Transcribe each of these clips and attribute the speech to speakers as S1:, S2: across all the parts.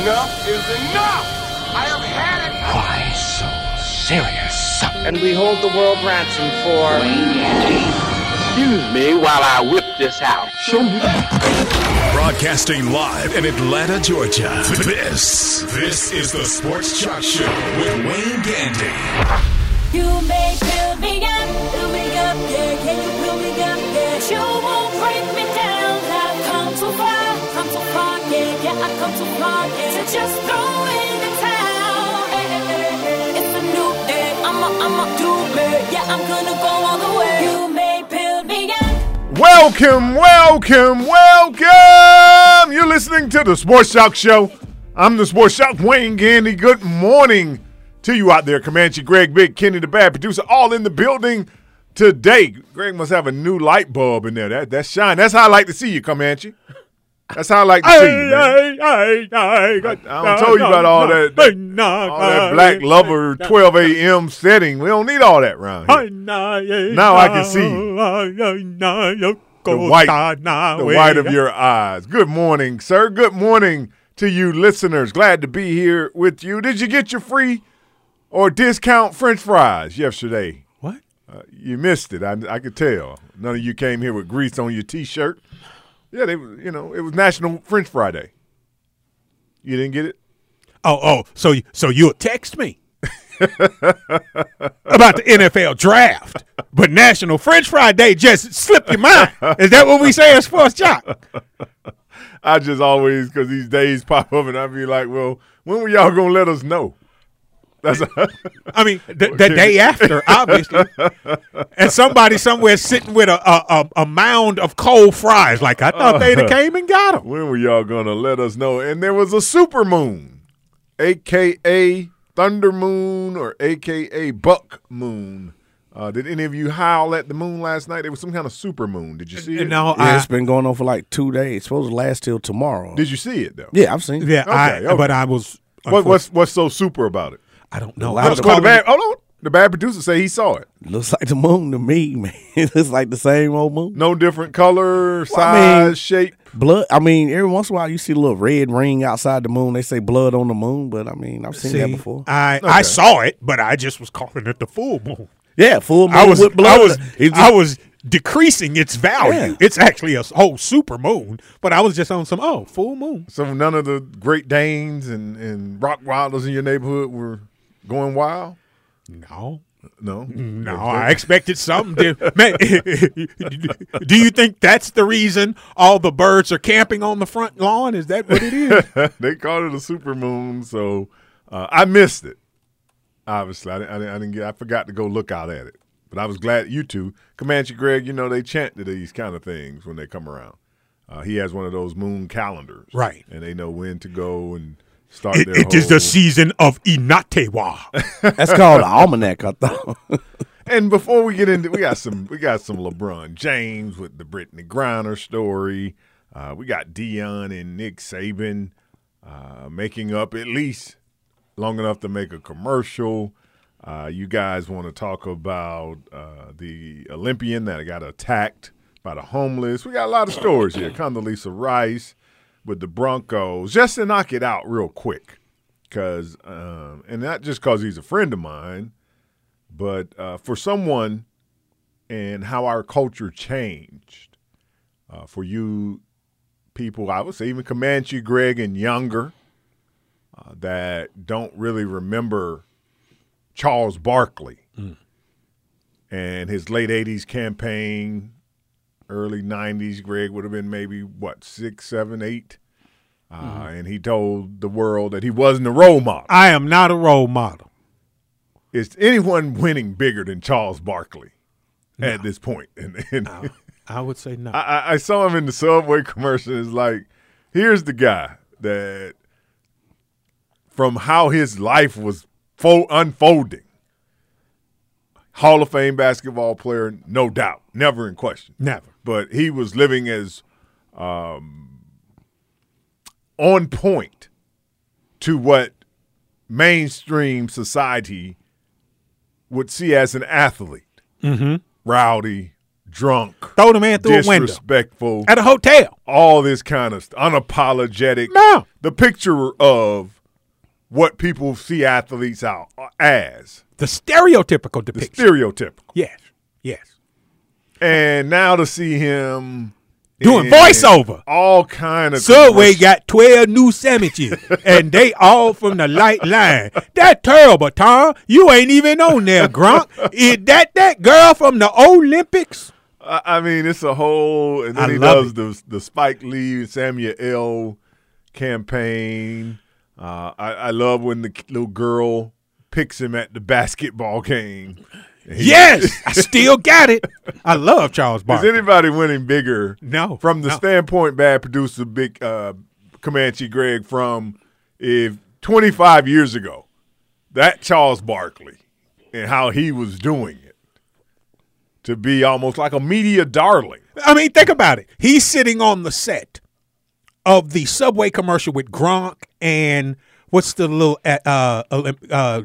S1: Enough is enough! I have had it!
S2: Why so serious?
S3: And we hold the world ransom for. Wayne Gandy.
S1: Excuse me while I whip this out.
S2: Show me.
S4: Broadcasting live in Atlanta, Georgia. This, this is the Sports Jock Show with Wayne Gandy.
S5: You may build me up, build me up, yeah, can you build me up, yeah. You
S6: Welcome, welcome, welcome. You're listening to the Sports Jock Show. I'm the Sports Jock Wayne Gandy. Good morning to you out there, Comanche Greg, Big Kenny, the bad producer, all in the building today. Greg must have a new light bulb in there. That that's shine. That's how I like to see you, Comanche. That's how I like to see you. Man. I, I don't told you about all that, that all that black lover 12 a.m. setting. We don't need all that round here. Now I can see the white, the white of your eyes. Good morning, sir. Good morning to you listeners. Glad to be here with you. Did you get your free or discount French fries yesterday?
S7: What?
S6: Uh, you missed it. I, I could tell. None of you came here with grease on your T-shirt. Yeah, they. You know, it was National French Friday. You didn't get it.
S7: Oh, oh, so you- so you'll text me about the NFL draft, but National French Fry Day just slipped your mind. Is that what we say as Sports Jock?
S6: I just always because these days pop up and I be like, well, when were y'all gonna let us know? That's
S7: I mean, the, the day after, obviously, and somebody somewhere sitting with a, a, a, a mound of cold fries. Like I thought they'd have came and got them.
S6: when were y'all gonna let us know? And there was a super moon, aka thunder moon or aka buck moon. Uh, did any of you howl at the moon last night? There was some kind of super moon. Did you see it?
S7: No,
S8: Yeah,
S7: I,
S8: it's been going on for like two days. It's supposed to last till tomorrow.
S6: Did you see it though?
S8: yeah, I've seen. it.
S7: yeah, I,
S6: Okay, okay.
S7: but I was.
S6: What, what's what's so super about it?
S7: I don't know.
S8: lot
S7: I was
S8: the-
S6: Well,
S7: calling
S6: bad, hold on. The bad producer say he saw it.
S8: Looks like the moon to me, man. it looks like the same old moon.
S6: No different color, size,
S8: I mean-
S6: shape.
S8: Blood. I mean, every once in a while you see a little red ring outside the moon. They say blood on the moon, but I mean, I've seen that before.
S7: I
S6: Okay.
S7: I saw it, but I just was calling it the full moon.
S8: yeah, full moon
S7: I was
S8: with blood.
S7: I was
S8: just-
S7: I was decreasing its value.
S8: Yeah.
S7: It's actually a whole super moon, but I was just on some oh full moon.
S6: So none of the Great Danes and and Rottweilers in your neighborhood were going wild.
S7: No,
S6: No,
S7: no, I expected something. To, man, do you think that's the reason all the birds are camping on the front lawn? Is that what it is?
S6: they called it a super moon, so uh, I missed it. Obviously, I didn't, I didn't. I didn't get. I forgot to go look out at it, but I was glad you two, Comanche Greg. You know they chant to these kind of things when they come around. Uh, he has one of those moon calendars,
S7: Right.
S6: And they know when to go and start
S7: it, it is the season of Inatewa.
S8: That's called the almanac. I thought.
S6: And before we get into, we got some, we got some LeBron James with the Brittney Griner story. Uh, we got Deion and Nick Saban uh, making up at least long enough to make a commercial. Uh, you guys want to talk about uh, the Olympian that got attacked by the homeless. We got a lot of stories here. Condoleezza Rice with the Broncos. Just to knock it out real quick, because um, and not just because he's a friend of mine but uh, for someone and how our culture changed uh, for you people, I would say even Comanche, Greg, and younger uh, that don't really remember Charles Barkley and his late 80s campaign, early 90s, Greg would have been maybe, what, six, seven, eight? Uh, And he told the world that he wasn't a role model
S7: I am not a role model.
S6: is anyone winning bigger than Charles Barkley at this point? And, and
S7: I would say no.
S6: I, I- I saw him in the Subway commercial. It's like, here's the guy that, from how his life was fo- unfolding, Hall of Fame basketball player, no doubt, never in question.
S7: Never.
S6: But he was living as um, on point to what mainstream society would see as an athlete.
S7: Mm-hmm.
S6: Rowdy, drunk,
S7: Throw the man through a window
S6: disrespectful,
S7: at a hotel.
S6: all this kind of st- unapologetic.
S7: No.
S6: The picture of what people see athletes out as
S7: The stereotypical
S6: the
S7: depiction.
S6: stereotypical,
S7: yes. Yes.
S6: And now to see him
S7: Doing voiceover.
S6: all kind of
S7: Subway
S6: commercial-
S7: got 12 new sandwiches, and they all from the light line. That terrible, Tom. You ain't even on there, Gronk. Is that that girl from the Olympics?
S6: I I mean, it's a whole, and then
S7: I
S6: he does the the Spike Lee Samuel L. campaign. Uh, I, I love when the little girl picks him at the basketball game.
S7: Yes, I still got it. I love Charles Barkley.
S6: Is anybody winning bigger?
S7: No,
S6: From the
S7: no.
S6: standpoint, bad producer, big uh, Comanche Greg, from if 25 years ago, that Charles Barkley and how he was doing it to be almost like a media darling.
S7: I mean, think about it. He's sitting on the set of the Subway commercial with Gronk and what's the little uh, uh, uh,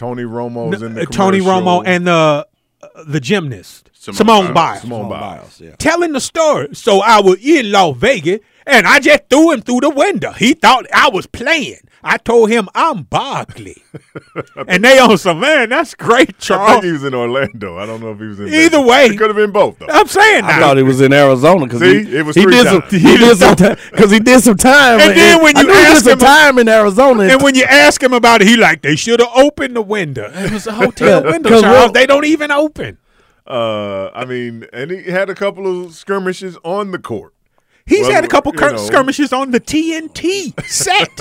S6: Tony Romo's in the
S7: Tony
S6: commercial.
S7: Romo and the uh, the gymnast
S2: Simone
S7: Simone,
S2: Biles.
S7: Biles.
S6: Simone Biles.
S8: Biles, yeah.
S7: telling the story. So I was in Las Vegas and I just threw him through the window. He thought I was playing. I told him I'm Barkley. and they on some man, that's great,
S6: I think
S7: Charles.
S6: he was in Orlando. I don't know if he was in
S7: Either
S6: Vegas.
S7: way.
S6: It could have been both though.
S7: I'm saying
S8: I
S7: now.
S8: thought he was in Arizona because he,
S6: It was
S8: he
S6: three
S8: did some
S6: times.
S8: he did some because he did some time.
S7: And then when
S8: I
S7: you
S8: knew
S7: ask him-
S8: time in Arizona,
S7: and when you ask him about it, he like they should have opened the window. It was a hotel window, Charles. They don't even open.
S6: Uh, I mean, and he had a couple of skirmishes on the court.
S7: He's
S6: Well,
S7: had a couple cur- skirmishes on the TNT set.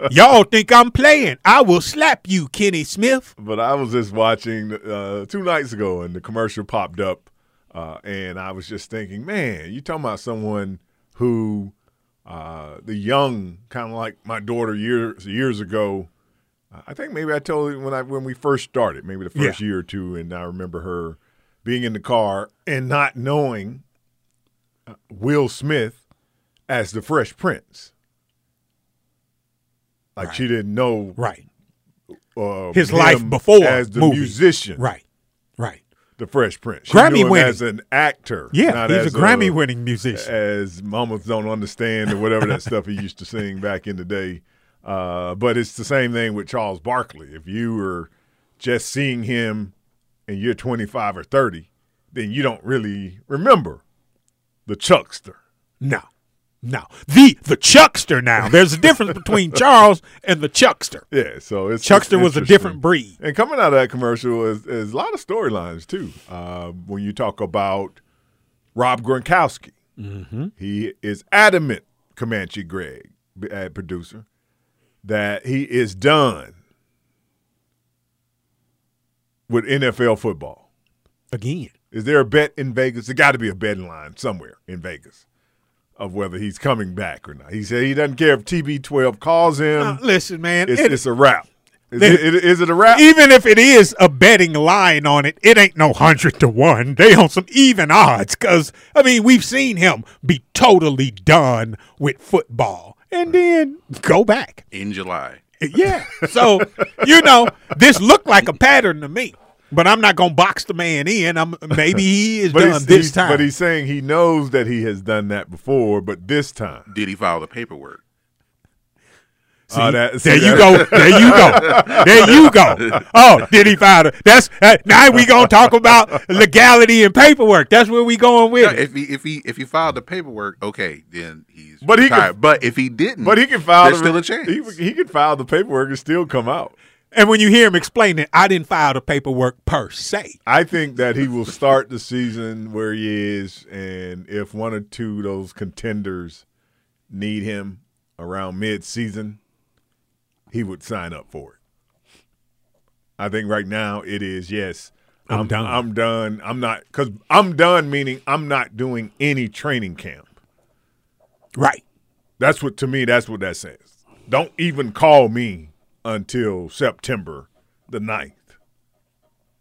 S7: Y'all think I'm playing? I will slap you, Kenny Smith.
S6: But I was just watching uh, two nights ago, and the commercial popped up, uh, and I was just thinking, man, you talking about someone who uh, the young, kind of like my daughter years years ago. I think maybe I told you when I when we first started, maybe the first
S7: Yeah.
S6: year or two, and I remember her being in the car and not knowing Will Smith as the Fresh Prince. Like she didn't know
S7: Right.
S6: uh,
S7: His life before
S6: as the
S7: movie.
S6: musician,
S7: Right. Right.
S6: the Fresh Prince. She
S7: Grammy winning.
S6: as an actor.
S7: Yeah, he's a Grammy winning musician.
S6: As mamas don't understand or whatever that stuff he used to sing back in the day. Uh, but it's the same thing with Charles Barkley. If you were just seeing him and you're 25 or 30, then you don't really remember the Chuckster.
S7: No. No. The the Chuckster now. There's a difference between Charles and the Chuckster.
S6: Yeah, so it's
S7: Chuckster
S6: it's
S7: was a different breed.
S6: And coming out of that commercial is, is a lot of storylines too. Uh, when you talk about Rob Gronkowski,
S7: Mm-hmm.
S6: he is adamant, Comanche Greg, b- uh, producer, that he is done with NFL football.
S7: Again.
S6: Is there a bet in Vegas? There got to be a betting line somewhere in Vegas of whether he's coming back or not. He said he doesn't care if TB12 calls him.
S7: Uh, listen, man.
S6: it's,
S7: it-
S6: it's a wrap. Is
S7: They-
S6: it, is it a wrap?
S7: even if it is a betting line on it, it ain't no hundred to one. They on some even odds because I mean we've seen him be totally done with football and then go back.
S2: in July.
S7: Yeah. So you know this looked like a pattern to me, but I'm not gonna box the man in. I'm maybe he is
S6: But
S7: done
S6: he's,
S7: this time.
S6: But he's saying he knows that he has done that before, but this time.
S2: Did he file the paperwork?
S7: See,
S6: Oh, that- see,
S7: there you
S6: that-
S7: go. There you go. There you go. Oh, did he file it? That's uh, now we gonna talk about legality and paperwork. That's where we going with
S2: No,
S7: it.
S2: if he if he if he filed the paperwork, okay, then he's
S6: But he can-
S2: but if he didn't,
S6: But he can file.
S2: There's
S6: the,
S2: still a chance.
S6: He, he can file the paperwork and still come out.
S7: And when you hear him explain it, I didn't file the paperwork per se.
S6: I think that he will start the season where he is, and if one or two of those contenders need him around mid-season, he would sign up for it. I think right now it is yes.
S7: I'm done.
S6: I'm done. I'm not because I'm done. Meaning I'm not doing any training camp.
S7: Right.
S6: That's what to me. That's what that says. Don't even call me until September the 9th.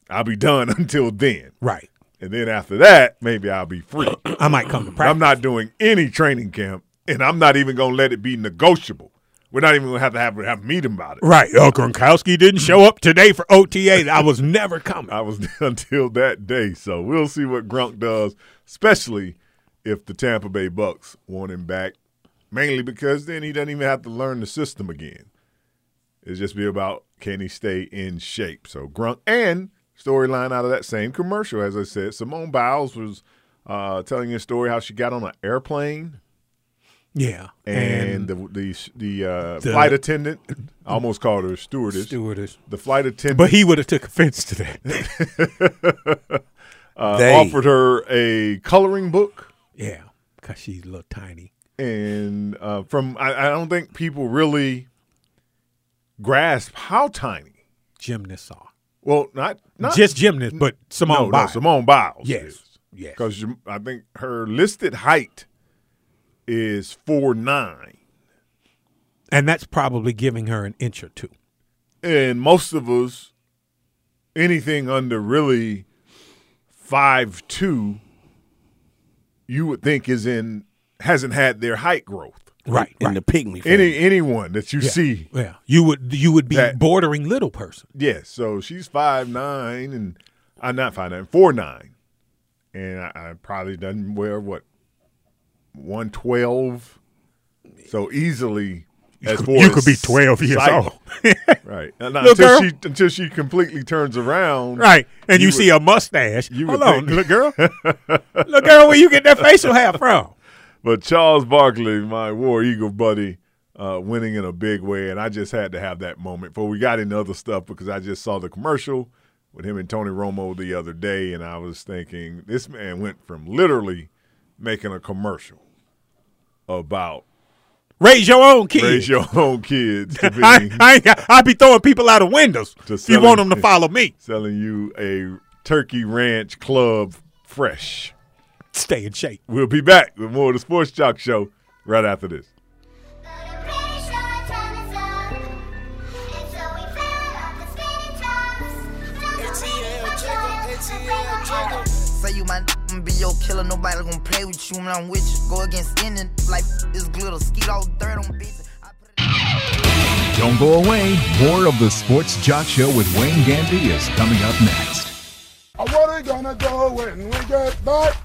S6: I'll be done until then,
S7: Right.
S6: and then after that, maybe I'll be free.
S7: I might come to practice.
S6: I'm not doing any training camp, and I'm not even gonna let it be negotiable We're not even gonna have to have have a meeting about it.
S7: Right. Oh, Gronkowski didn't show up today for OTA. I was never coming.
S6: I was until that day. So we'll see what Gronk does, especially if the Tampa Bay Bucks want him back. Mainly because then he doesn't even have to learn the system again. It's just be about can he stay in shape. So Gronk and storyline out of that same commercial, as I said, Simone Biles was uh, telling a story how she got on an airplane
S7: Yeah.
S6: and, the the the, uh,
S7: the-
S6: flight attendant I almost called her a stewardess.
S7: stewardess.
S6: The flight attendant
S7: But he would have took offense to that.
S6: uh,
S8: They-
S6: offered her a coloring book.
S7: yeah. Because she's a little tiny.
S6: and uh, from I, I don't think people really grasp how tiny.
S7: Gymnasts are.
S6: Well, not not
S7: Just gymnasts, but Simone
S6: no, no,
S7: Biles.
S6: Simone Biles.
S7: Yes. Yes.
S6: because I think her listed height is four nine,
S7: And that's probably giving her an inch or two.
S6: and most of us, anything under really five two, you would think is in hasn't had their height growth.
S7: Right.
S8: in
S7: right.
S8: the pygmy.
S6: Any anyone that you
S7: yeah.
S6: see
S7: Yeah. You would you would be
S6: That-
S7: bordering little person.
S6: Yes, so she's five nine and I'm not five nine, four nine, and I, I probably done wear what one twelve, so easily. As far
S7: You could be 12 years
S6: sight.
S7: old.
S6: right? Not
S7: Little
S6: until
S7: girl.
S6: she until she completely turns around,
S7: Right. And you,
S6: You
S7: see a mustache.
S6: you
S7: Hold on,
S6: think-
S7: little girl. little girl, where you get that facial hair from?
S6: But Charles Barkley, my War Eagle buddy, uh, winning in a big way, and I just had to have that moment before we got into other stuff because I just saw the commercial with him and Tony Romo the other day, and I was thinking this man went from literally making a commercial about
S7: Raise your own kid.
S6: raise your own kids to
S7: I, I, I be throwing people out of windows.
S6: To
S7: If you want them to follow me.
S6: selling you a Turkey Ranch Club fresh.
S7: Stay in shape.
S6: We'll be back with more of the Sports Jock Show right after this.
S9: Say you my n- be your killer, nobody gonna play with you when I'm with you. Go against any like this glitter, skeet all dirt on bitches. It-
S4: Don't go away. More of the Sports Jock Show with Wayne Gandy is coming up next.
S1: What are we gonna do when we get back?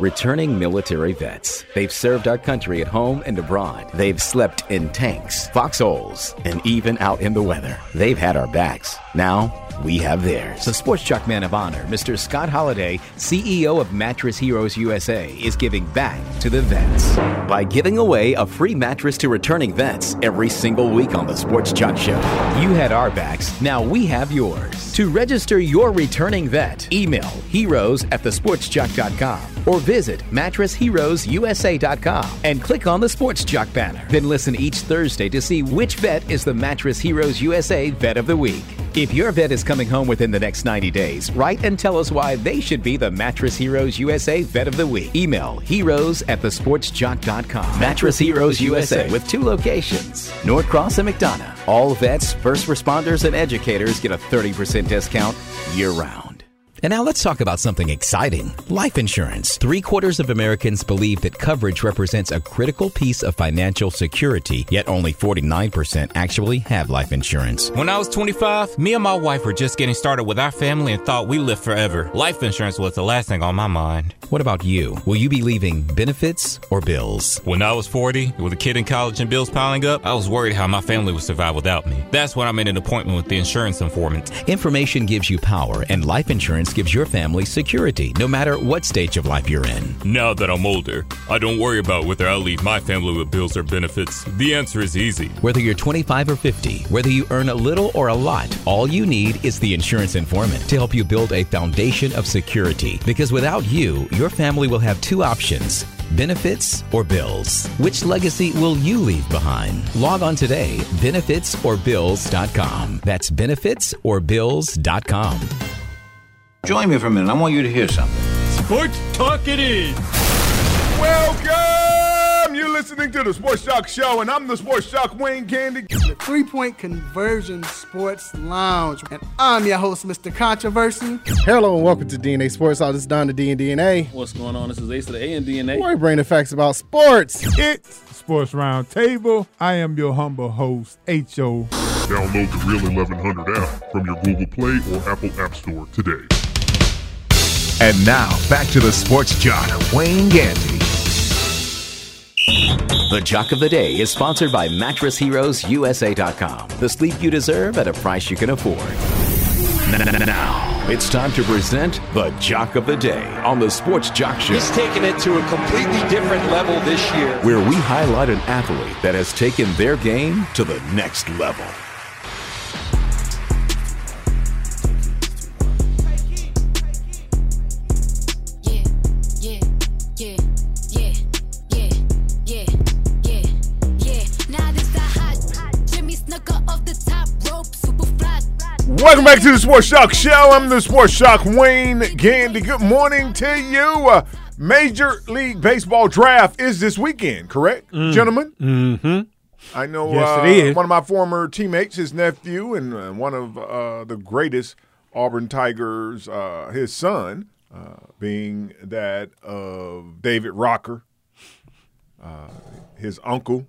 S10: Returning military vets. They've served our country at home and abroad. They've slept in tanks, foxholes, and even out in the weather. They've had our backs. Now, we have theirs. The Sports Jock Man of Honor, Mr. Scott Holliday, CEO of Mattress Heroes USA, is giving back to the vets by giving away a free mattress to returning vets every single week on the Sports Jock Show. You had our backs, now we have yours. To register your returning vet, email heroes at thesportsjock.com or visit mattressheroesusa.com and click on the Sports Jock banner. Then listen each Thursday to see which vet is the Mattress Heroes USA Vet of the Week. If your vet is coming home within the next 90 days, write and tell us why they should be the Mattress Heroes USA Vet of the Week. Email heroes at thesportsjock.com. Mattress Heroes USA with two locations, Norcross and McDonough. All vets, first responders, and educators get a 30% discount year round. And now let's talk about something exciting life insurance. Three quarters of Americans believe that coverage represents a critical piece of financial security, yet only 49% actually have life insurance.
S11: When I was 25, me and my wife were just getting started with our family and thought we lived forever. Life insurance was the last thing on my mind.
S10: What about you? Will you be leaving benefits or bills?
S11: When I was 40, with a kid in college and bills piling up, I was worried how my family would survive without me. That's when I made an appointment with the insurance informant.
S10: Information gives you power, and life insurance gives your family security, no matter what stage of life you're in.
S11: Now that I'm older, I don't worry about whether I'll leave my family with bills or benefits. The answer is easy.
S10: Whether you're 25 or 50, whether you earn a little or a lot, all you need is the insurance informant to help you build a foundation of security. Because without you, your family will have two options benefits or bills. Which legacy will you leave behind? Log on today, benefitsorbills.com. That's benefitsorbills.com.
S12: Join me for a minute. I want you to hear something.
S11: Sports Talk it is.
S6: Welcome! You're listening to the Sports Jock Show, and I'm the Sports Jock Wayne Gandy.
S13: The Three Point Conversion Sports Lounge. And I'm your host, Mr. Controversy.
S14: Hello and welcome to DNA Sports. All this is Don the D and DNA.
S15: What's going on? This is Ace of the A and DNA.
S14: Where we bring the facts about sports.
S6: It's
S7: Sports Roundtable. I am your humble host, H.O.
S15: Download the Real 1100 app from your Google Play or Apple App Store today.
S4: And now, back to the sports jock, Wayne Gandy.
S10: The Jock of the Day is sponsored by MattressHeroesUSA.com. The sleep you deserve at a price you can afford. Now, it's time to present the Jock of the Day on the Sports Jock Show.
S16: He's taken it to a completely different level this year.
S10: where we highlight an athlete that has taken their game to the next level.
S6: Welcome back to the Sports Jock Show. I'm the Sports Jock Wayne Gandy. Good morning to you. Uh, Major League Baseball draft is this weekend, correct, gentlemen?
S7: Mm-hmm.
S6: I know
S7: Yes,
S6: uh,
S7: it is.
S6: one of my former teammates, his nephew, and uh, one of uh, the greatest Auburn Tigers, uh, his son, uh, being that of David Rocker, uh, his uncle,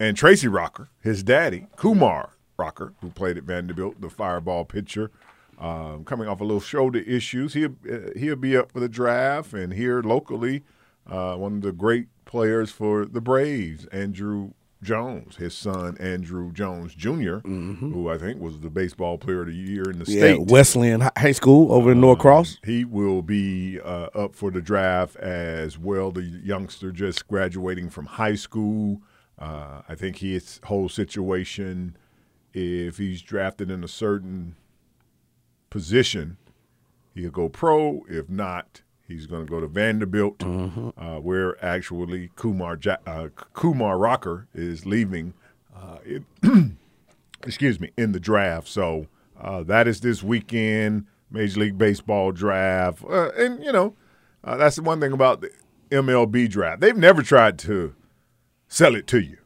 S6: and Tracy Rocker, his daddy, Kumar Rocker, who played at Vanderbilt, the fireball pitcher. Um, coming off a little shoulder issues, he'll uh, he'll be up for the draft, and here locally, uh, one of the great players for the Braves, Andruw Jones, his son Andruw Jones junior who I think was the baseball player of the year in the
S8: Yeah,
S6: state.
S8: Wesleyan High School over in Norcross.
S6: He will be uh, up for the draft as well. The youngster just graduating from high school. Uh, I think his whole situation, if he's drafted in a certain position, he'll go pro. If not, he's going to go to Vanderbilt, uh, where actually Kumar ja- uh, Kumar Rocker is leaving. Uh, it, excuse me, in the draft. So uh, that is this weekend, Major League Baseball draft, uh, and you know uh, that's the one thing about the MLB draft. They've never tried to sell it to you.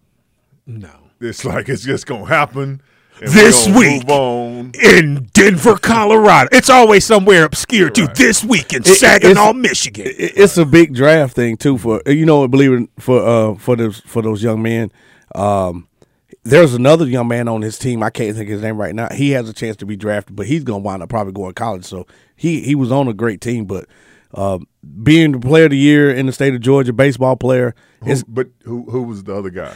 S7: No.
S6: It's like it's just gonna happen. And we
S7: This
S6: gonna
S7: week
S6: on.
S7: in Denver, Colorado. It's always somewhere obscure too. This week in
S8: It- it-
S7: Saginaw,
S8: it's-
S7: Michigan.
S8: it- It's a big draft thing too for you know believe it for uh for those for those young men. Um, there's another young man on his team. I can't think of his name right now. He has a chance to be drafted, but he's gonna wind up probably going to college. So he he was on a great team, but um, being the player of the year in the state of Georgia, baseball player.
S6: Who, but who who was the other guy?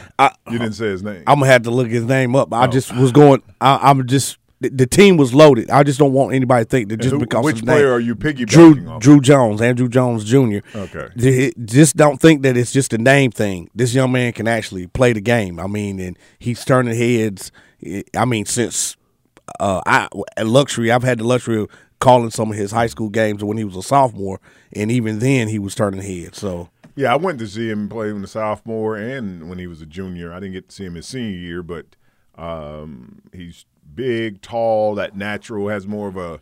S6: you didn't say his name.
S8: I'm gonna have to look his name up.
S6: Oh.
S8: I just was going. I, I'm just the, the team was loaded. I just don't want anybody to think that
S6: And
S8: just
S6: who-
S8: because
S6: which
S8: his
S6: player
S8: name-
S6: are you piggybacking
S8: Druw
S6: off?
S8: Druw Jones, Andruw Jones Jr.
S6: Okay.
S8: Just don't think that it's just a name thing. This young man can actually play the game. I mean, and he's turning heads. I mean, since uh, I luxury, I've had the luxury of calling some of his high school games when he was a sophomore, and even then he was turning heads. So
S6: Yeah, I went to see him play when the sophomore and when he was a junior. I didn't get to see him his senior year, but um, he's big, tall, that natural has more of a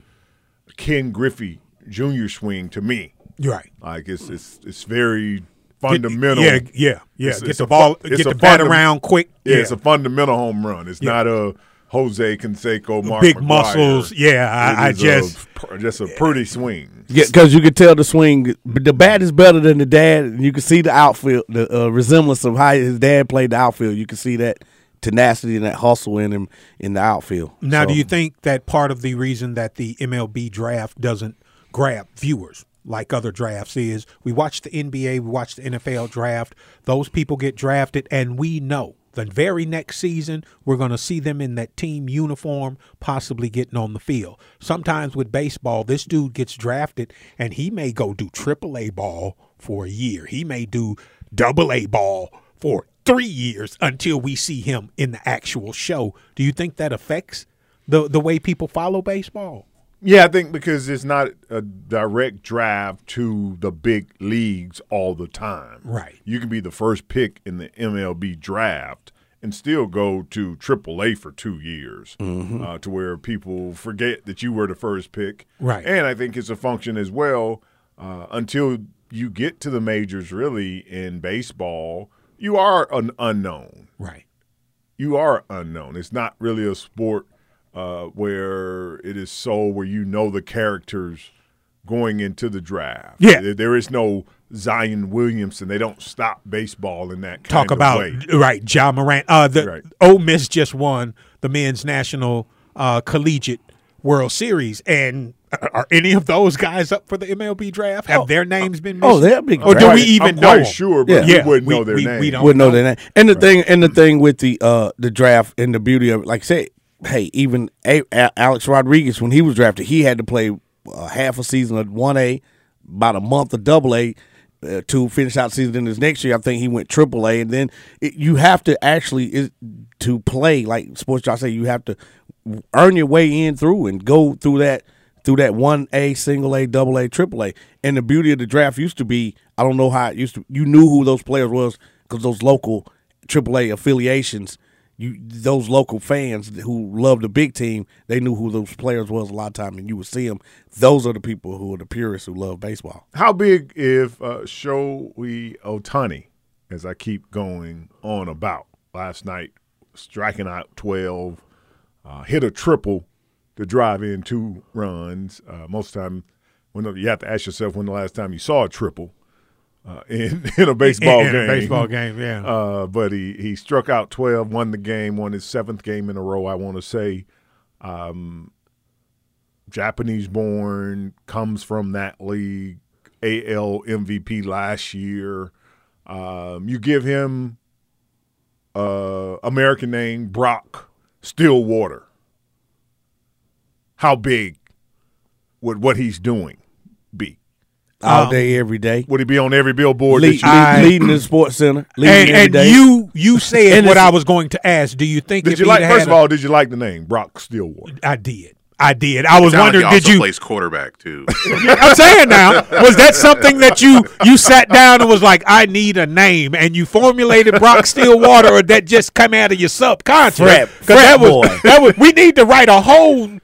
S6: Ken Griffey Junior swing to me.
S7: You're right.
S6: Like it's it's it's very fundamental.
S7: yeah, yeah, yeah.
S6: It's-
S7: Get
S6: it's
S7: the ball- get the bat around quick.
S6: Yeah,
S7: Yeah.
S6: it's a fundamental home run. It's
S7: Yeah.
S6: not a Jose Canseco, Mark
S7: Big
S6: McGwire.
S7: muscles. Yeah, I-
S6: It
S7: I
S6: is a
S7: just-
S6: pr- just a pretty swing.
S8: Yeah, because you could tell the swing. The bat is better than the dad. and You can see the outfield, the uh, resemblance of how his dad played the outfield. You can see that tenacity and that hustle in him in the outfield.
S7: Now,
S8: So-
S7: do you think that part of the reason that the MLB draft doesn't grab viewers like other drafts is we watch the NBA, we watch the NFL draft, those people get drafted, and we know the very next season we're going to see them in that team uniform, possibly getting on the field. Sometimes with baseball, this dude gets drafted and he may go do triple A ball for a year, he may do double A ball for three years until we see him in the actual show. Do you think that affects the the way people follow baseball?
S6: Yeah, I think because it's not a direct draft to the big leagues all the time.
S7: Right.
S6: You can be the first pick in the MLB draft and still go to AAA for two years uh, to where people forget that you were the first pick.
S7: Right.
S6: And I think it's a function as well uh, until you get to the majors, really, in baseball, you are an unknown.
S7: Right.
S6: You are unknown. It's not really a sport uh, where it is so where you know the characters going into the draft.
S7: Yeah.
S6: There- there is no Zion Williamson. They don't stop baseball in that kind
S7: Talk
S6: of
S7: about
S6: way.
S7: right, John Morant. Uh, the
S6: Right.
S7: Ole Miss just won the men's national uh, collegiate World Series, and are- are any of those guys up for the MLB draft? Have their names been?
S8: Oh,
S7: mentioned?
S8: they're big.
S7: Or do we even
S6: I'm
S7: know?
S6: quite
S7: them?
S6: sure, but we wouldn't know their
S7: we,
S6: name.
S7: We don't
S8: Wouldn't know
S7: know.
S8: their name. And the thing, and the thing with the uh the draft and the beauty of it, like I said, hey, even a- A- Alex Rodriguez when he was drafted, he had to play uh, half a season of one A, about a month of double A. Uh, to finish out season, then this next year, I think he went triple A, and then it, you have to actually is, to play like sports. I say you have to earn your way in through and go through that through that one A, single A, double A, triple A. And the beauty of the draft used to be, I don't know how it used to. You knew who those players was because those local triple A affiliations, you those local fans who love the big team, they knew who those players was a lot of time, and you would see them. Those are the people who are the purists who love baseball.
S6: How big if uh, Shohei Ohtani, as I keep going on about last night, striking out twelve, uh, hit a triple to drive in two runs. Uh, most time, when you have to ask yourself when the last time you saw a triple uh, in in a baseball
S7: In a
S6: game.
S7: baseball game, yeah.
S6: Uh, but he he struck out twelve, won the game, won his seventh game in a row. I want to say. Um, Japanese born, comes from that league, AL MVP last year. Um, you give him uh, American name Brock Stillwater. How big would what he's doing be?
S8: All um, day, every day.
S6: Would he be on every billboard?
S8: Lead,
S6: that you-
S8: lead- leading the sports center, leading
S7: And,
S8: every
S7: and
S8: day.
S7: you you said
S8: And
S7: what I was going to ask. Do you think
S6: Did
S7: if
S6: you like? First of
S7: a-
S6: all, did you like the name Brock Stillwater?
S7: I did. I did. I was
S2: Sound like
S7: wondering,
S2: he
S7: did
S2: also
S7: you?
S2: plays quarterback too?
S7: I'm saying now, was that something that you you sat down and was like, I need a name, and you formulated Brock Stillwater, or that just come out of your subconscious?
S8: Frat-
S7: 'Cause
S8: frat
S7: that was
S8: boy.
S7: that was. We need to write a whole s-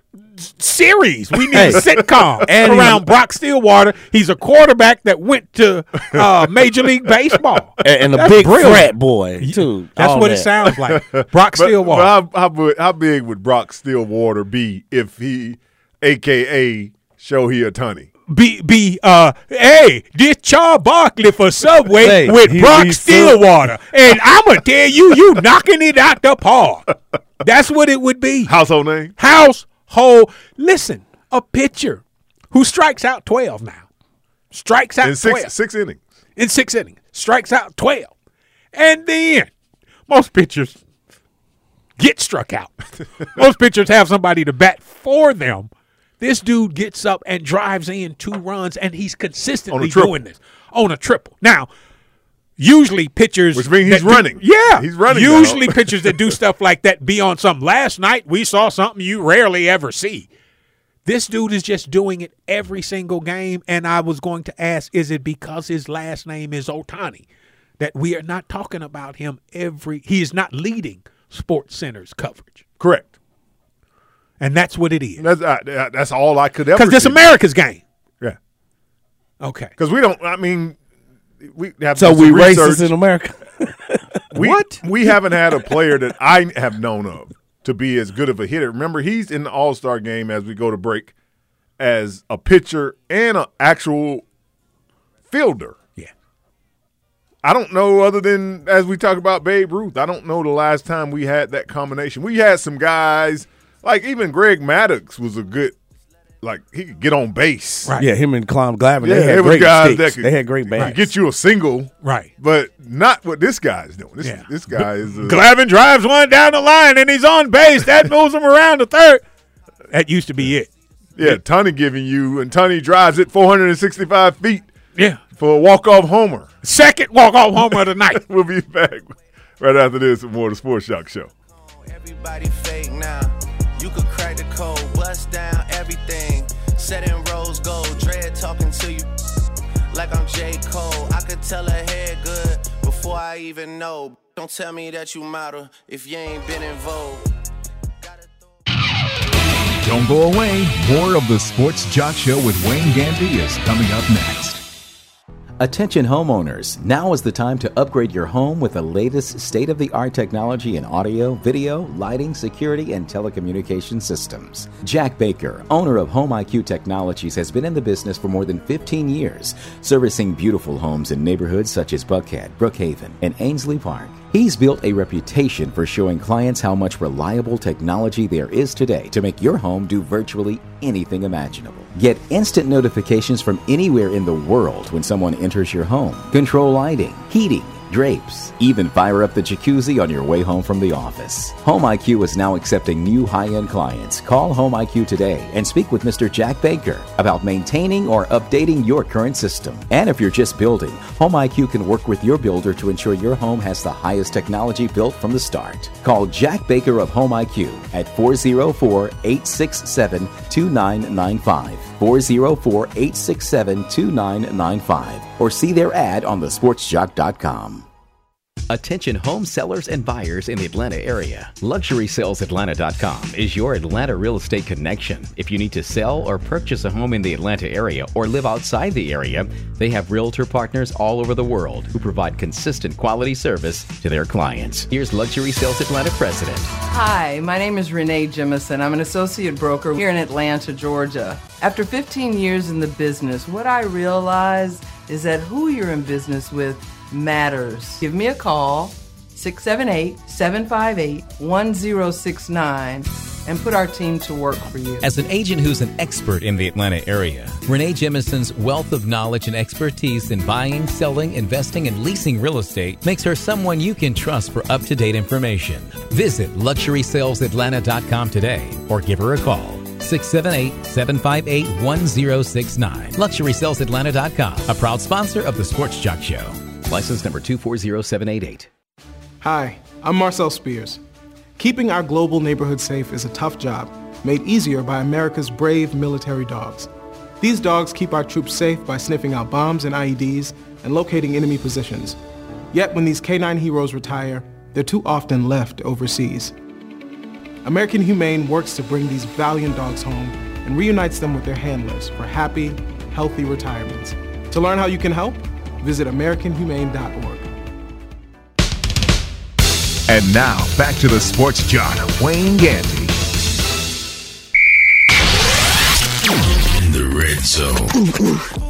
S7: series. We need
S8: Hey.
S7: a sitcom
S8: And
S7: around Brock Stillwater. He's a quarterback that went to uh, Major League Baseball,
S8: and, and a
S7: That's
S8: big
S7: brilliant.
S8: frat boy too.
S7: That's
S8: All
S7: what it sounds like. Brock
S6: But-
S7: Stillwater.
S6: But how, how, how big would Brock Stillwater be if he, AKA Shohei Ohtani?
S7: be be uh hey this Char Barkley for Subway
S8: Hey,
S7: with
S8: he-
S7: Brock
S8: he's
S7: Stillwater and I'm gonna tell you you knocking it out the park. That's what it would be.
S6: Household name?
S7: Household. Listen, a pitcher who strikes out twelve now, strikes out
S6: In Six innings.
S7: in six innings, strikes out twelve, and then most pitchers get struck out. most pitchers have somebody to bat for them. This dude gets up and drives in two runs, and he's consistently doing this on a triple. Now, usually pitchers,
S6: Which means he's
S7: do-
S6: running.
S7: yeah,
S6: He's running
S7: Usually, pitchers that do stuff like that be on something. Last night, we saw something you rarely ever see. This dude is just doing it every single game, and I was going to ask, is it because his last name is Ohtani that we are not talking about him every? He is not leading Sports Center's coverage,
S6: Correct.
S7: and that's what it is.
S6: That's uh, uh, that's all I could ever.
S7: Because this. America's game.
S6: Yeah.
S7: Okay.
S6: Because we don't. I mean, we have
S8: So we racist in America.
S6: We,
S7: What?
S6: We haven't had a player that I have known of to be as good of a hitter. Remember, he's in the All Star game as we go to break as a pitcher and an actual fielder.
S7: Yeah.
S6: I don't know other than as we talk about Babe Ruth. I don't know the last time we had that combination. We had some guys like even Greg Maddux was a good, like he could get on base.
S7: Right.
S8: Yeah, him and Clown Glavine.
S6: Yeah,
S8: they had
S6: it was
S8: great
S6: guys
S8: sticks.
S6: that could,
S8: they had great
S6: could
S8: bats.
S6: get you a single,
S7: Right.
S6: but not what this guy's doing. This
S7: Yeah.
S6: this guy is a,
S7: Glavine drives one down the line, and he's on base. That moves him around the third. That used to be it.
S6: yeah. Tony giving you, and Tony drives it 465 feet
S7: Yeah.
S6: for a walk off homer.
S7: Second walk off homer of the night.
S6: We'll be back right after this with more of the Sports Jock Show.
S17: Everybody fake now. You could crack the code, bust down everything. Set in rose gold, dread talking to you like I'm J. Cole. I could tell her head good before I even know. Don't tell me that you model if you ain't been in vogue.
S4: Don't go away. More of the Sports Jock Show with Wayne Gandy is coming up next.
S10: Attention homeowners, now is the time to upgrade your home with the latest state of the art technology in audio, video, lighting, security, and telecommunication systems. Jack Baker, owner of Home IQ Technologies, has been in the business for more than 15 years, servicing beautiful homes in neighborhoods such as Buckhead, Brookhaven, and Ansley Park. He's built a reputation for showing clients how much reliable technology there is today to make your home do virtually anything imaginable. Get instant notifications from anywhere in the world when someone enters your home. Control lighting, heating, drapes, even fire up the jacuzzi on your way home from the office. Home IQ is now accepting new high-end clients. Call Home IQ today and speak with Mr. Jack Baker about maintaining or updating your current system. And if you're just building, Home IQ can work with your builder to ensure your home has the highest technology built from the start. Call Jack Baker of Home IQ at 404-867-2995. 404-867-2995 or see their ad on thesportsjock.com. Attention home sellers and buyers in the Atlanta area. LuxurySalesAtlanta.com is your Atlanta real estate connection. If you need to sell or purchase a home in the Atlanta area or live outside the area, they have realtor partners all over the world who provide consistent quality service to their clients. Here's Luxury Sales Atlanta President.
S18: Hi, my name is Renee Jemison. I'm an associate broker here in Atlanta, Georgia. After 15 years in the business, what I realize is that who you're in business with matters. Give me a call, 678 758 1069, and put our team to work for you.
S11: As an agent who's an expert in the Atlanta area, Renee Jemison's wealth of knowledge and expertise in buying, selling, investing, and leasing real estate makes her someone you can trust for up to date information. Visit LuxurySalesAtlanta.com today or give her a call. 678 758 1069. LuxurySalesAtlanta.com, a proud sponsor of the Sports Jock Show.
S10: License number 240788.
S19: Hi, I'm Marcel Spears. Keeping our global neighborhood safe is a tough job, made easier by America's brave military dogs. These dogs keep our troops safe by sniffing out bombs and IEDs and locating enemy positions. Yet when these K9 heroes retire, they're too often left overseas. American Humane works to bring these valiant dogs home and reunites them with their handlers for happy, healthy retirements. To learn how you can help, visit AmericanHumane.org.
S4: And now back to the sports jock, Wayne Gandy.
S20: In the red zone.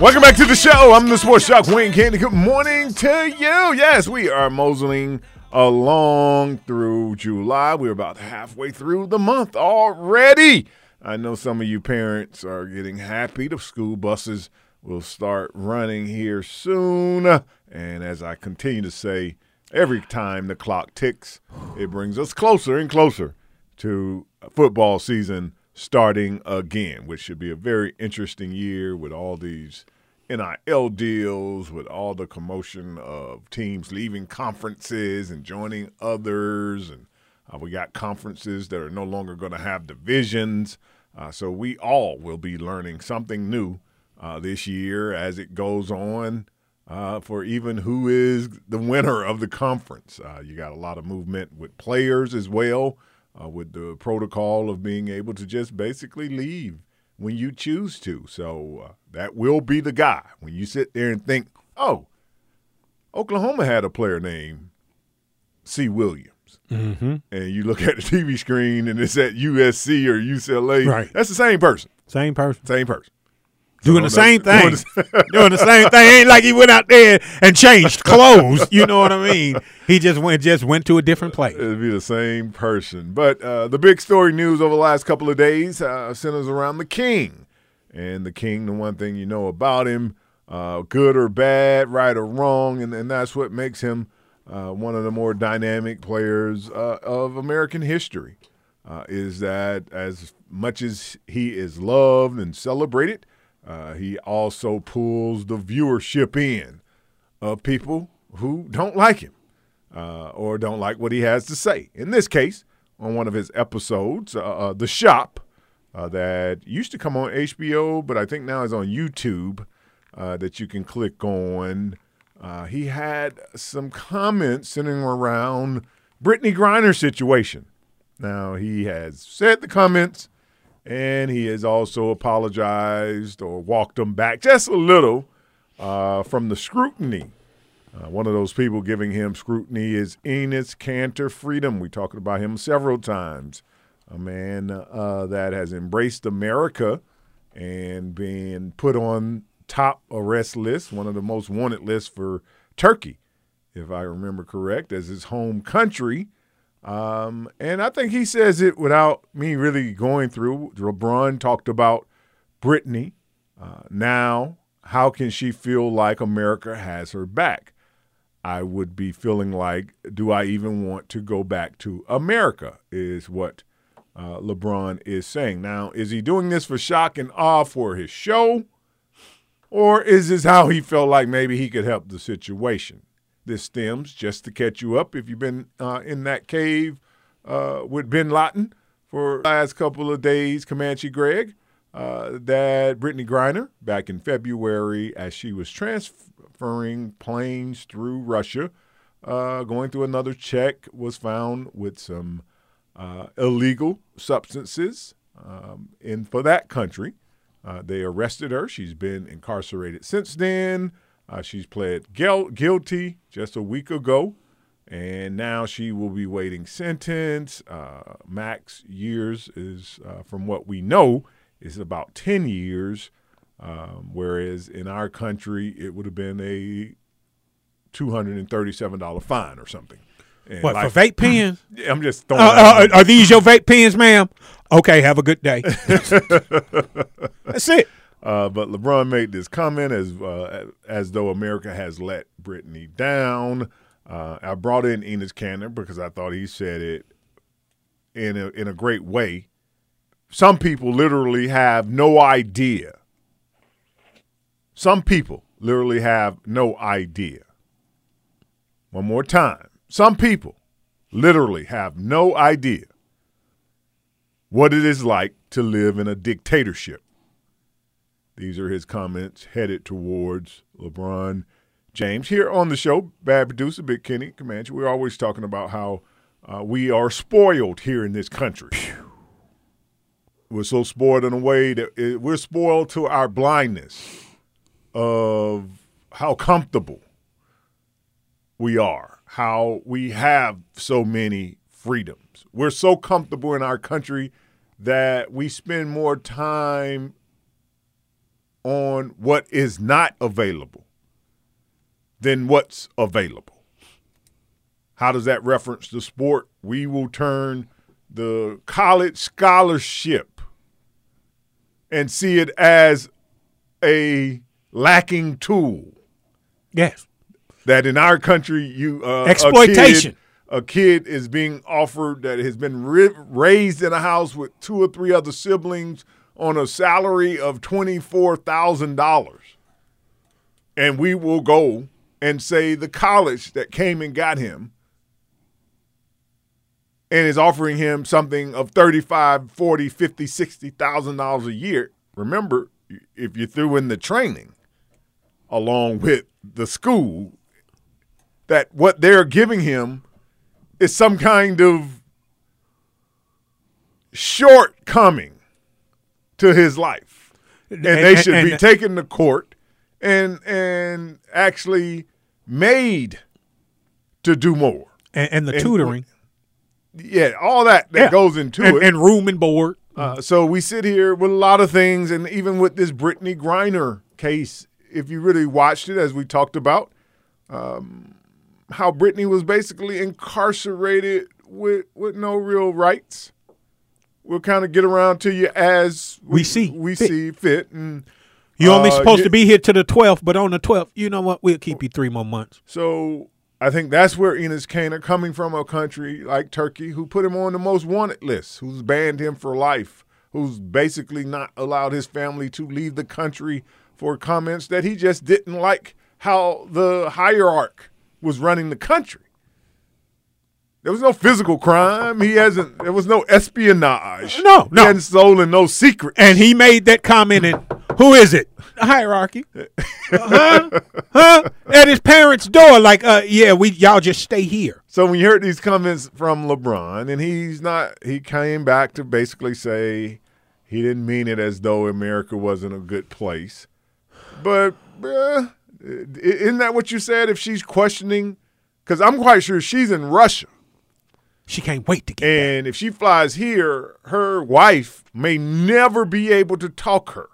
S6: Welcome back to the show. I'm the Sports Jock Wayne Gandy. Good morning to you. Yes, we are moseling along through July. We're about halfway through the month already. I know some of you parents are getting happy. The school buses will start running here soon. And as I continue to say, every time the clock ticks, it brings us closer and closer to football season starting again, which should be a very interesting year with all these NIL deals, with all the commotion of teams leaving conferences and joining others. And uh, we got conferences that are no longer going to have divisions. Uh, so we all will be learning something new uh, this year as it goes on. Uh, for even who is the winner of the conference, uh, you got a lot of movement with players as well uh, with the protocol of being able to just basically leave when you choose to. So uh, that will be the guy. When you sit there and think, oh, Oklahoma had a player named C. Williams.
S7: Mm-hmm.
S6: And you look at the TV screen and it's at USC or UCLA.
S7: Right.
S6: That's the same person.
S7: Same person.
S6: Same person.
S7: Doing the same thing.
S6: doing the-
S7: same thing. Ain't like he went out there and changed clothes. You know what I mean? He just went just went to a different place.
S6: It'd be the same person. But uh, the big story news over the last couple of days uh, centers around the King. And the King, the one thing you know about him, uh, good or bad, right or wrong, and, and that's what makes him uh, one of the more dynamic players uh, of American history. Uh, is that as much as he is loved and celebrated, uh, he also pulls the viewership in of people who don't like him uh, or don't like what he has to say. In this case, on one of his episodes, uh, uh, The Shop, uh, that used to come on HBO, but I think now is on YouTube uh, that you can click on. He had some comments centering around Brittney Griner situation. Now, he has said the comments and he has also apologized or walked them back just a little uh, from the scrutiny. Uh, one of those people giving him scrutiny is Enes Kanter Freedom. We talked about him several times. A man uh, that has embraced America and been put on top arrest list, one of the most wanted lists for Turkey, if I remember correct, as his home country. Um, and I think he says it without me really going through. LeBron talked about Brittney. Uh, now, how can she feel like America has her back? I would be feeling like, do I even want to go back to America? Is what uh, LeBron is saying. Now, is he doing this for shock and awe for his show? Or is this how he felt like maybe he could help the situation? This stems, just to catch you up, if you've been uh, in that cave uh, with bin Laden for the last couple of days, Comanche Greg, uh, that Brittney Griner, back in February, as she was transferring planes through Russia, uh, going through another check, was found with some uh, illegal substances um, in for that country. Uh, they arrested her. She's been incarcerated since then. Uh, she's pled guil- guilty just a week ago, and now she will be waiting sentence. Uh, max years is, uh, from what we know, is about ten years, um, whereas in our country it would have been a two hundred and thirty-seven dollar fine or something. And
S7: What
S6: life-
S7: for vape pens?
S6: Yeah, I'm just
S7: Uh,
S6: throwing. that
S7: uh, are these your vape pens, ma'am? Okay, have a good day. That's it.
S6: Uh, but LeBron made this comment as uh, as though America has let Brittney down. Uh, I brought in Enes Kanter because I thought he said it in a in a great way. Some people literally have no idea. Some people literally have no idea. One more time. Some people literally have no idea what it is like to live in a dictatorship. These are his comments headed towards LeBron James. Here on the show, Bad Producer, Big Kenney, Comanche, we're always talking about how uh, we are spoiled here in this country. We're so spoiled in a way that it, we're spoiled to our blindness of how comfortable we are, how we have so many freedoms. We're so comfortable in our country that we spend more time on what is not available than what's available. How does that reference the sport? We will turn the college scholarship and see it as a lacking tool.
S7: Yes.
S6: That in our country, you uh,
S7: Exploitation.
S6: A kid, a kid is being offered that has been ri- raised in a house with two or three other siblings on a salary of $24,000. And we will go and say the college that came and got him and is offering him something of 35, 40, 50, 60,000 dollars a year. Remember, if you threw in the training along with the school that what they're giving him is some kind of shortcoming to his life. And, they
S7: And-
S6: should be
S7: and-
S6: taken to court and and actually made to do more.
S7: And, and the tutoring.
S6: Yeah, all that that
S7: Yeah.
S6: goes into it.
S7: and room and board.
S6: Uh, so we sit here with a lot of things, and even with this Brittney Griner case, if you really watched it, as we talked about, um, how Brittney was basically incarcerated with with no real rights. We'll kind of get around to you as we, see we see fit. And
S7: You only
S6: uh,
S7: supposed
S6: you-
S7: to be here to the 12th, but on the 12th, you know what? We'll keep you three more months.
S6: So I think that's where Enes Kanter, coming from a country like Turkey, who put him on the most wanted list, who's banned him for life, who's basically not allowed his family to leave the country for comments that he just didn't like how the hierarch was running the country. There was no physical crime. He hasn't. There was no espionage.
S7: No, no.
S6: He hadn't stolen no secret.
S7: And he made that comment. And who is it? The hierarchy. huh? Huh? At his parents' door, like, uh, yeah, we y'all just stay here.
S6: So when you heard these comments from LeBron, and he's not, he came back to basically say he didn't mean it as though America wasn't a good place. But uh, isn't that what you said? If she's questioning, because I'm quite sure she's in Russia.
S7: She can't wait to get
S6: And if she flies here, her wife may never be able to talk her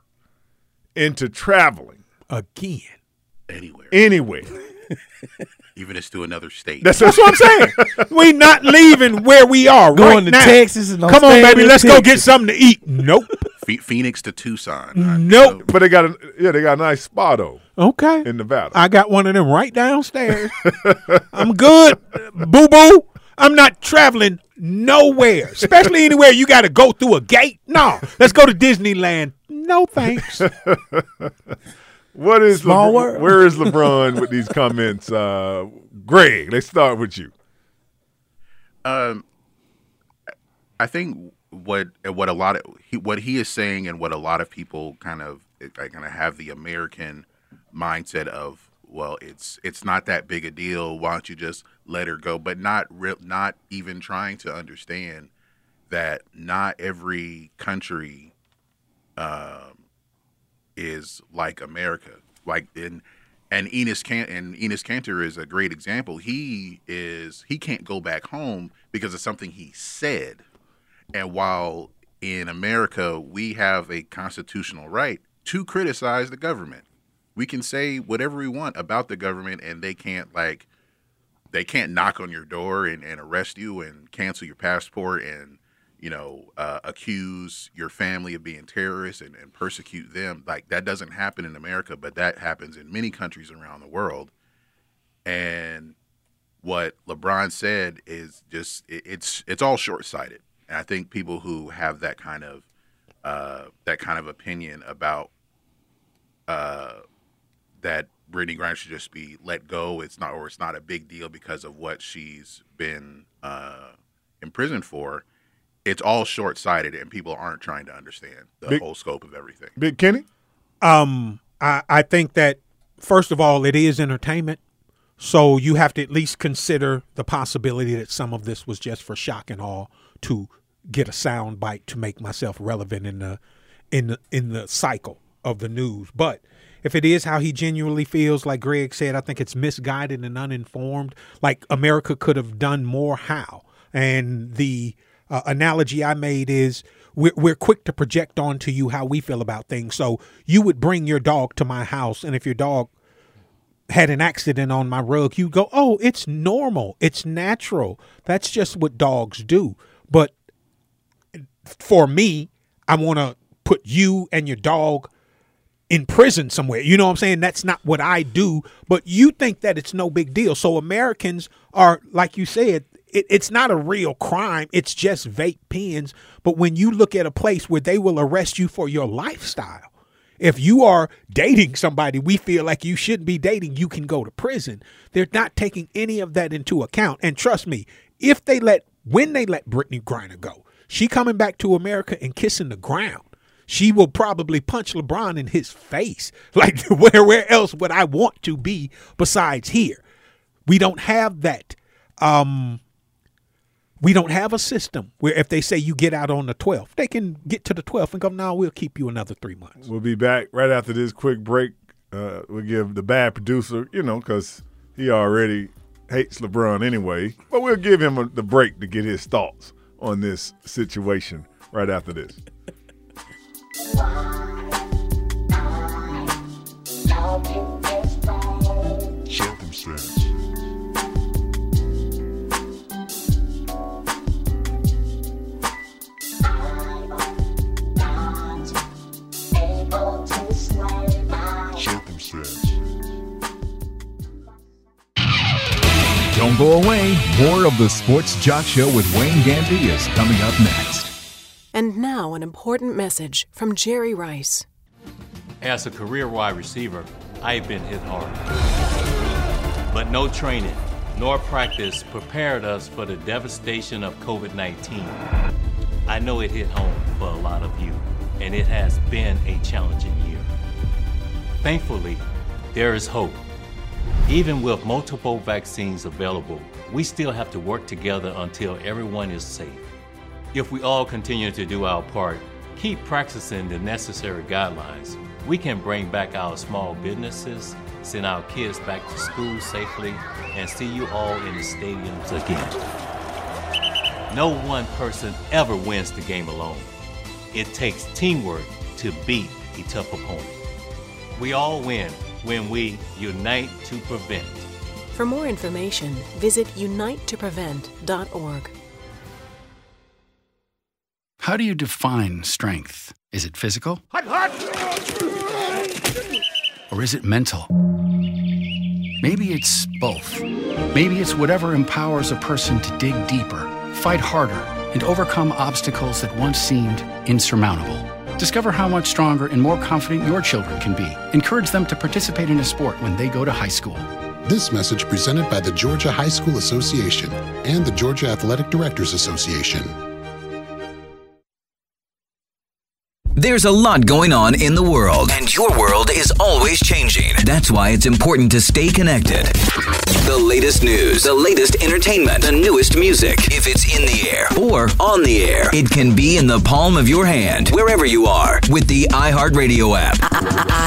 S6: into traveling
S7: again.
S2: Anywhere.
S6: Anywhere.
S2: Even if it's to another state.
S7: That's, that's what I'm saying. we not leaving where we are
S8: Going
S7: right
S8: to
S7: now.
S8: Texas and
S7: Come on, baby, let's go get something to eat. Nope.
S2: Phe- Phoenix to Tucson.
S7: Nope.
S6: But they got a yeah, they got a nice spot though
S7: Okay.
S6: in Nevada.
S7: I got one of them right downstairs. I'm good, boo boo. I'm not traveling nowhere, especially anywhere you got to go through a gate. No, let's go to Disneyland. No thanks.
S6: What is
S8: Small
S6: LeBron,
S8: world.
S6: where is LeBron with these comments? Uh, Greg, let's start with you.
S2: Um, I think what what a lot of he, what he is saying and what a lot of people kind of kind of have the American mindset of well it's it's not that big a deal why don't you just let her go but not not even trying to understand that not every country um, is like America like in and Enos Can and Enes Kanter is a great example. He is he can't go back home because of something he said. And while in America we have a constitutional right to criticize the government, we can say whatever we want about the government, and they can't like they can't knock on your door and, and arrest you and cancel your passport and you know uh, accuse your family of being terrorists and, and persecute them. Like that doesn't happen in america but that happens in many countries around the world. And what lebron said is just it, it's it's all short-sighted. And i think people who have that kind of uh, that kind of opinion about uh, that Brittney Griner should just be let go. It's not, or it's not a big deal because of what she's been uh, imprisoned for. It's all short sighted, and people aren't trying to understand the
S6: Big-
S2: whole scope of everything.
S6: Big Kenney?
S7: Um, I, I think that first of all, it is entertainment. So you have to at least consider the possibility that some of this was just for shock and awe to get a sound bite to make myself relevant in the in the in the cycle of the news. But if it is how he genuinely feels, like Greg said, I think it's misguided and uninformed. Like America could have done more. How? And the uh, analogy I made is we're, we're quick to project onto you how we feel about things. So you would bring your dog to my house, and if your dog had an accident on my rug, you go, oh, it's normal. It's natural. That's just what dogs do. But for me, I want to put you and your dog in prison somewhere. You know what I'm saying? That's not what I do. But you think that it's no big deal. So Americans are, like you said, it, it's not a real crime. It's just vape pens. But when you look at a place where they will arrest you for your lifestyle, if you are dating somebody we feel like you shouldn't be dating, you can go to prison. They're not taking any of that into account. And trust me, if they let, when they let Brittney Griner go, she coming back to America and kissing the ground. She will probably punch LeBron in his face. Like, where, where else would I want to be besides here? We don't have that. Um, we don't have a system where if they say you get out on the 12th, they can get to the 12th and go, no, we'll keep you another three months.
S6: We'll be back right after this quick break. Uh, we'll give the bad producer, you know, because he already hates LeBron anyway, but we'll give him a, the break to get his thoughts on this situation right after this.
S4: Don't go away. More of the Sports Jock Show with Wayne Gandy is coming up next.
S21: And now, an important message from Jerry Rice.
S22: As a career wide receiver, I've been hit hard. But no training,
S23: nor practice prepared us for the devastation of COVID 19. I know it hit home for a lot of you, and it has been a challenging year. Thankfully, there is hope. Even with multiple vaccines available, we still have to work together until everyone is safe. If we all continue to do our part, keep practicing the necessary guidelines, we can bring back our small businesses, send our kids back to school safely, and see you all in the stadiums again. No one person ever wins the game alone. It takes teamwork to beat a tough opponent. We all win when we unite to prevent.
S21: For more information, visit unitetoprevent.org.
S22: How do you define strength? Is it physical? Or is it mental? Maybe it's both. Maybe it's whatever empowers a person to dig deeper, fight harder, and overcome obstacles that once seemed insurmountable. Discover how much stronger and more confident your children can be. Encourage them to participate in a sport when they go to high school.
S24: This message presented by the Georgia High School Association and the Georgia Athletic Directors Association.
S25: There's a lot going on in the world, and your world is always changing. That's why it's important to stay connected. The latest news, the latest entertainment, the newest music. If it's in the air or on the air, it can be in the palm of your hand, wherever you are, with the iHeartRadio app.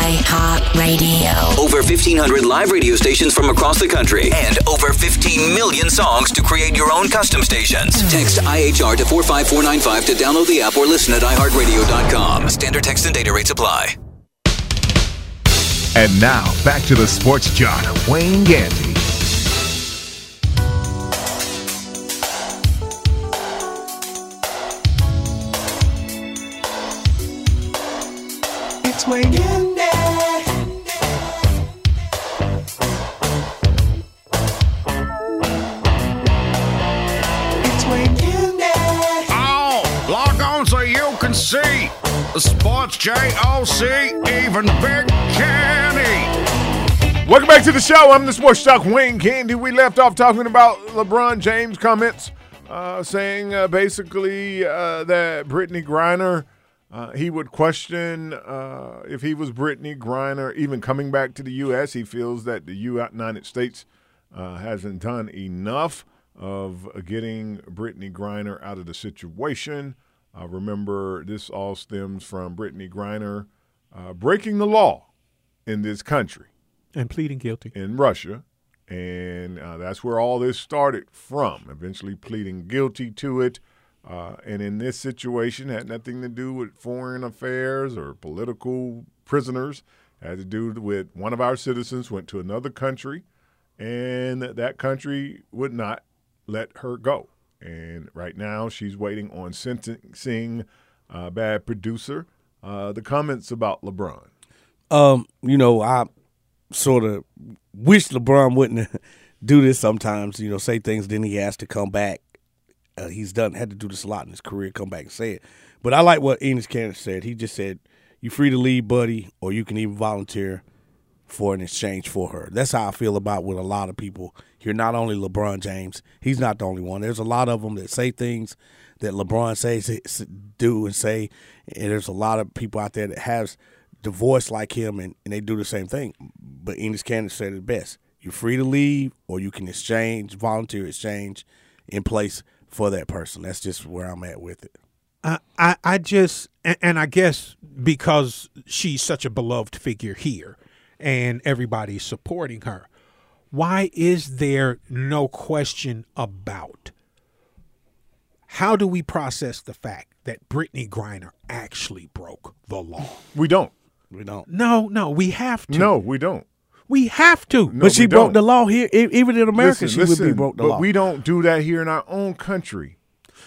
S26: iHeartRadio.
S25: Over 1,500 live radio stations from across the country, and over 15 million songs to create your own custom stations. Text IHR to 45495 to download the app or listen at iHeartRadio.com. Standard text and data rates apply.
S4: And now back to the sports jock, Wayne Gandy.
S27: Oh, on so you can see the Sports Jock, even Kenney.
S6: Welcome back to the show. I'm the sports talk Wayne Gandy. We left off talking about LeBron James comments, uh, saying uh, basically uh, that Brittney Griner, uh, he would question uh, if he was Brittney Griner even coming back to the U.S. He feels that the United States uh, hasn't done enough of getting Brittney Griner out of the situation. Uh, remember, this all stems from Brittney Griner uh, breaking the law in this country
S7: and pleading guilty
S6: in Russia. And uh, that's where all this started from, eventually pleading guilty to it. Uh, and in this situation, had nothing to do with foreign affairs or political prisoners. Had to do with one of our citizens went to another country, and that country would not let her go. And right now, she's waiting on sentencing uh, bad producer. Uh, the comments about LeBron.
S8: Um, you know, I sort of wish LeBron wouldn't do this sometimes. You know, say things, then he has to come back. Uh, he's done had to do this a lot in his career. Come back and say it. But I like what Enes Kanter said. He just said, "You free to leave, buddy, or you can even volunteer for an exchange for her." That's how I feel about with a lot of people here. Not only LeBron James, he's not the only one. There's a lot of them that say things that LeBron says do and say, and there's a lot of people out there that has voice like him, and, and they do the same thing. But Enes Kanter said it best: "You're free to leave, or you can exchange, volunteer exchange, in place for that person." That's just where I'm at with it.
S7: I, I, I just, and, and I guess because she's such a beloved figure here and everybody's supporting her, why is there no question about how do we process the fact that Brittney Griner actually broke the law?
S6: We don't.
S8: We don't.
S7: No, no, we have to.
S6: No, we don't.
S7: We have to.
S6: No,
S8: but she broke the law here. Even in America,
S6: Listen,
S8: she would be broke the
S6: but
S8: law.
S6: we don't do that here in our own country.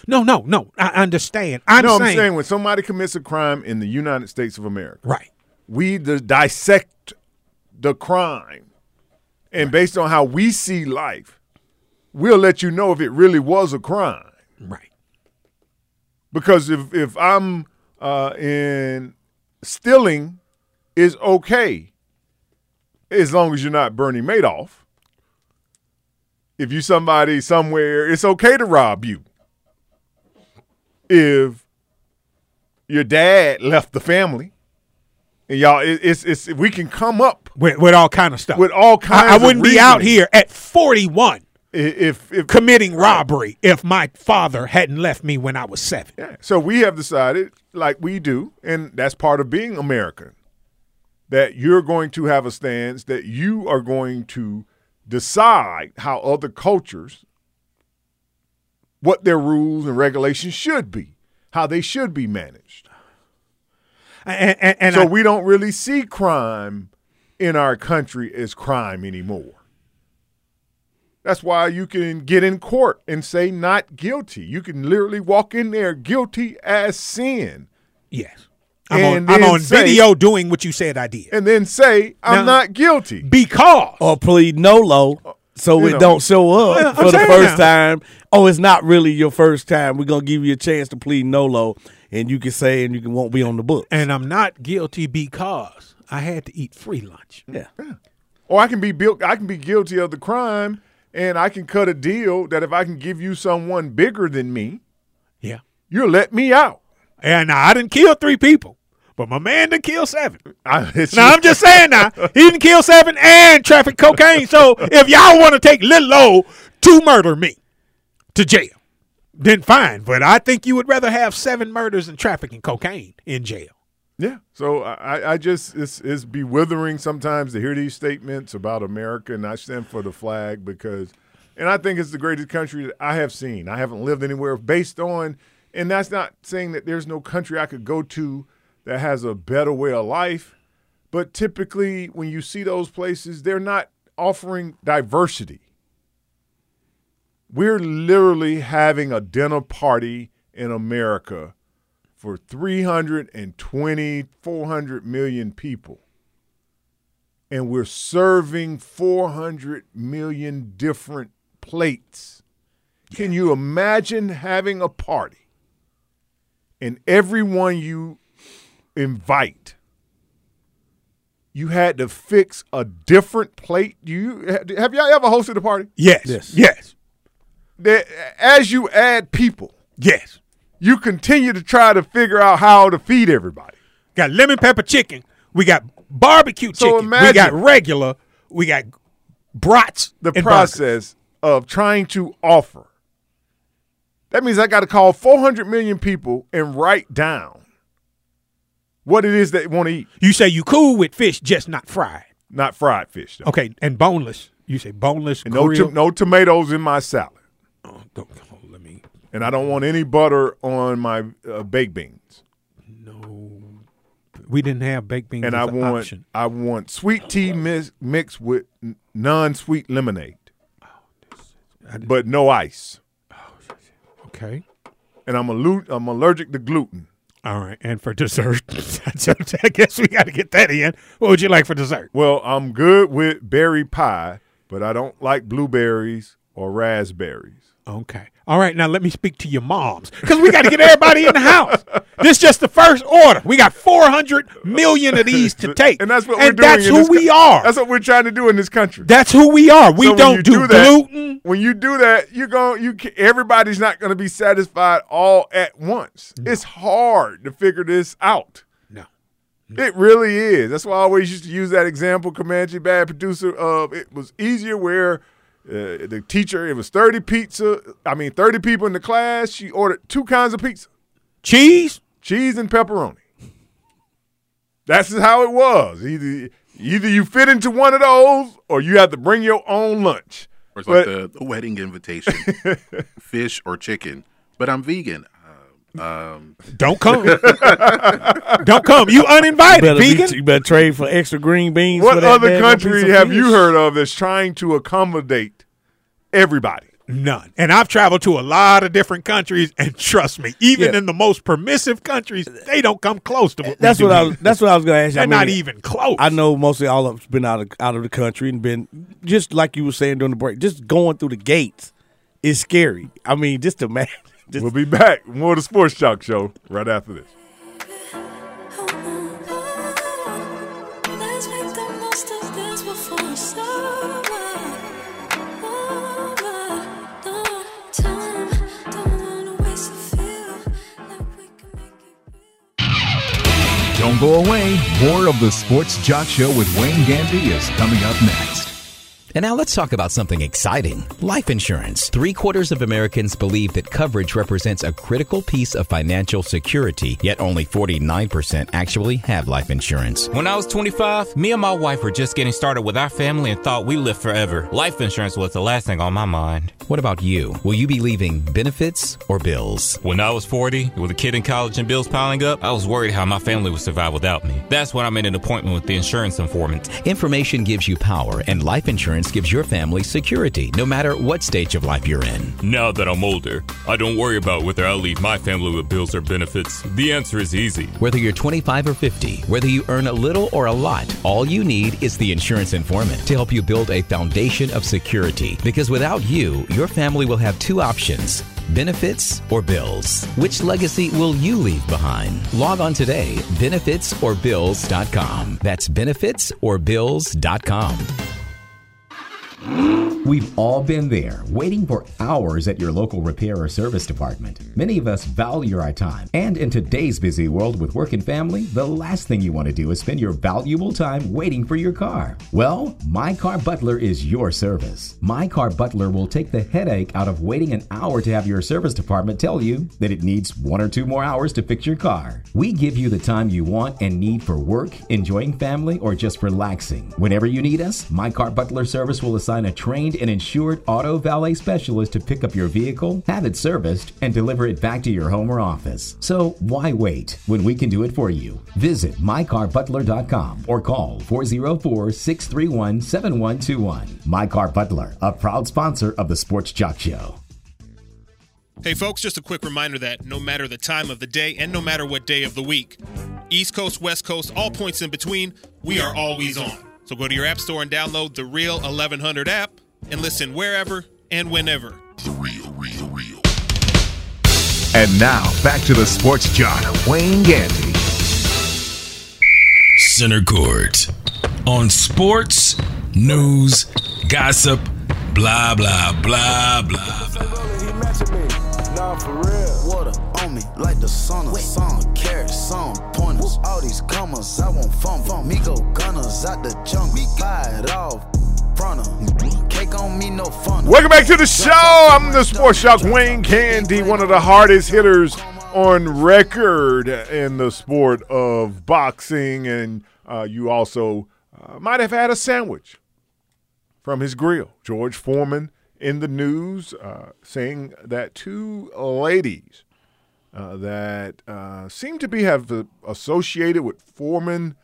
S7: No, no, no. I understand. I'm
S6: no,
S7: saying,
S6: I'm saying when somebody commits a crime in the United States of America,
S7: right?
S6: We dissect the crime, and based on how we see life, we'll let you know if it really was a crime.
S7: Right.
S6: Because if if I'm uh, in stealing, is okay as long as you're not Bernie Madoff. if you're somebody somewhere, it's okay to rob you. If your dad left the family, and y'all, it, it's it's we can come up
S7: with, with all kind of stuff.
S6: with all kinds.
S7: I, I wouldn't be out here at 41
S6: if, if
S7: committing robbery if my father hadn't left me when I was seven.
S6: Yeah. So we have decided, like we do, and that's part of being American, that you're going to have a stance that you are going to decide how other cultures, what their rules and regulations should be, how they should be managed.
S7: And, and, and
S6: so
S7: I-
S6: we don't really see crime in our country as crime anymore. That's why you can get in court and say not guilty. You can literally walk in there guilty as sin.
S7: Yes. I'm
S6: And
S7: on, I'm on
S6: say-
S7: video doing what you said I did.
S6: And then say, I'm
S7: Now-
S6: not guilty.
S7: Because.
S8: or plead no NOLO so
S6: You
S8: it
S6: know.
S8: don't show up
S7: Yeah, I'm
S8: for the first
S7: now.
S8: time. Oh, it's not really your first time. We're gonna give you a chance to plead no NOLO, and you can say and you can won't be on the book.
S7: And I'm not guilty because I had to eat free lunch.
S8: Yeah.
S6: Or I can be built I can be guilty of the crime and I can cut a deal that if I can give you someone bigger than me,
S7: Yeah.
S6: you'll let me out.
S7: And now, I didn't kill three people, but my man didn't kill seven. Now I'm just saying now he didn't kill seven and traffic cocaine. So if y'all want to take Lil Low to murder me to jail, then fine. But I think you would rather have seven murders and trafficking cocaine in jail.
S6: Yeah. So I, I just it's it's bewithering sometimes to hear these statements about America and I stand for the flag because and I think it's the greatest country that I have seen. I haven't lived anywhere based on and that's not saying that there's no country I could go to that has a better way of life. But typically when you see those places, they're not offering diversity. We're literally having a dinner party in America for 320, 400 million people. And we're serving 400 million different plates. Can you imagine having a party and everyone you invite, you had to fix a different plate? You have y'all ever hosted a party?
S7: Yes. Yes. Yes.
S6: That as you add people,
S7: Yes.
S6: you continue to try to figure out how to feed everybody.
S7: Got lemon pepper chicken. We got barbecue
S6: So
S7: chicken. we got regular. We got brats.
S6: The
S7: and burgers.
S6: process of trying to offer. That means I got to call 400 million people and write down what it is that they want to eat.
S7: You say you cool with fish, just not fried.
S6: Not fried fish, though.
S7: Okay, and boneless. You say boneless.
S6: No, to- no tomatoes in my salad.
S7: Oh, don't- oh, let me.
S6: And I don't want any butter on my uh, baked beans.
S7: No, we didn't have baked beans
S6: And
S7: as
S6: I
S7: an
S6: want
S7: option.
S6: I want sweet tea mix, mixed with non-sweet lemonade. but no ice.
S7: Okay.
S6: And I'm, allu- I'm allergic to gluten.
S7: All right, and for dessert, I guess we got to get that in. What would you like for dessert?
S6: Well, I'm good with berry pie, but I don't like blueberries or raspberries.
S7: Okay. All right, now let me speak to your moms because we got to get everybody in the house. This is just the first order. We got 400 million of these to take.
S6: And that's what
S7: and
S6: we're doing.
S7: that's who we
S6: co-
S7: are.
S6: That's what we're trying to do in this country.
S7: That's who we are. We
S6: So
S7: don't
S6: you
S7: do,
S6: that,
S7: gluten.
S6: When you do that, you're going. You everybody's not going to be satisfied all at once. It's hard to figure this out.
S7: No.
S6: It really is. That's why I always used to use that example, Comanche Bad Producer. Of it was easier where uh, the teacher it was thirty pizza. I mean, thirty people in the class. She ordered two kinds of pizza:
S7: cheese,
S6: cheese, and pepperoni. That's how it was. Either either you fit into one of those, or you have to bring your own lunch.
S2: Or it's
S6: But-
S2: like the, the wedding invitation, fish or chicken. But I'm vegan. Uh, um,
S7: Don't come. don't come. You uninvited,
S8: better be-
S7: vegan.
S8: you better trade for extra green beans. for
S6: What
S8: that
S6: other country
S8: piece of
S6: have you heard of that's trying to accommodate everybody?
S7: None. And I've traveled to a lot of different countries, and trust me, even
S8: Yeah.
S7: in the most permissive countries, they don't come close to what
S8: That's
S7: we
S8: what
S7: do
S8: I
S7: here.
S8: was. That's what I was going to ask you.
S7: They're
S8: I
S7: not even close.
S8: I know mostly all of us been out of out of the country and been just like you were saying during the break. Just going through the gates is scary. I mean, just imagine. Just,
S6: We'll be back. More of the Sports Jock Show right after this.
S10: Go away. More of the Sports Jock Show with Wayne Gandy is coming up next.
S11: And now let's talk about something exciting life insurance. Three quarters of Americans believe that coverage represents a critical piece of financial security, yet only 49% actually have life insurance.
S28: When I was 25, me and my wife were just getting started with our family and thought we lived forever. Life insurance was the last thing on my mind.
S11: What about you? Will you be leaving benefits or bills?
S28: When I was 40, with a kid in college and bills piling up, I was worried how my family would survive without me. That's when I made an appointment with the insurance informant.
S11: Information gives you power, and life insurance gives your family security, no matter what stage of life you're in.
S28: Now that I'm older, I don't worry about whether I leave my family with bills or benefits. The answer is easy.
S11: Whether you're 25 or 50, whether you earn a little or a lot, all you need is the insurance informant to help you build a foundation of security. Because without you, your family will have two options benefits or bills. Which legacy will you leave behind? Log on today, benefitsorbills.com. That's benefitsorbills.com.
S10: We've all been there, waiting for hours at your local repair or service department. Many of us value our time, and in today's busy world with work and family, the last thing you want to do is spend your valuable time waiting for your car. Well, My Car Butler is your service. My Car Butler will take the headache out of waiting an hour to have your service department tell you that it needs one or two more hours to fix your car. We give you the time you want and need for work, enjoying family, or just relaxing. Whenever you need us, My Car Butler service will assign a trained and insured auto valet specialist to pick up your vehicle, have it serviced, and deliver it back to your home or office. So why wait when we can do it for you? Visit mycarbutler.com or call 404 631 7121. My Car Butler, a proud sponsor of the Sports Jock Show.
S29: Hey, folks, just a quick reminder that no matter the time of the day and no matter what day of the week, East Coast, West Coast, all points in between, we are always on. So go to your app store and download the Real 1100 app and listen wherever and whenever. The Real, Real, Real.
S4: And now back to the sports jock, Wayne Gandy.
S20: Center Court. On sports, news, gossip, blah, blah, blah, blah,
S30: Nah, for real. Water on me like the sun of sun. Carrots, some pointers. All these commas, I want fun. fun. Me go gunners out the jungle. Buy it off. Front of Cake on me, no.
S6: Welcome back to the show. I'm the Sports Jock Wayne Gandy, one of the hardest hitters on record in the sport of boxing. And uh, you also uh, might have had a sandwich from his grill. George Foreman in the news uh, saying that two ladies uh, that uh, seem to be have uh, associated with Foreman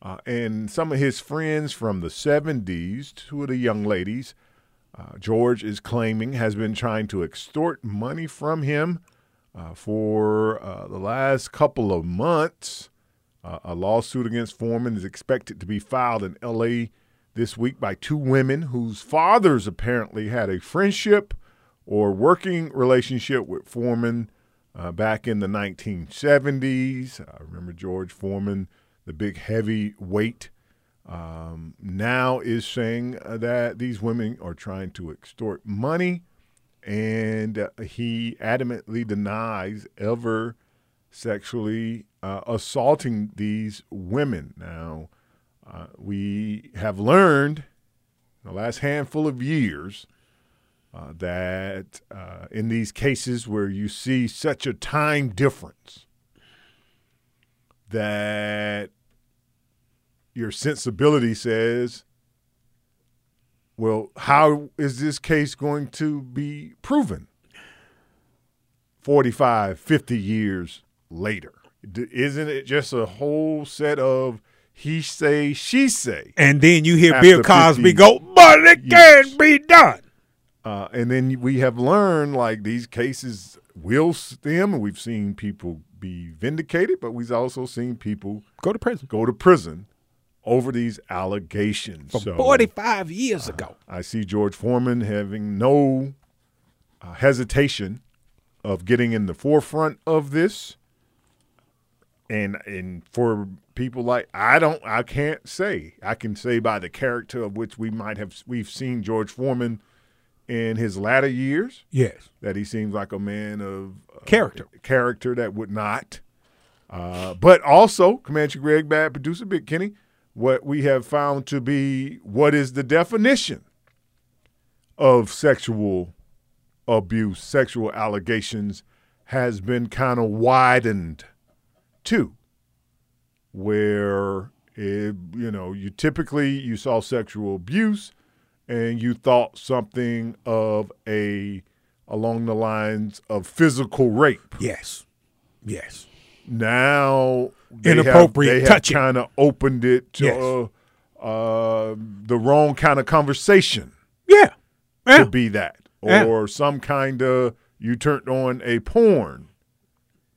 S6: uh, and some of his friends from the 70s, two of the young ladies, uh, George is claiming has been trying to extort money from him for the last couple of months. A lawsuit against Foreman is expected to be filed in L.A. this week by two women whose fathers apparently had a friendship or working relationship with Foreman uh, back in the 1970s. I remember George Foreman, the big heavyweight, um, now is saying uh, that these women are trying to extort money, and uh, he adamantly denies ever sexually uh, assaulting these women. Now, uh, we have learned in the last handful of years uh, that uh, in these cases where you see such a time difference, that your sensibility says, well, how is this case going to be proven 45, 50 years later? D- Isn't it just a whole set of he say, she say?
S7: And then you hear Bill Cosby
S6: 50
S7: go, but it
S6: years?
S7: can't be done.
S6: Uh, and then we have learned like these cases will stem, and we've seen people be vindicated, but we've also seen people
S7: go to prison.
S6: Go to prison over these allegations.
S7: From
S6: So,
S7: 45 years ago.
S6: I see George Foreman having no uh, hesitation of getting in the forefront of this. And and for people like I don't I can't say I can say by the character of which we might have we've seen George Foreman in his latter years.
S7: Yes.
S6: that he seems like a man of uh,
S7: Character.
S6: character that would not Uh, but also, Comanche Greg, bad producer, Big Kenney, what we have found to be what is the definition of sexual abuse, sexual allegations has been kind of widened too, where it, you know you typically you saw sexual abuse and you thought something of a along the lines of physical rape.
S7: Yes, yes.
S6: Now they
S7: Inappropriate touching.
S6: kind of opened it to
S7: Yes.
S6: uh, uh, the wrong kind of conversation
S7: Yeah. Yeah.
S6: to be that,
S7: Yeah.
S6: or some kind of you turned on a porn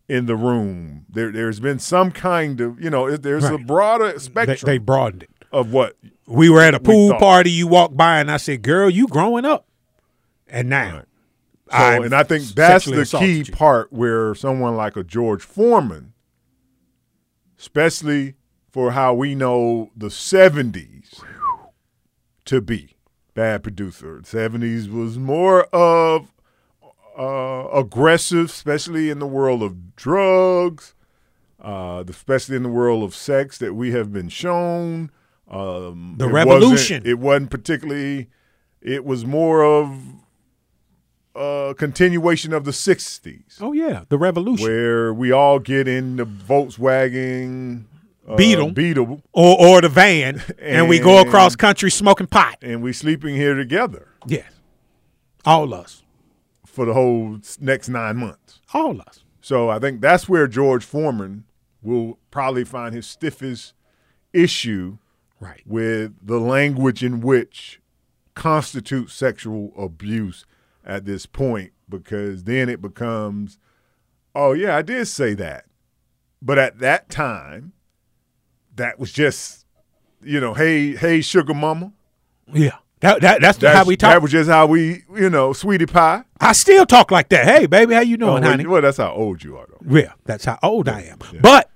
S6: in the room. There, there's been some kind of you know, there's a
S7: Right.
S6: broader
S7: They,
S6: spectrum
S7: they broadened it.
S6: Of what
S7: We were at a pool party. You walked by, and I said, "Girl, you growing up." And now,
S6: So,
S7: I've
S6: and I think that's the key
S7: you.
S6: part where someone like a George Foreman, especially for how we know the 70s to be, bad producer. 70s was more of uh, aggressive, especially in the world of drugs, uh, especially in the world of sex that we have been shown. Um,
S7: The
S6: it wasn't-
S7: revolution.
S6: It wasn't particularly. It was more of a continuation of the '60s,
S7: oh yeah, the revolution,
S6: where we all get in the Volkswagen uh,
S7: Beetle.
S6: Beetle,
S7: or or the van, and, we go across country smoking pot.
S6: and we sleeping here together
S7: Yes, all us,
S6: for the whole next nine months.
S7: all us.
S6: So I think that's where George Foreman will probably find his stiffest issue
S7: right.
S6: with the language in which constitutes sexual abuse at this point because then it becomes oh yeah I did say that but at that time that was just you know hey hey sugar mama
S7: Yeah, that, that that's,
S6: that's
S7: how we talk.
S6: that was just how we you know sweetie pie
S7: I still talk like that. Hey, baby, how you
S6: oh,
S7: doing,
S6: well,
S7: honey?
S6: well that's how old you are though
S7: Yeah, that's how old I am. But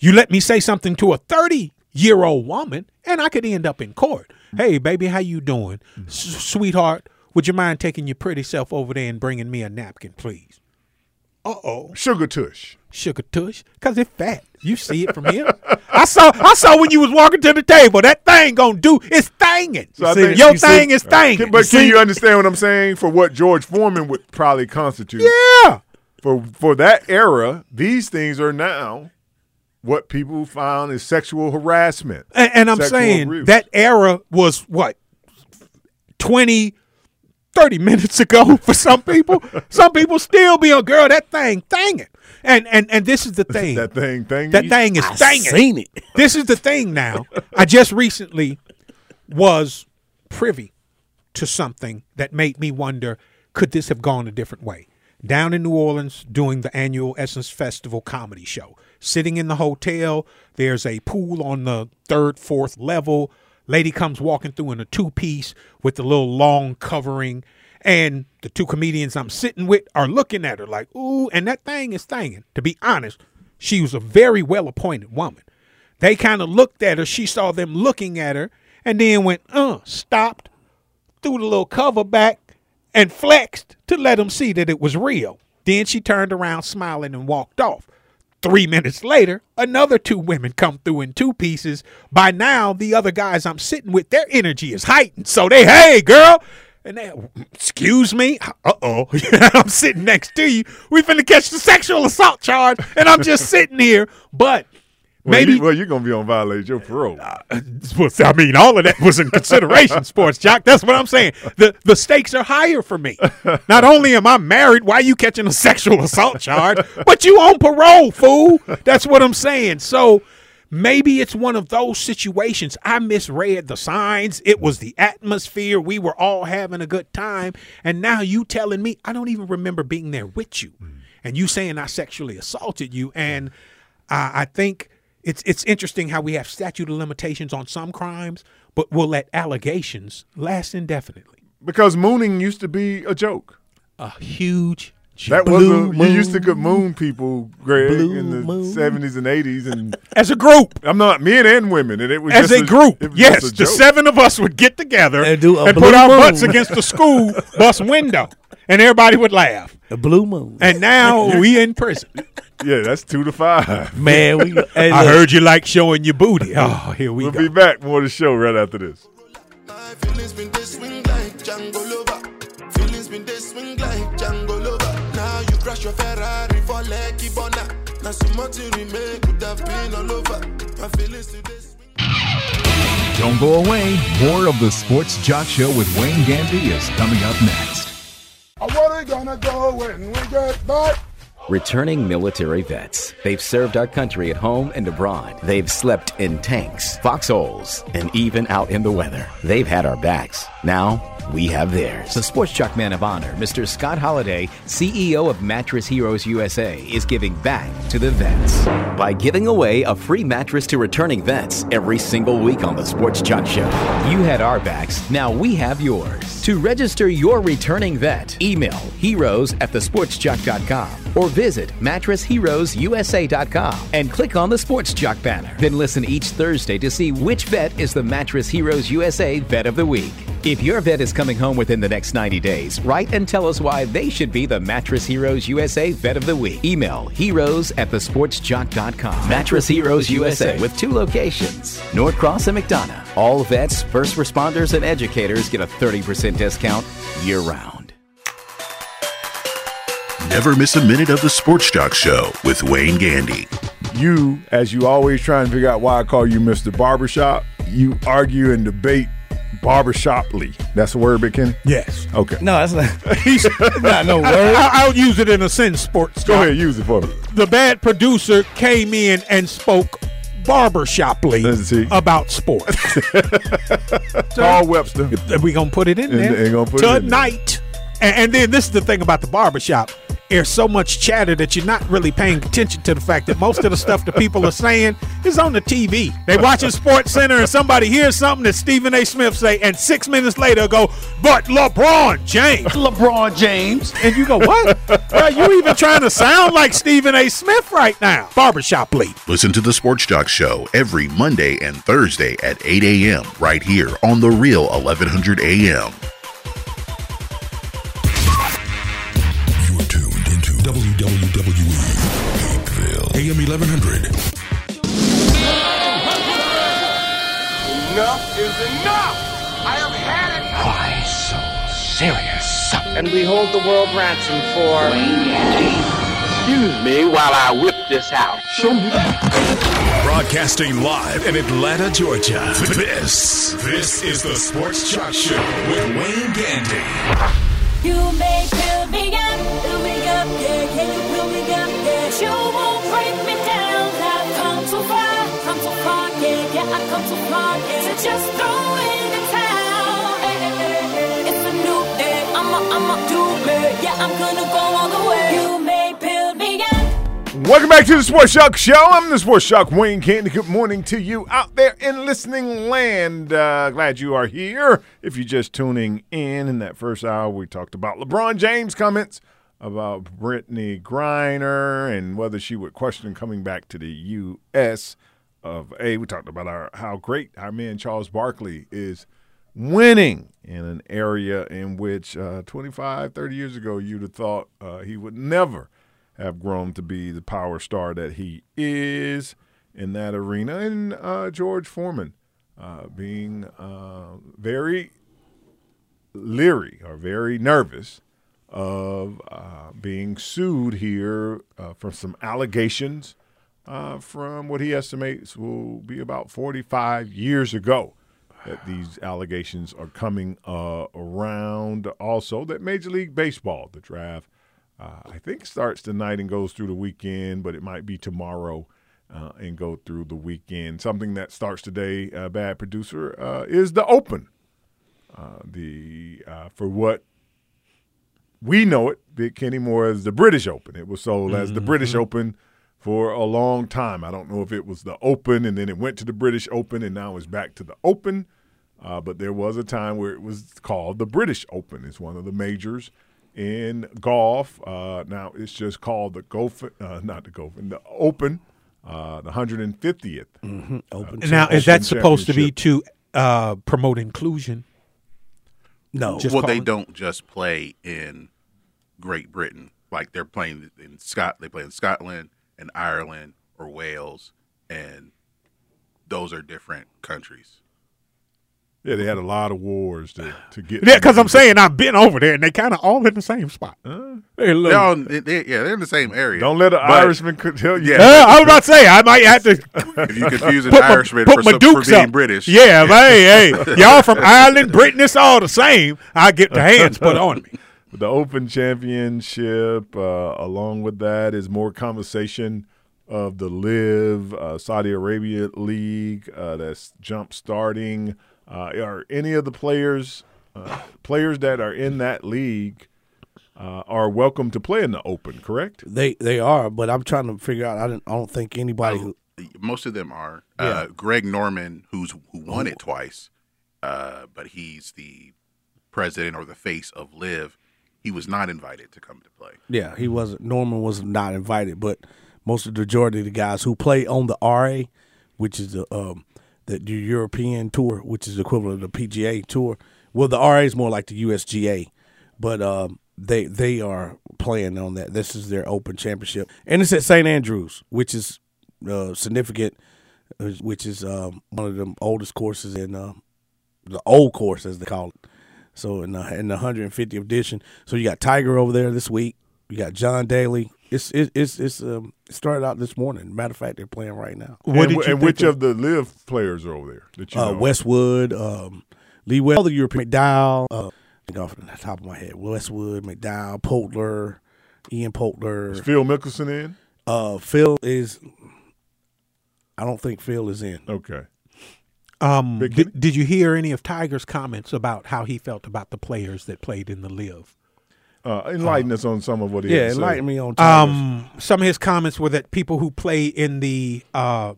S7: you let me say something to a 30 year old woman, and I could end up in court. Hey, baby, how you doing? S- sweetheart, would you mind taking your pretty self over there and bringing me a napkin, please? Uh oh.
S6: sugar tush
S7: Sugar tush, cause it's fat. You see it from here. I saw. I saw when you was walking to the table. That thing gonna do. It's thinging.
S6: So I
S7: See,
S6: think-
S7: your
S6: you see-
S7: thing is thinging.
S6: But can
S7: see?
S6: you understand what I'm saying? For what George Foreman would probably constitute.
S7: Yeah.
S6: For for that era, these things are now what people found is sexual harassment.
S7: And, and I'm saying
S6: abuse.
S7: that era was what 20, 30 minutes ago for some people. some people still be a girl that thing thanging. And and and this is the thing.
S6: that thing thing.
S7: That thing is
S8: I
S7: thanging.
S8: seen it.
S7: This is the thing now. I just recently was privy to something that made me wonder could this have gone a different way? Down in New Orleans doing the annual Essence Festival comedy show. Sitting in the hotel, there's a pool on the third, fourth level. Lady comes walking through in a two piece with the little long covering. And the two comedians I'm sitting with are looking at her like, ooh, and that thing is thinging. To be honest, she was a very well appointed woman. They kind of looked at her. She saw them looking at her and then went, uh, stopped, threw the little cover back, and flexed to let them see that it was real. Then she turned around smiling and walked off. Three minutes later, another two women come through in two pieces. By now, the other guys I'm sitting with, their energy is heightened. So they, hey, girl. And they, excuse me? Uh oh. I'm sitting next to you. We finna catch the sexual assault charge, and I'm just sitting here. But
S6: well,
S7: maybe
S6: you, well, you're gonna be on violate your parole.
S7: Uh, well, I mean, all of that was in consideration, sports jock. That's what I'm saying. The the stakes are higher for me. Not only am I married, why are you catching a sexual assault charge, but you on parole, fool. That's what I'm saying. So maybe it's one of those situations. I misread the signs. It was the atmosphere. We were all having a good time, and now you telling me I don't even remember being there with you, hmm. and you saying I sexually assaulted you, and I, I think it's it's interesting how we have statute of limitations on some crimes, but we'll let allegations last indefinitely.
S6: because mooning used to be a joke.
S7: A huge
S6: That
S7: blue
S6: was a, you used to
S7: moon.
S6: could moon people, Greg,
S7: Blue
S6: in the seventies and eighties, and
S7: as a group.
S6: I'm not men and women, and it was
S7: As
S6: just
S7: a group, yes,
S6: a
S7: the seven of us would get together
S8: And do a
S7: and put our
S8: moon.
S7: butts against the school bus window and everybody would laugh.
S8: The blue moon.
S7: And now we in prison.
S6: Yeah, that's two to five.
S8: Man, we. hey,
S7: I heard you like showing your booty. Oh, here we go.
S6: We'll be back. More of the show right after this.
S1: Crash your Ferrari for Lucky Bona. Now so much you remake could have been all over. My feelings today.
S31: Don't go away. More of the Sports Jock Show with Wayne Gandy is coming up next.
S1: Uh, Where we gonna go when we get back?
S10: Returning military vets. They've served our country at home and abroad. They've slept in tanks, foxholes, and even out in the weather. They've had our backs. Now, we have theirs. The Sports Jock Man of Honor, Mr. Scott Holliday, CEO of Mattress Heroes USA, is giving back to the vets by giving away a free mattress to returning vets every single week on the Sports Jock Show. You had our backs, now we have yours. To register your returning vet, email heroes at thesportsjock.com or visit mattressheroesusa.com and click on the Sports Jock banner. Then listen each Thursday to see which vet is the Mattress Heroes USA Vet of the Week. If your vet is coming home within the next 90 days, write and tell us why they should be the Mattress Heroes USA Vet of the Week. Email heroes at thesportsjock.com. Mattress Heroes USA with two locations, Norcross and McDonough. All vets, first responders, and educators get a 30% discount year round.
S2: Never miss a minute of the Sports Jock Show with Wayne Gandy.
S6: You, as you always try and figure out why I call you Mr. Barbershop, you argue and debate barbershoply. That's the word, Big Kenney?
S7: Yes.
S6: Okay.
S8: No, that's not.
S7: He's
S8: not no word.
S7: I, will use it in a sentence, sports.
S6: Go ahead, use it for me.
S7: The bad producer came in and spoke barbershoply about sports.
S6: Carl Webster.
S7: we gonna put it in there
S6: and gonna put it in there.
S7: tonight. And, and then this is the thing about the barbershop. There's so much chatter that you're not really paying attention to the fact that most of the stuff that people are saying is on the TV. They watching Sports Center and somebody hears something that Stephen A. Smith say, and six minutes later go, but LeBron James.
S1: LeBron James.
S7: And you go, what? Bro, you even trying to sound like Stephen A. Smith right now. Barbershoply.
S2: Listen to the Sports Jock Show every Monday and Thursday at 8 a.m. right here on the Real 1100 a.m.
S4: WWE Peakville, AM 1100.
S1: Enough is enough. I have had it. Why so serious? And we hold the world ransom for. Excuse me while I whip this out. Show me.
S4: Broadcasting live in Atlanta, Georgia. This, this is the Sports Jock Show with Wayne Gandy.
S5: You may build me up, me up, yeah. Can you me up, yeah? You won't break me down. I've come too far, come too far, yeah, yeah. I've come too far, yeah. To just throw in the towel. It's a new day. I'ma, I'ma do it. Yeah, I'm gonna go all the way. You
S6: Welcome back to the Sports Jock Show. I'm the Sports Jock Wayne Gandy. Good morning to you out there in listening land. Uh, glad you are here. If you're just tuning in, in that first hour, we talked about LeBron James comments about Brittney Griner and whether she would question coming back to the U.S. of A. We talked about our how great our man Charles Barkley is winning in an area in which uh, 25, 30 years ago you'd have thought uh, he would never have grown to be the power star that he is in that arena. And uh, George Foreman uh, being uh, very leery or very nervous of uh, being sued here uh, for some allegations uh, from what he estimates will be about 45 years ago. That these allegations are coming around. Also, that Major League Baseball, the draft, uh, I think starts tonight and goes through the weekend, but it might be tomorrow uh, and go through the weekend. Something that starts today, uh, bad producer, uh, is the Open. Uh, the uh, for what we know it, Big Kenney Moore as the British Open. It was sold as the British
S7: Mm-hmm.
S6: Open for a long time. I don't know if it was the Open and then it went to the British Open and now it's back to the Open. Uh, but there was a time where it was called the British Open. It's one of the majors in golf. Uh, now it's just called the Golf, uh, not the Golf, the Open, uh, the 150th.
S8: Mhm. Open.
S7: Now, is that supposed to be to uh, promote inclusion?
S8: No.
S7: Just
S2: well,
S7: call
S2: they
S7: it-
S2: don't just play in Great Britain. Like they're playing in Scot, they play in Scotland and Ireland or Wales, and those are different countries.
S6: Yeah, they had a lot of wars to, to get.
S7: Yeah, because I'm saying I've been over there and they kind of all in the same spot. Hey, look.
S2: They're all, they, they- yeah, they're in the same area.
S6: Don't let an
S2: But-
S6: Irishman tell you.
S2: Yeah,
S7: Uh, I was about to say I might have to.
S2: if you confuse an
S7: put my-
S2: Irishman
S7: put
S2: for,
S7: my
S2: some, for being
S7: up.
S2: British,
S7: Yeah, but hey, hey, y'all from Ireland, Britain, it's all the same. I get the hands put on me.
S6: The Open Championship, uh, along with that, is more conversation of the LIV uh, Saudi Arabia League uh, that's jump starting. Uh, are any of the players uh, players that are in that league uh, are welcome to play in the Open? Correct?
S8: They they are, but I'm trying to figure out. I don't I don't think anybody who
S2: most of them are.
S8: Yeah.
S2: Uh, Greg Norman, who's who won it twice, uh, but he's the president or the face of LIV. He was not invited to come to play.
S8: Yeah, he wasn't. Norman was not invited, but most of the majority of the guys who play on the RA, which is the um, the, the European tour, which is equivalent to the PGA tour. Well, the RA is more like the USGA, but um, they they are playing on that. This is their Open Championship, and it's at St Andrews, which is uh, significant, uh, which is um, one of the oldest courses in uh, the old course as they call it. So in the in the 150th edition, so you got Tiger over there this week. You got John Daly. It's it, it's it's um started out this morning. Matter of fact, they're playing right now.
S6: and, and which of the LIV players are over there that you
S8: uh,
S6: know?
S8: Westwood, um, Lee West, all the European McDowell. Uh, I think off the top of my head, Westwood, McDowell, Poulter, Ian Poulter.
S6: Is Phil Mickelson in?
S8: Uh, Phil is. I don't think Phil is in.
S6: Okay.
S7: Um, did, did you hear any of Tiger's comments about how he felt about the players that played in the LIV?
S6: Uh, enlighten us on some of what he said.
S8: Yeah,
S6: had
S8: enlighten me on Tigers.
S7: Um, some of his comments were that people who play in the uh,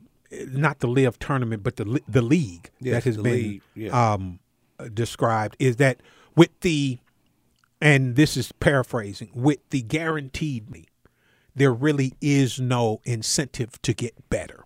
S7: not the LIV tournament, but the the league
S8: Yes,
S7: that has been
S8: league, yeah.
S7: um, uh, described is that with the and this is paraphrasing with the guaranteed me, there really is no incentive to get better.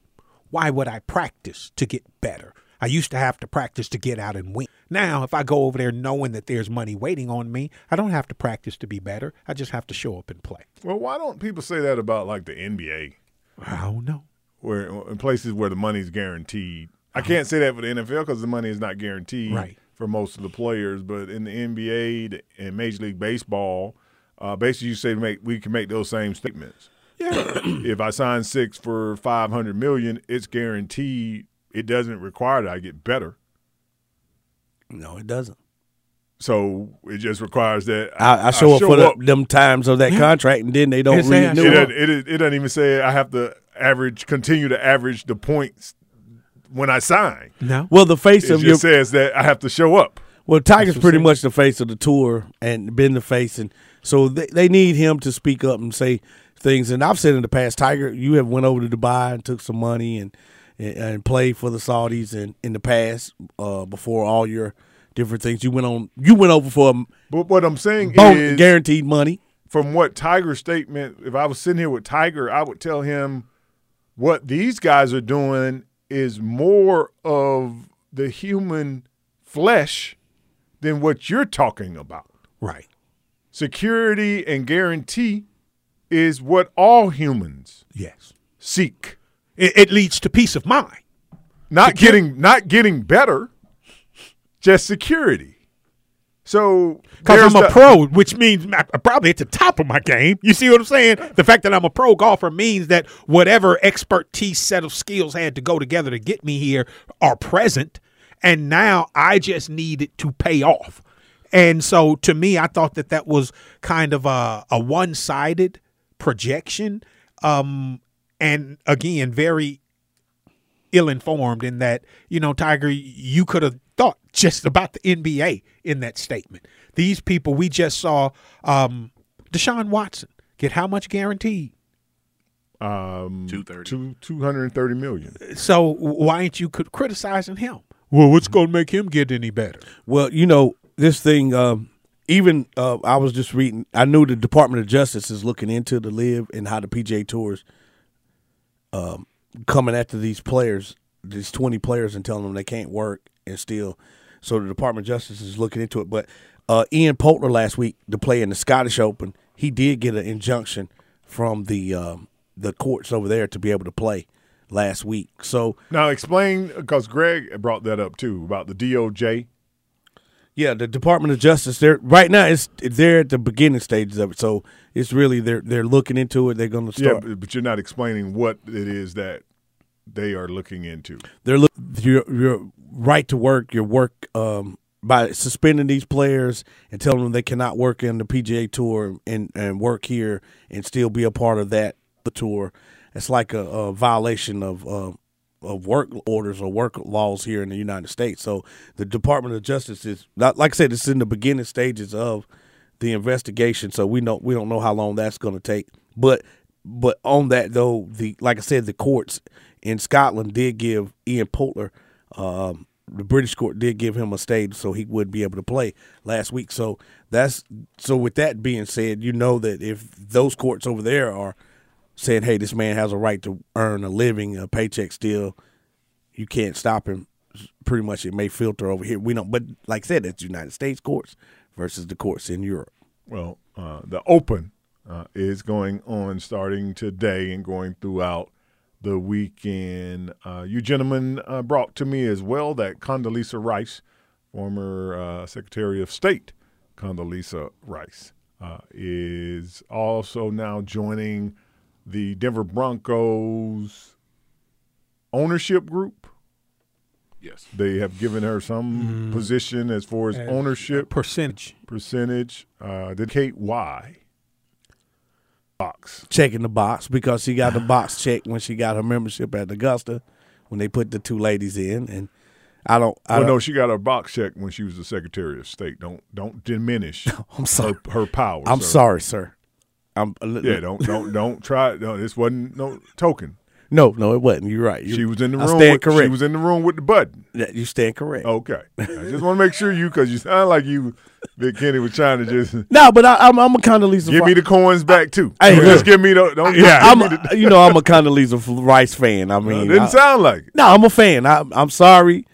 S7: Why would I practice to get better? I used to have to practice to get out and win. Now, if I go over there knowing that there's money waiting on me, I don't have to practice to be better. I just have to show up and play.
S6: Well, why don't people say that about like the NBA?
S7: I don't know.
S6: Where in places where the money's guaranteed. I can't say that for the NFL because the money is not guaranteed
S7: Right.
S6: for most of the players. But in the NBA and Major League Baseball, uh, basically you say make we can make those same statements.
S7: Yeah.
S6: if I sign six for five hundred million, it's guaranteed. It doesn't require that I get better.
S8: No, it doesn't.
S6: So it just requires that
S8: I, I show up for the, them times of that contract, and then they don't
S6: It,
S8: renew.
S6: doesn't, it, it, it doesn't even say I have to average, continue to average the points when I sign.
S7: No.
S8: Well, the face
S6: it
S8: of
S6: just
S8: your
S6: says that I have to show up.
S8: Well, Tiger's pretty
S6: what's
S8: much the face of the tour and been the face, and so they, they need him to speak up and say things. And I've said in the past, Tiger, you have went over to Dubai and took some money and and, and played for the Saudis and in the past uh, before all your different things. You went on, you went over for a
S6: But what I'm saying is
S8: guaranteed money.
S6: From what Tiger's statement, if I was sitting here with Tiger, I would tell him what these guys are doing is more of the human flesh than what you're talking about.
S7: Right.
S6: Security and guarantee is what all humans
S7: yes
S6: seek.
S7: It, it leads to peace of mind.
S6: Not getting not getting better, just security. So
S7: Because I'm a
S6: the-
S7: pro, which means I'm probably at the top of my game. You see what I'm saying? The fact that I'm a pro golfer means that whatever expertise set of skills had to go together to get me here are present. And now I just need it to pay off. And so to me, I thought that that was kind of a, a one sided projection. Um, and again, very ill informed in that, you know, Tiger, you could have thought just about the NBA in that statement. These people, we just saw um, Deshaun Watson get how much guaranteed?
S6: Um,
S2: 230.
S6: Two, 230 million.
S7: So why ain't you criticizing him? Well, what's going to make him get any better?
S8: Well, you know, this thing, um, even uh, I was just reading, I knew the Department of Justice is looking into the LIV and how the PJ Tours um, coming after these players, these 20 players, and telling them they can't work and still. So the Department of Justice is looking into it. But uh, Ian Poulter last week to play in the Scottish Open, he did get an injunction from the um, the courts over there to be able to play last week. So
S6: Now explain because Greg brought that up too about the DOJ.
S8: Yeah, the Department of Justice. They're right now. It's they're at the beginning stages of it, so it's really they're they're looking into it. They're going to
S6: Yeah,
S8: start.
S6: but, but you're not explaining what it is that they are looking into.
S8: they're look your your right to work, your work um, by suspending these players and telling them they cannot work in the PGA Tour and and work here and still be a part of that the tour. It's like a, a violation of. Uh, of work orders or work laws here in the United States. So the Department of Justice is not like I said, it's in the beginning stages of the investigation. So we know we don't know how long that's going to take. But but on that though, the like I said, the courts in Scotland did give Ian Poulter, um, the British court did give him a stage so he would be able to play last week. So that's so. With that being said, you know that if those courts over there are saying, "Hey, this man has a right to earn a living, a paycheck still," you can't stop him. Pretty much, it may filter over here. We don't, but like I said, it's United States courts versus the courts in Europe.
S6: Well, uh, the Open uh, is going on starting today and going throughout the weekend. Uh, you gentlemen uh, brought to me as well that Condoleezza Rice, former uh, Secretary of State Condoleezza Rice, uh, is also now joining the Denver Broncos ownership group.
S2: Yes.
S6: They have given her some position as far as
S7: As
S6: ownership
S7: percentage.
S6: Percentage. Uh, did Kate Y box
S8: checking the box because she got the box checked when she got her membership at Augusta when they put the two ladies in, and I don't. I
S6: well,
S8: don't
S6: no, she got her box checked when she was the Secretary of State. Don't don't diminish.
S8: I'm sorry.
S6: Her, her power.
S8: I'm
S6: sir.
S8: sorry, sir. I'm
S6: Yeah, don't don't don't try. No, this wasn't no token.
S8: No, no, it wasn't. You're right. You-
S6: she was in the
S8: I
S6: room.
S8: stand
S6: with,
S8: correct.
S6: She was in the room with the button.
S8: Yeah, you stand correct.
S6: Okay, I just want to make sure you because you sound like you, Big Kenney, was trying to just
S8: No, but I, I'm I'm a Condoleezza.
S6: give me the coins back too.
S8: Hey,
S6: just
S8: look.
S6: give me the. Don't
S8: Yeah, I'm a,
S6: the,
S8: you know I'm a Condoleezza Rice fan. I mean,
S6: didn't
S8: I-
S6: sound like it.
S8: No, I'm a fan. I, I'm sorry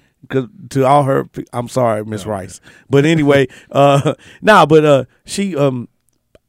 S8: to all her. I'm sorry, Miss Rice. But anyway, uh, nah, but uh, she um,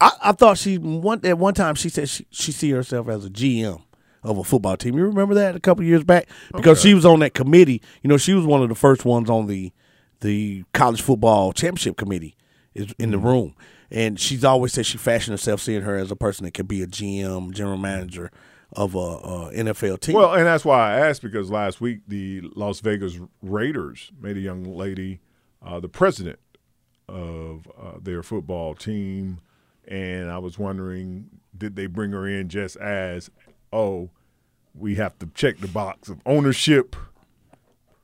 S8: I, I thought she one at one time she said she she see herself as a GM of a football team. You remember that a couple years back because
S6: Okay.
S8: she was on that committee. You know, she was one of the first ones on the the college football championship committee is in the
S6: Mm-hmm.
S8: room. And she's always said she fashioned herself seeing her as a person that could be a GM, general manager of a, a NFL team.
S6: Well, and that's why I asked because last week the Las Vegas Raiders made a young lady uh, the president of uh, their football team, and I was wondering, did they bring her in just as, oh, we have to check the box of ownership?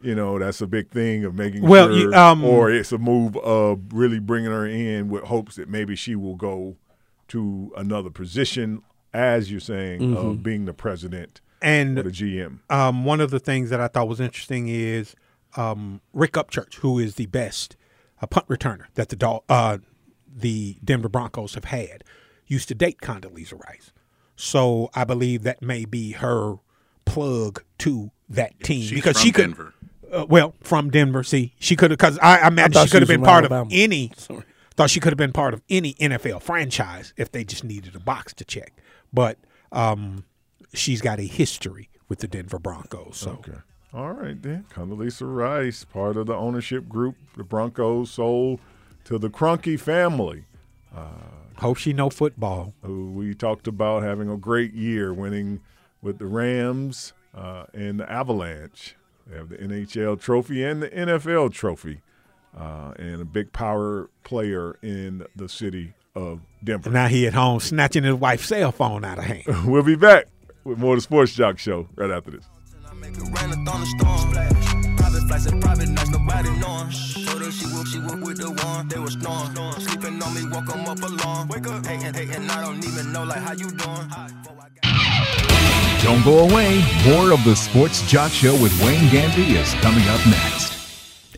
S6: You know, that's a big thing of making
S7: Well,
S6: sure,
S7: you- um,
S6: or it's a move of really bringing her in with hopes that maybe she will go to another position, as you're saying,
S7: Mhm.
S6: of being the president
S7: And
S6: the GM.
S7: Um, one of the things that I thought was interesting is um, Rick Upchurch, who is the best uh, punt returner that the Dol- uh, the Denver Broncos have had, used to date Condoleezza Rice. So I believe that may be her plug to that team
S2: she's
S7: because
S2: from
S7: she could.
S2: Denver.
S7: Uh, well, from Denver, see, she could have because I, I imagine
S8: thought
S7: she
S8: she
S7: could have been
S8: from
S7: part of
S8: Alabama.
S7: any. Thought she could have been part of any NFL franchise if they just needed a box to check. But um, she's got a history with the Denver Broncos. So
S6: Okay. All right then. Condoleezza Rice, part of the ownership group the Broncos sold to the Kroenke family.
S7: hope she know football.
S6: Who we talked about having a great year, winning with the Rams uh, and the Avalanche. They have the NHL trophy and the NFL trophy, uh, and a big power player in the city of Denver.
S7: Now he at home snatching his wife's cell phone out of hand.
S6: we'll be back with more of the Sports Jock Show right after this.
S32: Private flights and private nights, nobody knowing. Told her she woke, she woke with the one. They was snoring. Sleeping on me, woke 'em up alone. Wake up, hating, hating, I don't even know like how you doing.
S10: Don't go away. More of the Sports Jock Show with Wayne Gandy is coming up next.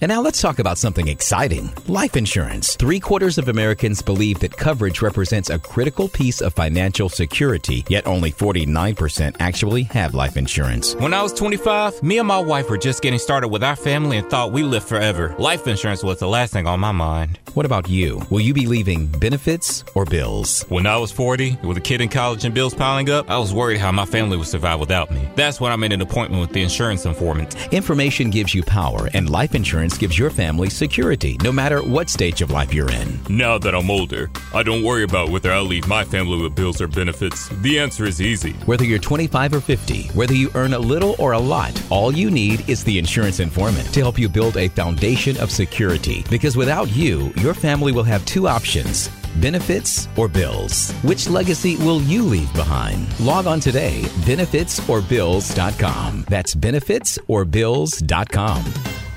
S11: And now let's talk about something exciting life insurance. Three quarters of Americans believe that coverage represents a critical piece of financial security, yet only 49% actually have life insurance.
S28: When I was 25, me and my wife were just getting started with our family and thought we lived forever. Life insurance was the last thing on my mind.
S11: What about you? Will you be leaving benefits or bills?
S28: When I was 40, with a kid in college and bills piling up, I was worried how my family would survive without me. That's when I made an appointment with the insurance informant.
S11: Information gives you power, and life insurance gives your family security, no matter what stage of life you're in.
S28: Now that I'm older, I don't worry about whether I'll leave my family with bills or benefits. The answer is easy.
S11: Whether you're 25 or 50, whether you earn a little or a lot, all you need is the insurance informant to help you build a foundation of security. Because without you, your family will have two options benefits or bills. Which legacy will you leave behind? Log on today, benefitsorbills.com. That's benefitsorbills.com.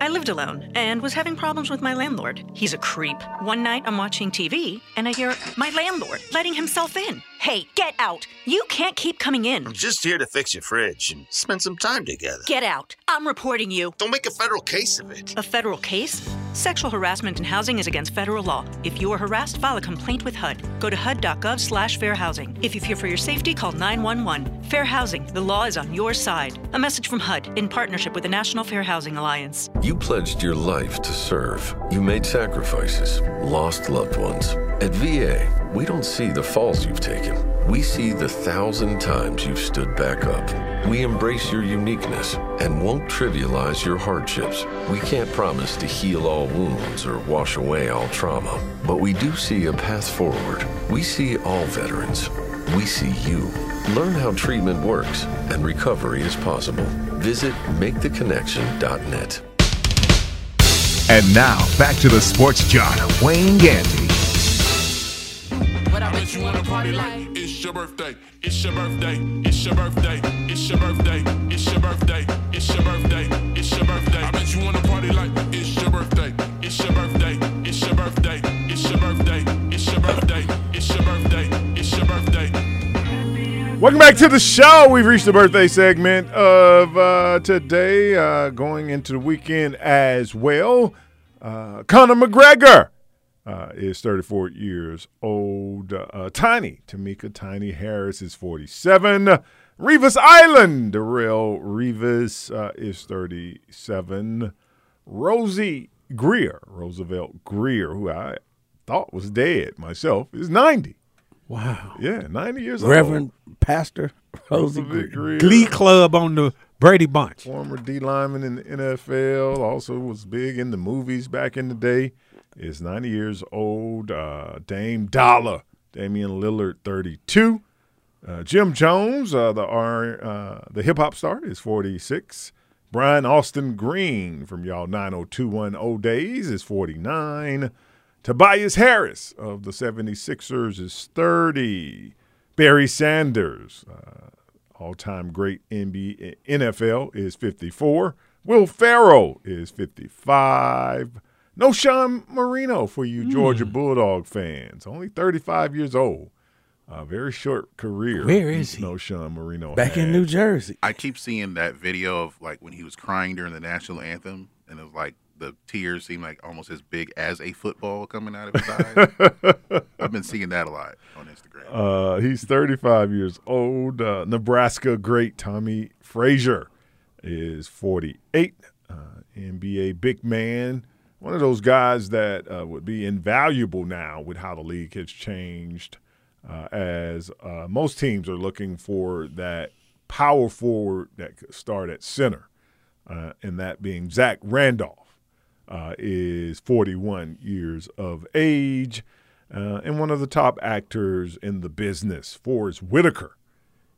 S33: I lived alone and was having problems with my landlord. He's a creep. One night I'm watching TV and I hear my landlord letting himself in. Hey, get out. You can't keep coming in.
S34: I'm just here to fix your fridge and spend some time together.
S33: Get out. I'm reporting you.
S34: Don't make a federal case of it.
S33: A federal case? Sexual harassment in housing is against federal law. If you are harassed, file a complaint with HUD. Go to hud.gov slash fair housing. If you fear for your safety, call 911. Fair housing. The law is on your side. A message from HUD in partnership with the National Fair Housing Alliance.
S35: You pledged your life to serve. You made sacrifices, lost loved ones. At VA, we don't see the falls you've taken. We see the thousand times you've stood back up. We embrace your uniqueness and won't trivialize your hardships. We can't promise to heal all wounds or wash away all trauma, but we do see a path forward. We see all veterans. We see you. Learn how treatment works and recovery is possible. Visit maketheconnection.net.
S4: And now, back to the sports jock, Wayne Gandy.
S36: What I bet you wanna party like it's your birthday, it's your birthday, it's your birthday, it's your birthday, it's your birthday, it's your birthday, it's your birthday. I bet you wanna party like it's your birthday, it's your birthday, it's your birthday, it's your birthday, it's your birthday, it's your birthday, it's your birthday.
S6: Welcome back to the show. We've reached the birthday segment of uh, today, uh, going into the weekend as well. Uh, Conor McGregor uh, is 34 years old. Uh, Tiny, Tameka Tiny Harris is 47. Revis Island, Darrelle Revis uh, is 37. Rosey Grier, Roosevelt Grier, who I thought was dead myself, is 90.
S8: Wow.
S6: Yeah, 90 years old.
S8: Reverend Pastor Rosie
S6: Roosevelt
S8: Grier.
S7: Glee Club on the Brady Bunch.
S6: Former D lineman in the NFL, also was big in the movies back in the day. Is 90 years old. Uh, Dame Dollar, Damian Lillard, 32. Uh, Jim Jones, uh, the R, uh, the hip hop star, is 46. Brian Austin Green from y'all 9021 days is 49. Tobias Harris of the 76ers is 30. Barry Sanders, uh, all time great NBA, NFL, is 54. Will Ferrell is 55. Knowshon Moreno for you Georgia Bulldog fans. Only 35 years old. A very short career.
S8: Where is he?
S6: Knowshon Moreno.
S8: Back in. New Jersey.
S2: I keep seeing that video of like when he was crying during the national anthem, and it was like the tears seemed like almost as big as a football coming out of his eyes. I've been seeing that a lot on Instagram.
S6: Uh, he's 35 years old. Uh, Nebraska great Tommie Frazier is 48. Uh, NBA big man. One of those guys that uh, would be invaluable now with how the league has changed, uh, as uh, most teams are looking for that power forward that could start at center, uh, and that being Zach Randolph, uh, is 41 years of age, uh, and one of the top actors in the business. Forest Whitaker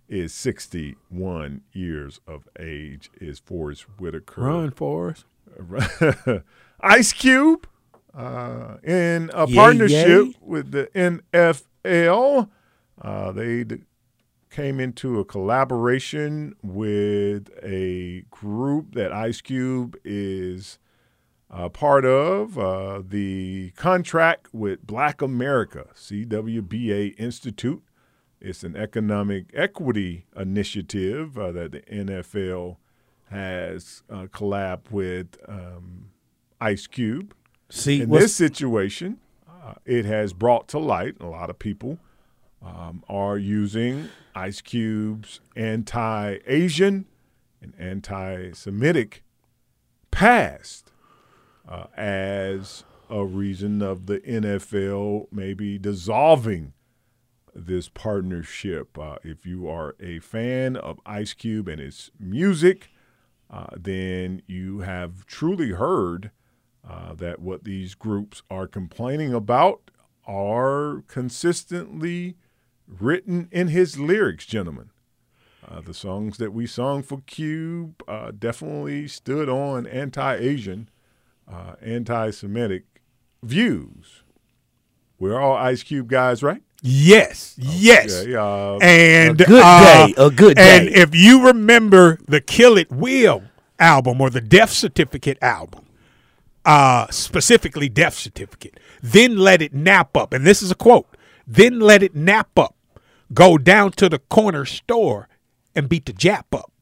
S6: is 61 years of age. Is Forest Whitaker?
S7: Run, Forrest.
S6: Ice Cube uh, in a
S8: Yay,
S6: partnership
S8: yay.
S6: with the NFL. Uh, they d- came into a collaboration with a group that Ice Cube is uh, part of. Uh, the contract with Black America, CWBA Institute. It's an economic equity initiative uh, that the NFL has uh, collab with um, Ice Cube.
S8: See,
S6: in this situation, uh, it has brought to light a lot of people um, are using Ice Cube's anti-Asian and anti-Semitic past uh, as a reason of the NFL maybe dissolving this partnership. Uh, if you are a fan of Ice Cube and his music, uh, then you have truly heard uh, that what these groups are complaining about are consistently written in his lyrics, gentlemen. Uh, the songs that we sung for Cube uh, definitely stood on anti-Asian, uh, anti-Semitic views. We're all Ice Cube guys, right?
S7: Yes, yes.
S6: Okay, uh,
S7: and
S6: a good
S7: uh,
S6: day, a good day.
S7: And if you remember the Kill at Will album or the Death Certificate album, uh, specifically Death Certificate, then let it nap up. And this is a quote. Then let it nap up. Go down to the corner store and beat the Jap up.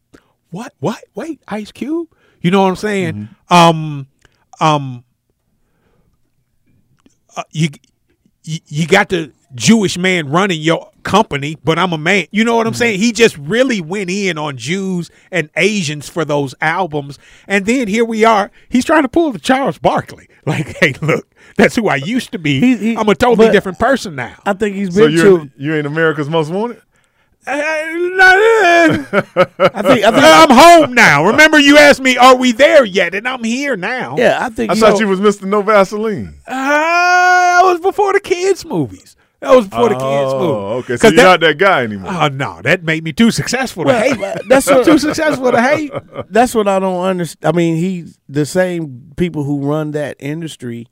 S7: What? What? Wait, Ice Cube? You know what I'm saying? Um, um, uh, you, you you got the Jewish man running your company, but I'm a man. You know what I'm mm-hmm. saying? He just really went in on Jews and Asians for those albums, and then here we are. He's trying to pull the Charles Barkley. Like, hey, look, that's who I used to be. I'm a totally different person now.
S8: I think he's
S6: So
S8: been
S6: you're
S8: to.
S6: you ain't America's most wanted.
S7: Uh, I
S8: think- I uh, think-
S7: I'm home now. Remember, you asked me, "Are we there yet?" And I'm here now.
S8: Yeah, I think
S6: I
S8: you
S6: thought
S8: know-
S6: you was Mr. No Vaseline.
S7: Uh, that was before the kids' movies. That was before the kids'
S6: Oh,
S7: movie.
S6: okay. So
S7: 'Cause
S6: you're
S7: that-
S6: not that guy anymore.
S7: Oh no, that made me too successful to
S8: Well,
S7: hate.
S8: that's what,
S7: too successful to hate.
S8: That's what I don't understand. I mean, he's the same people who run that industry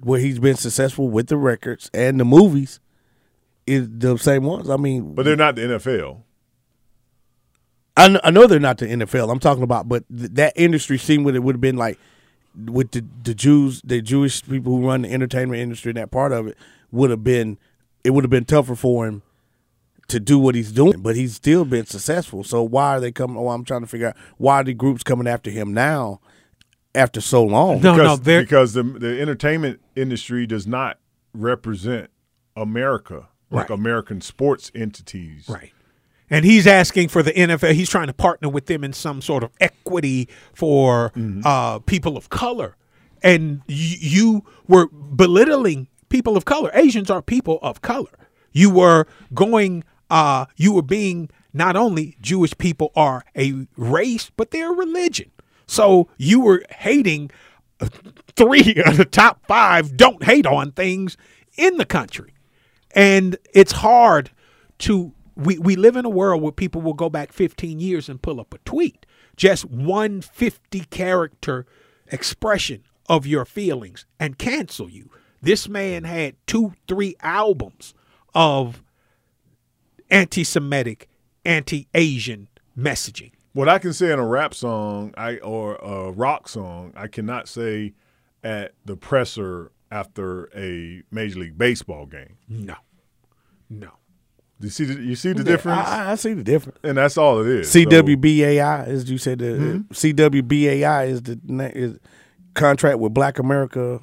S8: where he's been successful with the records and the movies is the same ones. I mean,
S6: But they're not the NFL.
S8: I know, I know they're not the NFL. I'm talking about, but th- that industry seemed what it would have been like with the the Jews, the Jewish people who run the entertainment industry. and That part of it would have been it would have been tougher for him to do what he's doing, but he's still been successful. So why are they coming? Oh, I'm trying to figure out why are the groups coming after him now after so long?
S6: No, because, because the the entertainment industry does not represent America like
S7: Right.
S6: American sports entities.
S7: Right. And he's asking for the NFL. He's trying to partner with them in some sort of equity for
S6: Mm-hmm.
S7: uh, people of color. And y- you were belittling people of color. Asians are people of color. You were going. Uh, you were being not only Jewish people are a race, but they're a religion. So you were hating uh, three of the top five don't hate on things in the country. And it's hard to we, we live in a world where people will go back 15 years and pull up a tweet. Just one 50 character expression of your feelings and cancel you. This man had two, three albums of anti Semitic, anti Asian messaging.
S6: What I can say in a rap song, I or a rock song, I cannot say at the presser after a Major League Baseball game.
S7: No, no.
S6: You see, the, you see the
S8: Yeah,
S6: difference,
S8: I, I see the difference.
S6: and that's all it is. So-
S8: CWBAI, as you said, the
S6: Hmm?
S8: CWBAI is the is contract with Black America.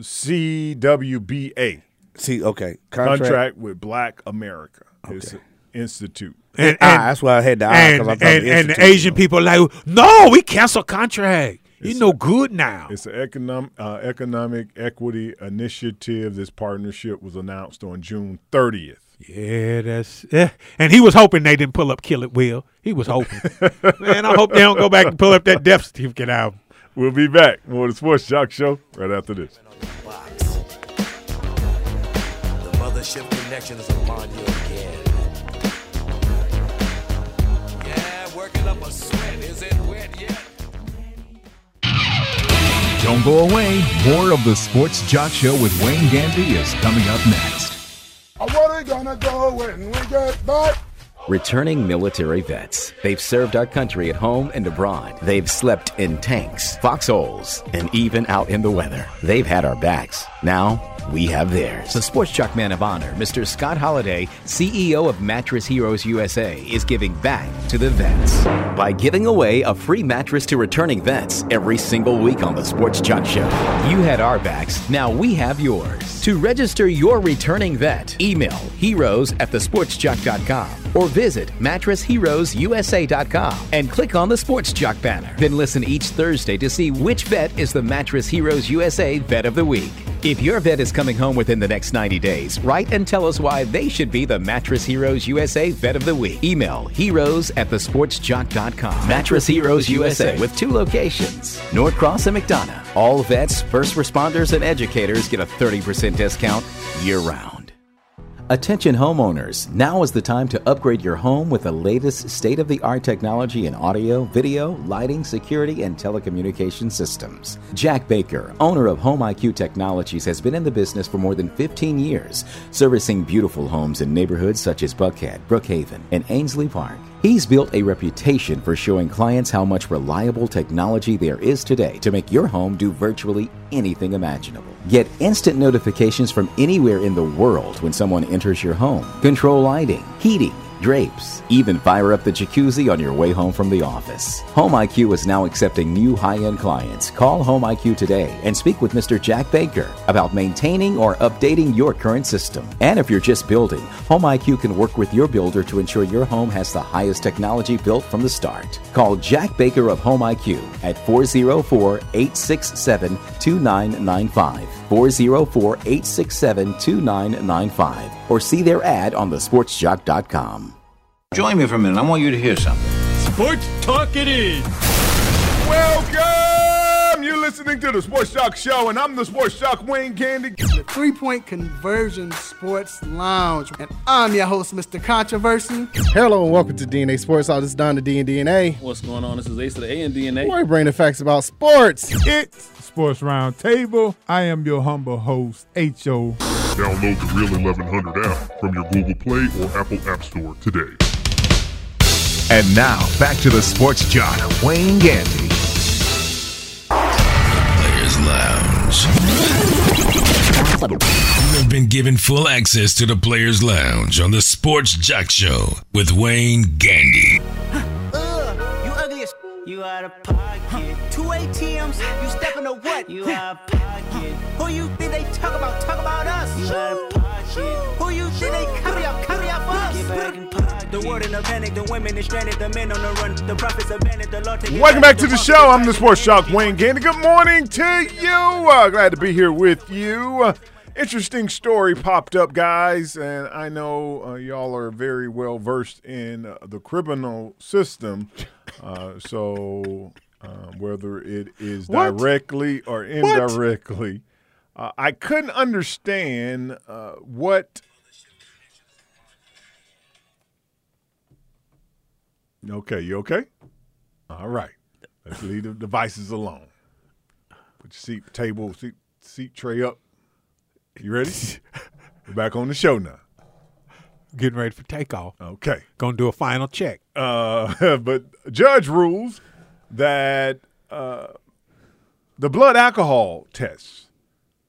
S6: CWBA.
S8: See, okay,
S6: contract,
S8: contract.
S6: with Black America. It's institute.
S8: And, ah, that's why I had the I
S7: and,
S8: I thought
S7: and,
S8: the
S7: and the
S8: institute,
S7: Asian people like, no, we cancel contract. You no good now.
S6: It's an economic uh, economic equity initiative. This partnership was announced on June 30th.
S7: Yeah, that's yeah. And he was hoping they didn't pull up Kill at Will. He was hoping. Man, I hope they don't go back and pull up that death certificate album.
S6: We'll be back. More of the Sports Jock Show right after this.
S37: The mothership connection is upon you again. Yeah, working up a sweat. Is it wet yet?
S4: Don't go away. More of the Sports Jock Show with Wayne Gandy is coming up next.
S36: Are we gonna do when we get back?
S38: Returning military vets. They've served our country at home and abroad. They've slept in tanks, foxholes, and even out in the weather. They've had our backs. Now,
S10: we have theirs. The Sports Jock Man of Honor, Mr. Scott Holliday, CEO of Mattress Heroes USA, is giving back to the vets by giving away a free mattress to returning vets every single week on the Sports Jock Show. You had our backs, now we have yours. To register your returning vet, email heroes at thesportsjock.com or visit mattressheroesusa.com and click on the Sports Jock banner. Then listen each Thursday to see which vet is the Mattress Heroes USA Vet of the Week. If your vet is coming home within the next 90 days, write and tell us why they should be the Mattress Heroes USA Vet of the Week. Email heroes at thesportsjock.com. Mattress Heroes USA with two locations, Norcross and McDonough. All vets, first responders, and educators get a 30% discount year round. Attention homeowners, now is the time to upgrade your home with the latest state of the art technology in audio, video, lighting, security, and telecommunication systems. Jack Baker, owner of Home IQ Technologies, has been in the business for more than 15 years, servicing beautiful homes in neighborhoods such as Buckhead, Brookhaven, and Ansley Park. He's built a reputation for showing clients how much reliable technology there is today to make your home do virtually anything imaginable. Get instant notifications from anywhere in the world when someone enters your home. Control lighting, heating, drapes, even fire up the jacuzzi on your way home from the office. Home IQ is now accepting new high-end clients. Call Home IQ today and speak with Mr. Jack Baker about maintaining or updating your current system. And if you're just building, Home IQ can work with your builder to ensure your home has the highest technology built from the start. Call Jack Baker of Home IQ at 404-867-2995. 404-867-2995 or see their ad on thesportsjock.com.
S39: Join me for a minute. I want you to hear something.
S6: Sports Talk it is. Welcome. You're listening to the Sports Jock Show, and I'm the Sports Jock Wayne Gandy.
S40: The Three Point Conversion Sports Lounge, and I'm your host, Mr. Controversy.
S41: Hello and welcome to DNA Sports. All this is Don the D and DNA.
S42: What's going on? This is Ace of the A and DNA.
S41: Where we bring the facts about sports.
S7: It's Sports Roundtable. I am your humble host, H.O.
S43: Download the Real 1100 app from your Google Play or Apple App Store today.
S4: And now, back to the Sports Jock, Wayne Gandy.
S20: Players Lounge. You have been given full access to the Players Lounge on the Sports Jock Show with Wayne Gandy.
S44: You ugly as you out of pocket. Two ATMs, you stepping to what? You out of pocket. Who you think they talk about? Talk about us. You out of pocket. Who you think they copy out? Copy out for us. Get back in pocket. The world in a panic, the women is stranded, the men on the run, the prophets abandoned, the Lord take
S6: Welcome back to the show. I'm the Sports Jock Wayne Gandy. Good morning to you. Uh, glad to be here with you. Uh, interesting story popped up, guys, and I know uh, y'all are very well versed in uh, the criminal system. Uh, so uh, whether it is
S7: What?
S6: directly or indirectly, uh, I couldn't understand uh, what. Okay, you okay? All right. Let's leave the devices alone. Put your seat table, seat seat tray up. You ready? We're back on the show now.
S7: Getting ready for takeoff.
S6: Okay.
S7: Gonna do a final check.
S6: Uh, but judge rules that uh, the blood alcohol tests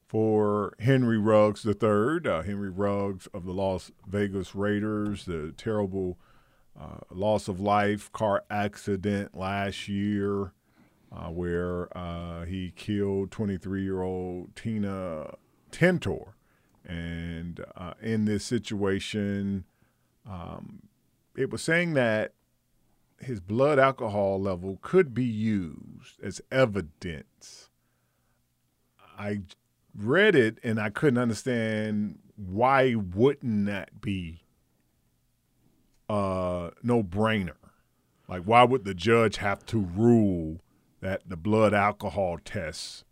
S6: for Henry Ruggs III, uh, Henry Ruggs of the Las Vegas Raiders, the terrible uh, loss of life car accident last year uh, where uh, he killed 23 year old Tina Tintor. And uh, in this situation, um, it was saying that his blood alcohol level could be used as evidence. I read it and I couldn't understand why wouldn't that be a no brainer? Like, why would the judge have to rule that the blood alcohol test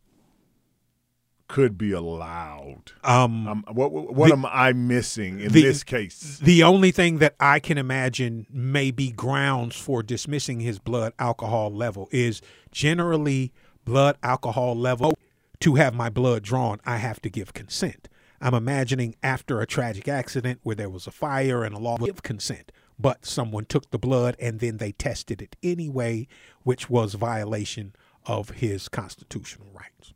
S6: could be allowed?
S7: Um,
S6: what what, what
S7: the-
S6: am I missing in
S7: the-
S6: this case?
S7: The only thing that I can imagine may be grounds for dismissing his blood alcohol level is generally blood alcohol level. To have my blood drawn, I have to give consent. I'm imagining after a tragic accident where there was a fire and a law of consent, but someone took the blood and then they tested it anyway, which was violation of his constitutional rights.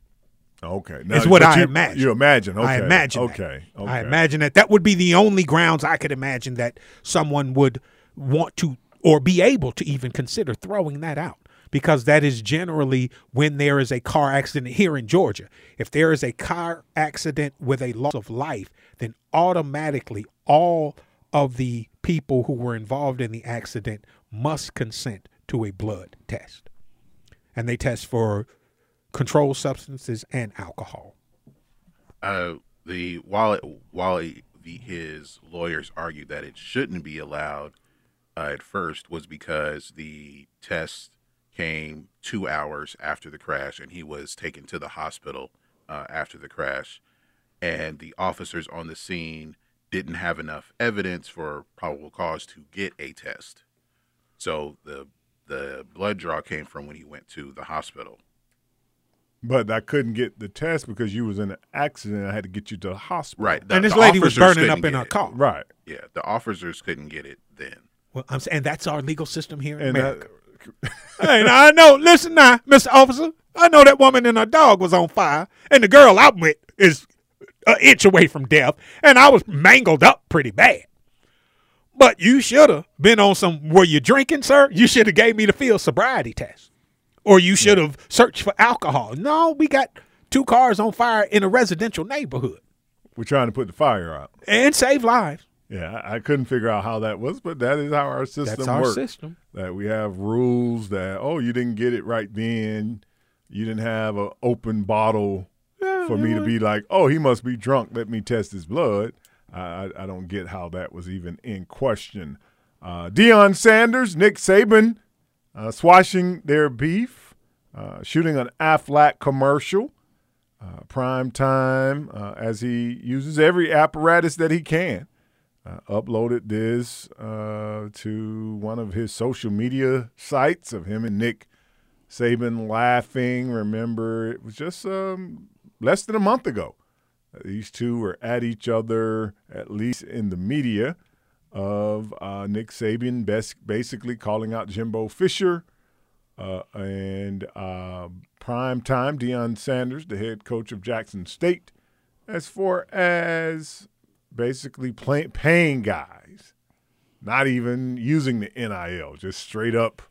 S6: Okay,
S7: is what I
S6: you,
S7: imagine.
S6: You imagine? Okay,
S7: I imagine.
S6: Okay, okay.
S7: I imagine that that would be the only grounds I could imagine that someone would want to or be able to even consider throwing that out because that is generally when there is a car accident here in Georgia. If there is a car accident with a loss of life, then automatically all of the people who were involved in the accident must consent to a blood test. And they test for controlled substances and alcohol.
S2: Uh, the while it, while he, the, his lawyers argued that it shouldn't be allowed uh, at first was because the test came two hours after the crash, and he was taken to the hospital uh, after the crash, and the officers on the scene didn't have enough evidence for probable cause to get a test. So the the blood draw came from when he went to the hospital.
S6: But I couldn't get the test because you was in an accident. I had to get you to the hospital.
S2: Right.
S7: And this lady was burning up in
S2: get
S7: her
S2: it.
S7: car.
S6: Right.
S2: Yeah, the officers couldn't get it then.
S7: Well, I'm saying that's our legal system here in
S6: And that-
S7: America. hey, now I know. Listen now, Mr. Officer. I know that woman and her dog was on fire, and the girl I'm with is an inch away from death, and I was mangled up pretty bad. But you should have been on some. Were you drinking, sir? You should have gave me the field sobriety test, or you should have searched for alcohol. No, we got two cars on fire in a residential neighborhood
S6: We're trying to put the fire out.
S7: and save lives.
S6: Yeah, I I couldn't figure out how that was, but that is how our system
S7: That's our
S6: works.
S7: system.
S6: That we have rules that oh, you didn't get it right then, you didn't have an open bottle for me to be like, oh, he must be drunk. Let me test his blood. I I, I don't get how that was even in question. Uh, Deion Sanders, Nick Saban, uh, swashing their beef, uh, shooting an Aflac commercial. Uh, prime time uh, as he uses every apparatus that he can uh, uploaded this to one of his social media sites of him and Nick Saban laughing. Remember, it was just um, less than a month ago. These two were at each other, at least in the media, of uh, Nick Saban best, basically calling out Jimbo Fisher. Uh, and uh, prime time, Deion Sanders, the head coach of Jackson State, as far as basically play, paying guys, not even using the NIL, just straight up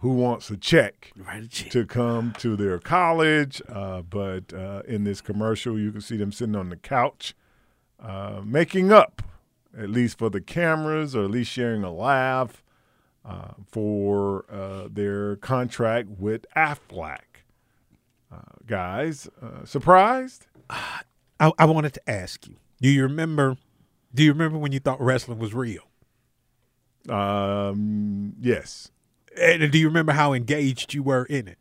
S6: who wants a check, to come to their college. Uh, but uh, in this commercial, you can see them sitting on the couch, uh, making up, at least for the cameras, or at least sharing a laugh uh, for uh, their contract with Aflac. Uh, guys, uh, surprised?
S7: I, I wanted to ask you. Do you remember? Do you remember when you thought wrestling was real?
S6: Um, yes.
S7: And do you remember how engaged you were in it?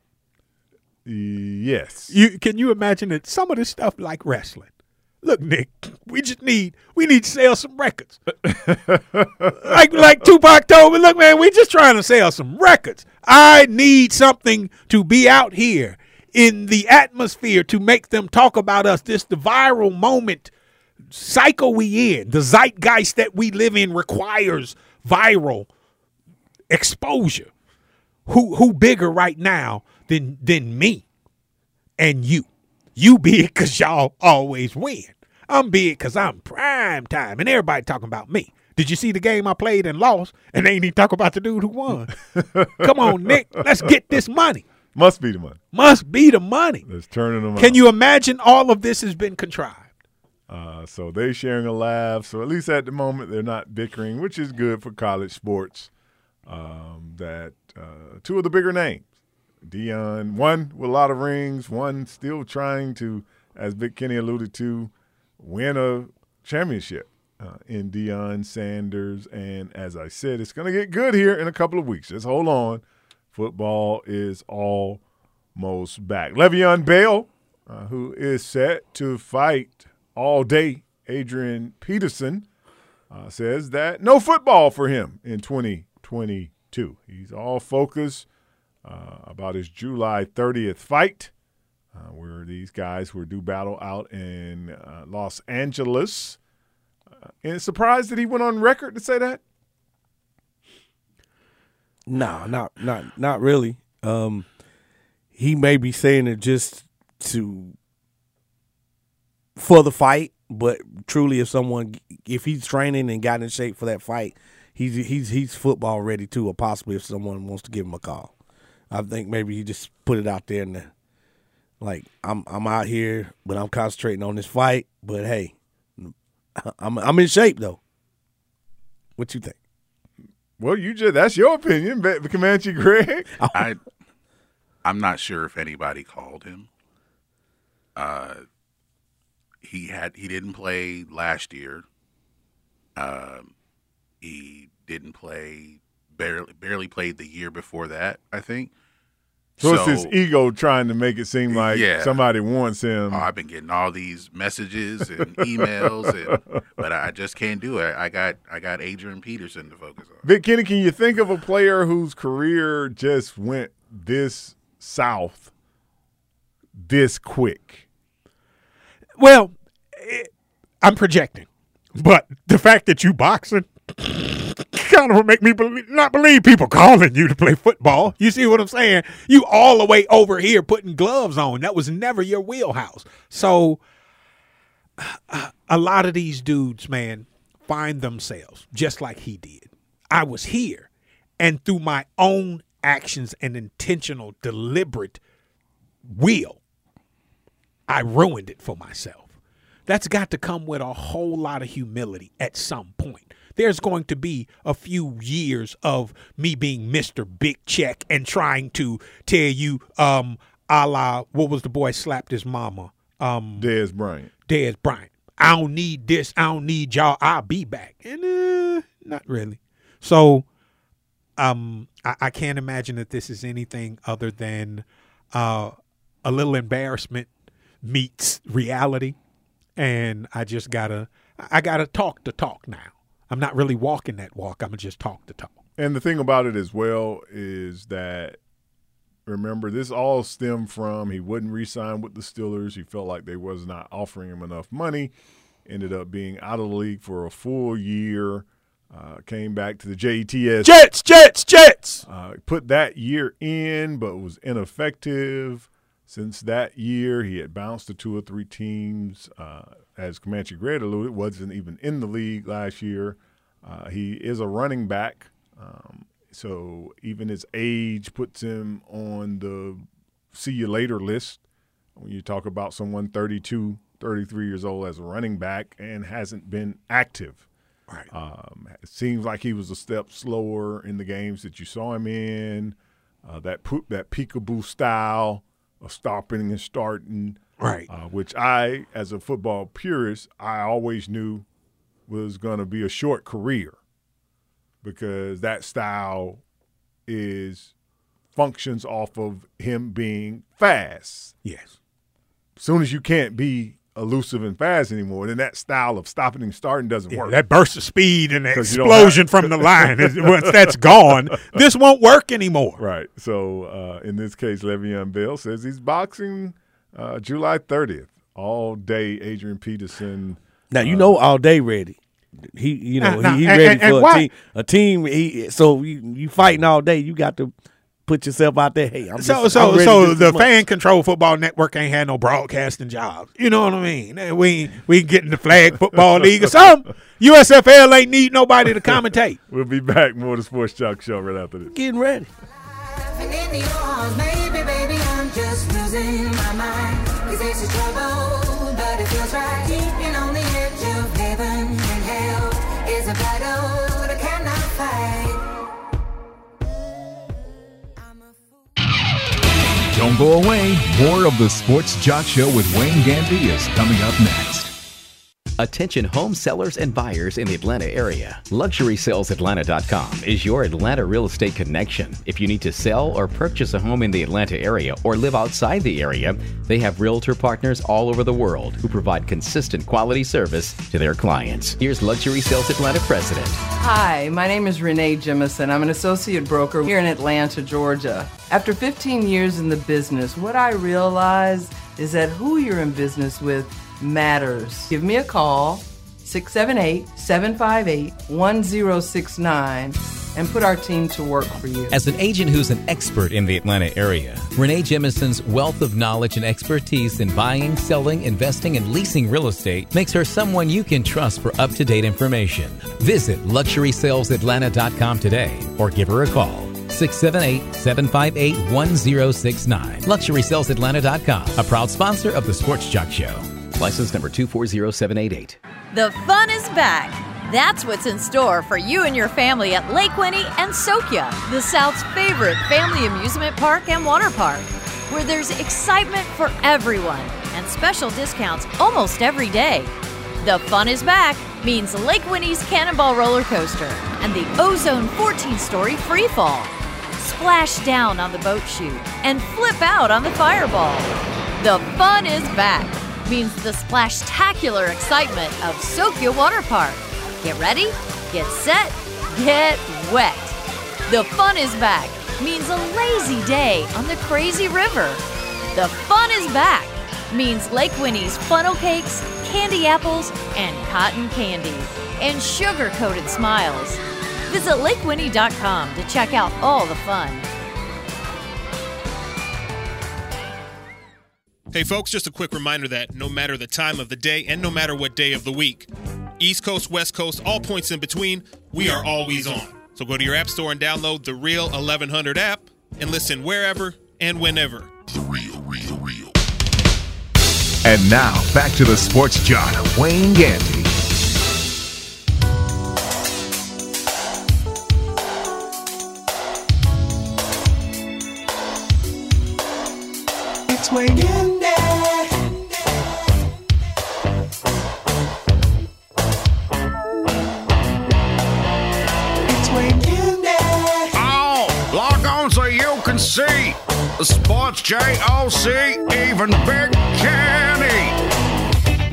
S6: Yes.
S7: You can you imagine that some of this stuff like wrestling? Look, Nick, we just need we need to sell some records. like like Tupac told me, look, man, we just trying to sell some records. I need something to be out here in the atmosphere to make them talk about us. This the viral moment cycle we in. The zeitgeist that we live in requires viral exposure. Who who bigger right now than than me and you? You big because y'all always win. I'm big because I'm prime time and everybody talking about me. Did you see the game I played and lost and they ain't even talk about the dude who won? Come on, Nick. Let's get this money.
S6: Must be the money.
S7: Must be the money.
S6: Let's turning them
S7: Can
S6: out.
S7: you imagine all of this has been contrived?
S6: Uh, so they sharing a laugh. So at least at the moment they're not bickering, which is good for college sports. Um, that uh, two of the bigger names, Deion, one with a lot of rings, one still trying to, as Big Kenney alluded to, win a championship. Uh, in Deion Sanders, and as I said, it's going to get good here in a couple of weeks. Just hold on. Football is almost back. Le'Veon Bell, uh, who is set to fight all day, Adrian Peterson, uh, says that no football for him in 2022. He's all focused uh, about his July 30th fight, uh, where these guys were due battle out in uh, Los Angeles. Uh, and surprised that he went on record to say that.
S8: No, not not not really. Um, he may be saying it just to for the fight, but truly, if someone if he's training and got in shape for that fight, he's he's he's football ready too, or possibly if someone wants to give him a call. I think maybe he just put it out there and the, like I'm I'm out here, but I'm concentrating on this fight. But hey, I'm I'm in shape though. What you think?
S6: Well, you just that's your opinion, Be- Comanche Greg.
S2: I I'm not sure if anybody called him. Uh, he had he didn't play last year. Um, he didn't play barely barely played the year before that. I think.
S6: So, it's his ego trying to make it seem like
S2: Yeah.
S6: somebody wants him.
S2: Oh, I've been getting all these messages and emails, and, but I just can't do it. I got I got Adrian Peterson to focus on.
S6: Big Kenney, can you think of a player whose career just went this south this quick?
S7: Well, eh, I'm projecting, but the fact that you boxing kind of make me believe, not believe people calling you to play football. You see what I'm saying? You all the way over here putting gloves on. That was never your wheelhouse. So a lot of these dudes, man, find themselves just like he did. I was here, and through my own actions and intentional, deliberate will, I ruined it for myself. That's got to come with a whole lot of humility at some point. There's going to be a few years of me being Mr. Big Check and trying to tell you, um, a la, what was the boy slapped his mama? Um,
S6: Dez Bryant.
S7: Dez Bryant. I don't need this. I don't need y'all. I'll be back. And uh, not really. So um, I, I can't imagine that this is anything other than uh, a little embarrassment meets reality. And I just gotta, I gotta talk the talk now. I'm not really walking that walk. I'm just talk the talk.
S6: And the thing about it as well is that remember this all stemmed from he wouldn't re-sign with the Steelers. He felt like they was not offering him enough money. Ended up being out of the league for a full year. Uh, came back to the JETS.
S7: Jets, Jets, Jets.
S6: Uh, put that year in, but was ineffective. Since that year, he had bounced to two or three teams. Uh, as Comanche Greg alluded, wasn't even in the league last year. Uh, he is a running back, um, so even his age puts him on the see you later list. When you talk about someone 32, 33 years old as a running back and hasn't been active.
S7: Right.
S6: Um, it seems like he was a step slower in the games that you saw him in. Uh, that that peekaboo style of stopping and starting,
S7: Right.
S6: Uh, which I, as a football purist, I always knew was going to be a short career because that style is functions off of him being fast.
S7: Yes.
S6: As soon as you can't be elusive and fast anymore, then that style of stopping and starting doesn't
S7: Yeah,
S6: work.
S7: that burst of speed and the
S6: 'Cause
S7: explosion
S6: have-
S7: from the line, once that's gone, this won't work anymore.
S6: Right. So uh, in this case, Le'Veon Bell says he's boxing uh, July 30th, all day. Adrian Peterson.
S8: Now you know all day ready. He, you know,
S7: Now-
S8: he, he
S7: now,
S8: ready
S7: and- and
S8: for a team. A team. He so you, you fighting all day. You got to put yourself out there. Hey, I'm
S7: So,
S8: just,
S7: so,
S8: I'm
S7: so the
S8: month.
S7: fan control football network ain't had no broadcasting jobs. You know what I mean? We we getting the flag football league or something. USFL ain't need nobody to commentate.
S6: We'll be back more of the Sports Talk Show right after this.
S8: Getting ready.
S45: And in your arms, maybe, baby, I'm just losing my mind. Cause this is trouble, but it feels right.
S10: Don't go away. More of the Sports Jock Show with Wayne Gandy is coming up next.
S38: Attention home sellers and buyers in the Atlanta area. LuxurySalesAtlanta.com is your Atlanta real estate connection. If you need to sell or purchase a home in the Atlanta area or live outside the area, they have realtor partners all over the world who provide consistent quality service to their clients. Here's Luxury Sales Atlanta President.
S46: Hi, my name is Renee Jemison. I'm an associate broker here in Atlanta, Georgia. After 15 years in the business, what I realized is that who you're in business with matters. Give me a call, 678 758 1069, and put our team to work for you.
S10: As an agent who's an expert in the Atlanta area, Renee Jemison's wealth of knowledge and expertise in buying, selling, investing, and leasing real estate makes her someone you can trust for up to date information. Visit luxurysalesatlanta.com today or give her a call. 678 758 1069. LuxurySalesAtlanta.com, a proud sponsor of the Sports Jock Show.
S38: License number 240788.
S47: The fun is back. That's what's in store for you and your family at Lake Winnie and Soak Ya, the South's favorite family amusement park and water park, where there's excitement for everyone and special discounts almost every day. The fun is back means Lake Winnie's Cannonball roller coaster and the Ozone 14 story free fall. Splash down on the boat chute and flip out on the fireball. The fun is back means the splashtacular excitement of Soak Ya Water Park. Get ready, get set, get wet. The fun is back means a lazy day on the crazy river. The fun is back means Lake Winnie's funnel cakes, candy apples, and cotton candy, and sugar coated smiles. Visit lakewinnie.com to check out all the fun.
S48: Hey, folks, just a quick reminder that no matter the time of the day and no matter what day of the week, East Coast, West Coast, all points in between, we are always on. So go to your app store and download the Real 1100 app and listen wherever and whenever.
S4: The real, real, real. And now back to the Sports Jock Wayne Gandy.
S45: It's Wayne Gandy.
S49: Sports Jock, even Big Kenney.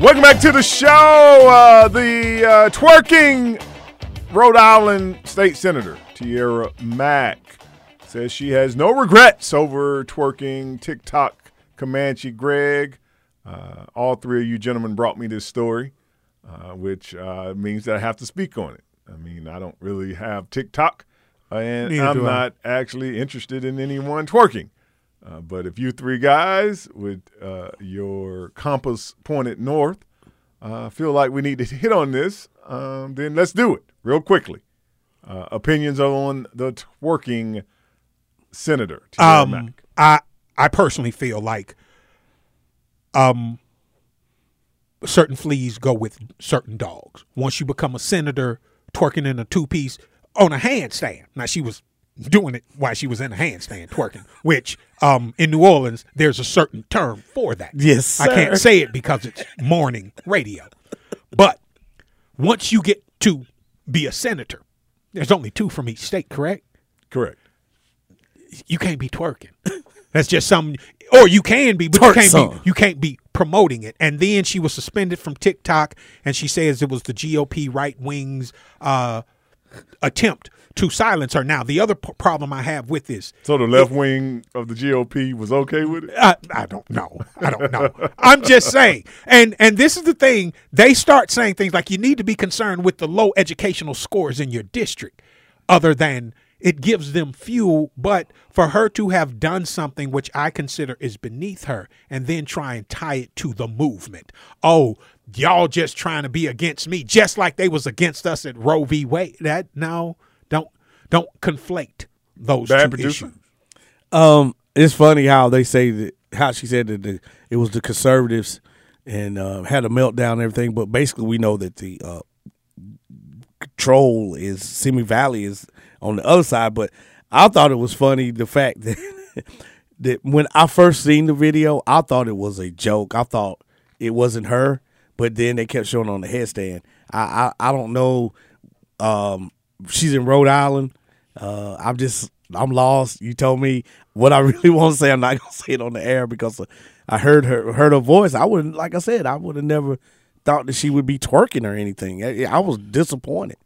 S6: Welcome back to the show. Uh, the uh, twerking Rhode Island State Senator Tiara Mack says she has no regrets over twerking TikTok Comanche Greg. Uh, all three of you gentlemen brought me this story, uh, which uh, means that I have to speak on it. I mean, I don't really have TikTok, and
S7: Neither
S6: I'm not actually interested in anyone twerking. Uh, but if you three guys with uh, your compass pointed north uh, feel like we need to hit on this, um, then let's do it real quickly. Uh, opinions on the twerking senator.
S7: Um, I I personally feel like um certain fleas go with certain dogs. Once you become a senator, twerking in a two piece on a handstand. Now she was doing it while she was in a handstand twerking, which um in New Orleans there's a certain term for that.
S8: Yes,
S7: I can't say it because it's morning radio. But once you get to be a senator, there's only two from each state, correct?
S6: Correct.
S7: You can't be twerking. That's just something, or you can be, but
S8: Twerk
S7: you can't
S8: song.
S7: be. You can't be promoting it. And then she was suspended from TikTok, and she says it was the GOP right wing's uh, attempt to silence her. Now, the other p- problem I have with this,
S6: So the left wing of the GOP was okay with it.
S7: I, I don't know. I don't know. I'm just saying. And and this is the thing. They start saying things like you need to be concerned with the low educational scores in your district, other than it gives them fuel. But for her to have done something which I consider is beneath her, and then try and tie it to the movement. Oh, y'all just trying to be against me, just like they was against us at Roe v. Wade. That no, don't don't conflate those
S6: Bad
S7: two
S6: producer.
S7: issues.
S8: Um, it's funny how they say that how she said that the, it was the conservatives and uh, had a meltdown and everything, but basically we know that the uh, control is Simi Valley is on the other side. But I thought it was funny the fact that that when I first seen the video, I thought it was a joke. I thought it wasn't her, but then they kept showing on the headstand. I I, I don't know. Um, she's in Rhode Island. Uh, I'm just I'm lost. You told me what I really want to say. I'm not gonna say it on the air because I heard her heard her voice. I wouldn't like I said I would have never thought that she would be twerking or anything. I, I was disappointed.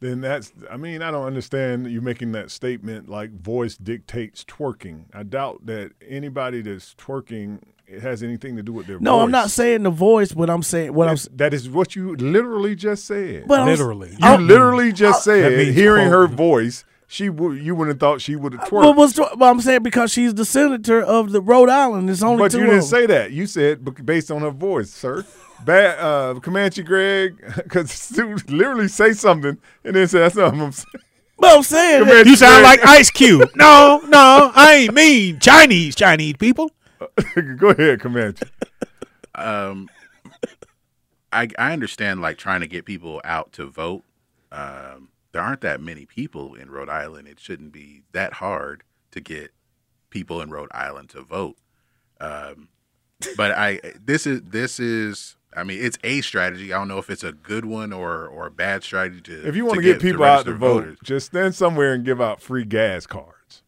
S6: Then that's. I mean, I don't understand you making that statement like voice dictates twerking. I doubt that anybody that's twerking it has anything to do with their
S8: No,
S6: voice.
S8: I'm not saying the voice, but I'm saying what I'm.
S6: That is what you literally just said.
S8: But
S7: Literally.
S6: You
S8: I'm-
S6: literally just
S7: That
S6: said
S7: means
S6: hearing her voice she would. You wouldn't have thought she would have
S8: Well,
S6: twerked.
S8: what's tw- well, I'm saying because she's the senator of the Rhode Island. It's only
S6: But
S8: two
S6: you
S8: of
S6: didn't
S8: them.
S6: say that. You said based on her voice, sir. Bad uh, Comanche Greg, because literally say something and then say that's not what I'm saying.
S8: But I'm saying
S6: Comanche
S7: You sound
S6: Greg-
S7: like Ice Cube. No, no, I ain't mean Chinese, Chinese people.
S6: Go ahead, Comanche.
S2: um, I I understand like trying to get people out to vote. Um, there aren't that many people in Rhode Island. It shouldn't be that hard to get people in Rhode Island to vote. Um, but I this is this is I mean it's a strategy. I don't know if it's a good one or or a bad strategy to
S6: If you want to get people out to vote,
S2: voters.
S6: just stand somewhere and give out free gas cards.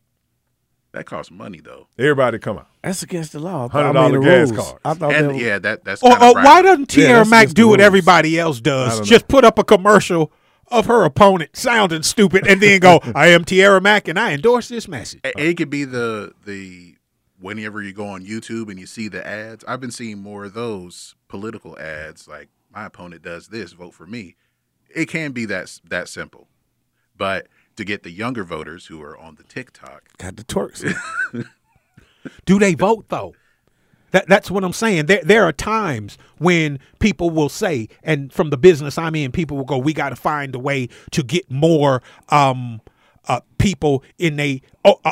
S2: That costs money though.
S6: Everybody come out.
S8: That's against the law. I thought-
S6: Hundred
S8: I mean,
S6: gas
S8: rules.
S6: card.
S8: I thought
S2: And
S8: that was-
S2: yeah, that that's
S7: Or, or why doesn't
S8: Yeah,
S7: Tiara
S8: that's
S7: Mack do what everybody else does?
S6: don't know.
S7: Just put up a commercial of her opponent sounding stupid and then go, I am Tiara Mack and I endorse this message.
S2: It, it could be the the whenever you go on YouTube and you see the ads. I've been seeing more of those political ads, like my opponent does this, vote for me. It can be that that simple, but to get the younger voters who are on the TikTok,
S8: got the twerks.
S7: Do they vote though? That that's what I'm saying. There there are times when people will say, and from the business I'm in, people will go, "We got to find a way to get more um, uh, people in a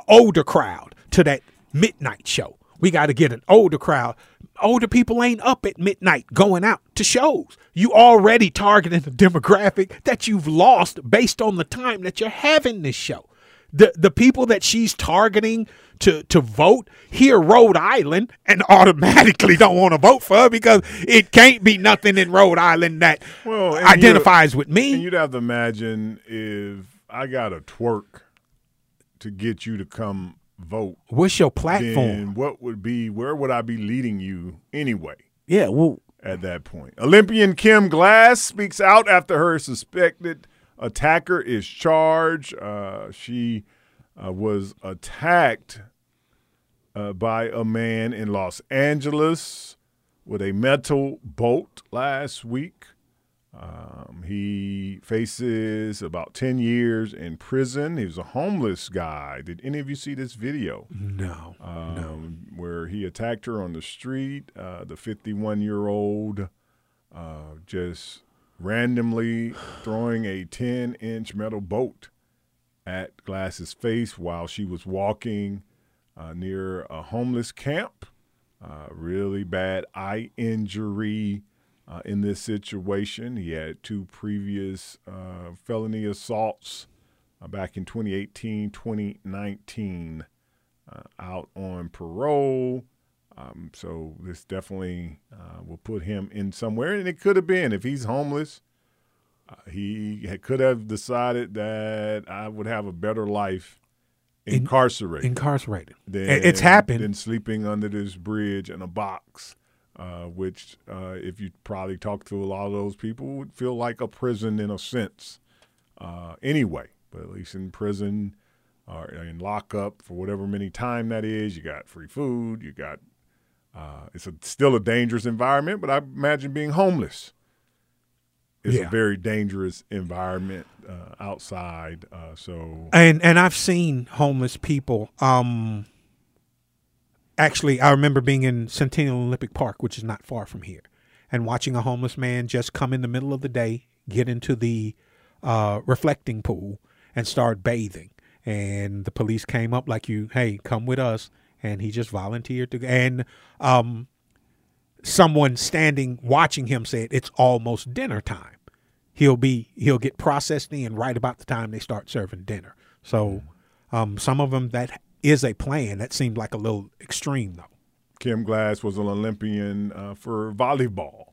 S7: older crowd to that midnight show. We got to get an older crowd. Older people ain't up at midnight going out to shows. You already targeting a demographic that you've lost based on the time that you're having this show the the people that she's targeting to to vote hear Rhode Island and automatically don't want to vote for her because it can't be nothing in Rhode Island that
S6: Well,
S7: identifies with me.
S6: And you'd have to imagine if I got a twerk to get you to come vote.
S7: What's your platform?
S6: Then what would be? Where would I be leading you anyway?
S8: Yeah, well,
S6: at that point, Olympian Kim Glass speaks out after her suspected attacker is charged. Uh, she uh, was attacked uh, by a man in Los Angeles with a metal bolt last week. Um, he faces about 10 years in prison. He was a homeless guy. Did any of you see this video?
S7: No.
S6: Um, Where he attacked her on the street. Uh, the 51 year old uh, just randomly throwing a 10 inch metal bolt at Glass's face while she was walking uh, near a homeless camp. Uh, really bad eye injury uh, in this situation. He had two previous uh, felony assaults uh, back in 2018, 2019, uh, out on parole. Um, so this definitely uh, will put him in somewhere, and it could have been if he's homeless. Uh, he had, could have decided that I would have a better life
S7: In-
S6: incarcerated.
S7: incarcerated.
S6: Than,
S7: it's happened.
S6: Than sleeping under this bridge in a box, uh, which, uh, if you probably talk to a lot of those people, would feel like a prison in a sense. Uh, anyway, but at least in prison or in lockup for whatever many time that is, you got free food, you got. Uh, it's a, still a dangerous environment, but I imagine being homeless is
S7: Yeah.
S6: a very dangerous environment uh, outside. Uh, so
S7: and and I've seen homeless people. Um, actually, I remember being in Centennial Olympic Park, which is not far from here, and watching a homeless man just come in the middle of the day, get into the uh, reflecting pool, and start bathing. And the police came up like, "You, hey, come with us," and he just volunteered to. And um, someone standing watching him said, "It's almost dinner time." he'll be he'll get processed in right about the time they start serving dinner. So um, some of them that is a plan. That seemed like a little extreme though.
S6: Kim Glass was an Olympian uh, for volleyball.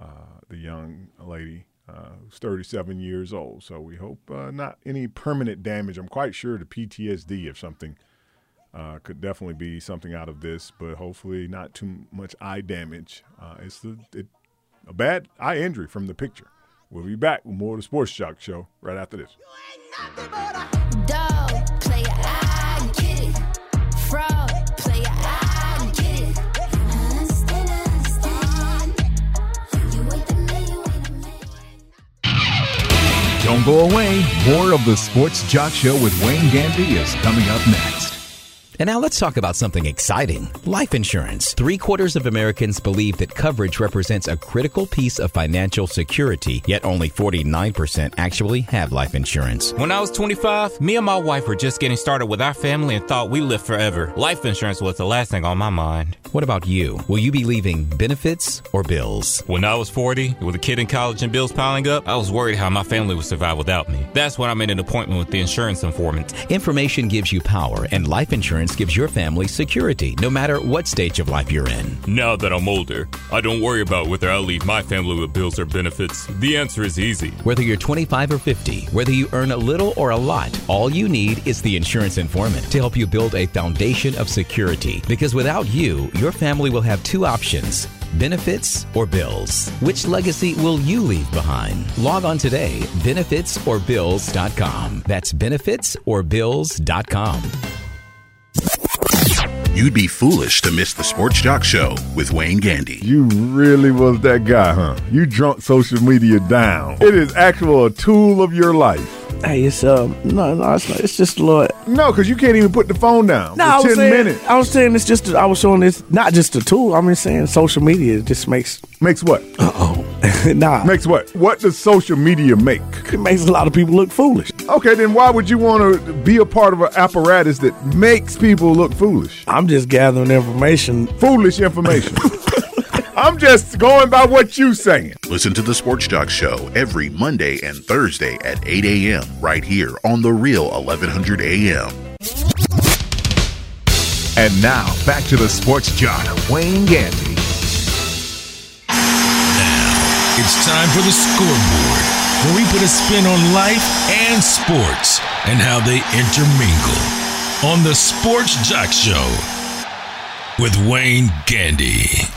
S6: Uh, the young lady, uh, who's 37 years old. So we hope uh, not any permanent damage. I'm quite sure the PTSD of something uh, could definitely be something out of this, but hopefully not too much eye damage. Uh, it's the, it, a bad eye injury from the picture. We'll be back with more of the Sports Jock Show right after this.
S50: Dog, player, I get it. Fraud, player, I get it. Understand, understand. You wait the minute, you wait a minute.
S4: Don't go away. More of the Sports Jock Show with Wayne Gandy is coming up next.
S10: And now let's talk about something exciting life insurance. Three quarters of Americans believe that coverage represents a critical piece of financial security, yet only 49% actually have life insurance.
S51: When I was 25, me and my wife were just getting started with our family and thought we lived forever. Life insurance was the last thing on my mind.
S10: What about you? Will you be leaving benefits or bills?
S51: When I was 40, with a kid in college and bills piling up, I was worried how my family would survive without me. That's when I made an appointment with the insurance informant.
S10: Information gives you power, and life insurance gives your family security, no matter what stage of life you're in.
S51: Now that I'm older, I don't worry about whether I'll leave my family with bills or benefits. The answer is easy.
S10: Whether you're 25 or 50, whether you earn a little or a lot, all you need is the insurance informant to help you build a foundation of security. Because without you, your family will have two options benefits or bills. Which legacy will you leave behind? Log on today, benefitsorbills.com. That's benefitsorbills.com.
S2: You'd be foolish to miss the Sports Jock Show with Wayne Gandy.
S6: You really was that guy, huh? You drunk social media down. It is actual a tool of your life.
S8: Hey, it's um no no it's not. It's just a little.
S6: No, because you can't even put the phone down
S8: No,
S6: for
S8: I was
S6: ten
S8: saying,
S6: minutes.
S8: I was saying it's just. I was showing this not just a tool. I'm just saying social media just makes
S6: makes what?
S8: Uh oh. nah.
S6: Makes what? What does social media make?
S8: It makes a lot of people look foolish.
S6: Okay, then why would you want to be a part of an apparatus that makes people look foolish?
S8: I'm just gathering information.
S6: Foolish information. I'm just going by what you saying.
S2: Listen to the Sports Jock Show every Monday and Thursday at 8 a.m. right here on the Real 1100 AM.
S4: And now, back to the Sports Jock, Wayne Gandy.
S20: It's time for the scoreboard, where we put a spin on life and sports and how they intermingle. On the Sports Jock Show with Wayne Gandy.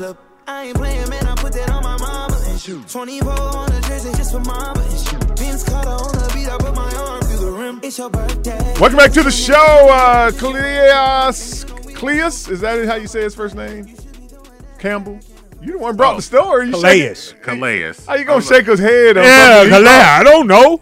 S44: Up. I ain't playing, man. I put that on my mama and shoot. 24 on the jersey just for mama and shoot. Vince Carter on the beat, I put my arm through the rim. It's your birthday.
S6: Welcome back to the show, uh, Cleus. Cleus, is that how you say his first name? Campbell. You the one brought the story. You
S7: Calais.
S2: Calais.
S6: How you gonna shake his head?
S7: Yeah,
S6: something
S7: Calais.
S6: thought-
S7: I don't know.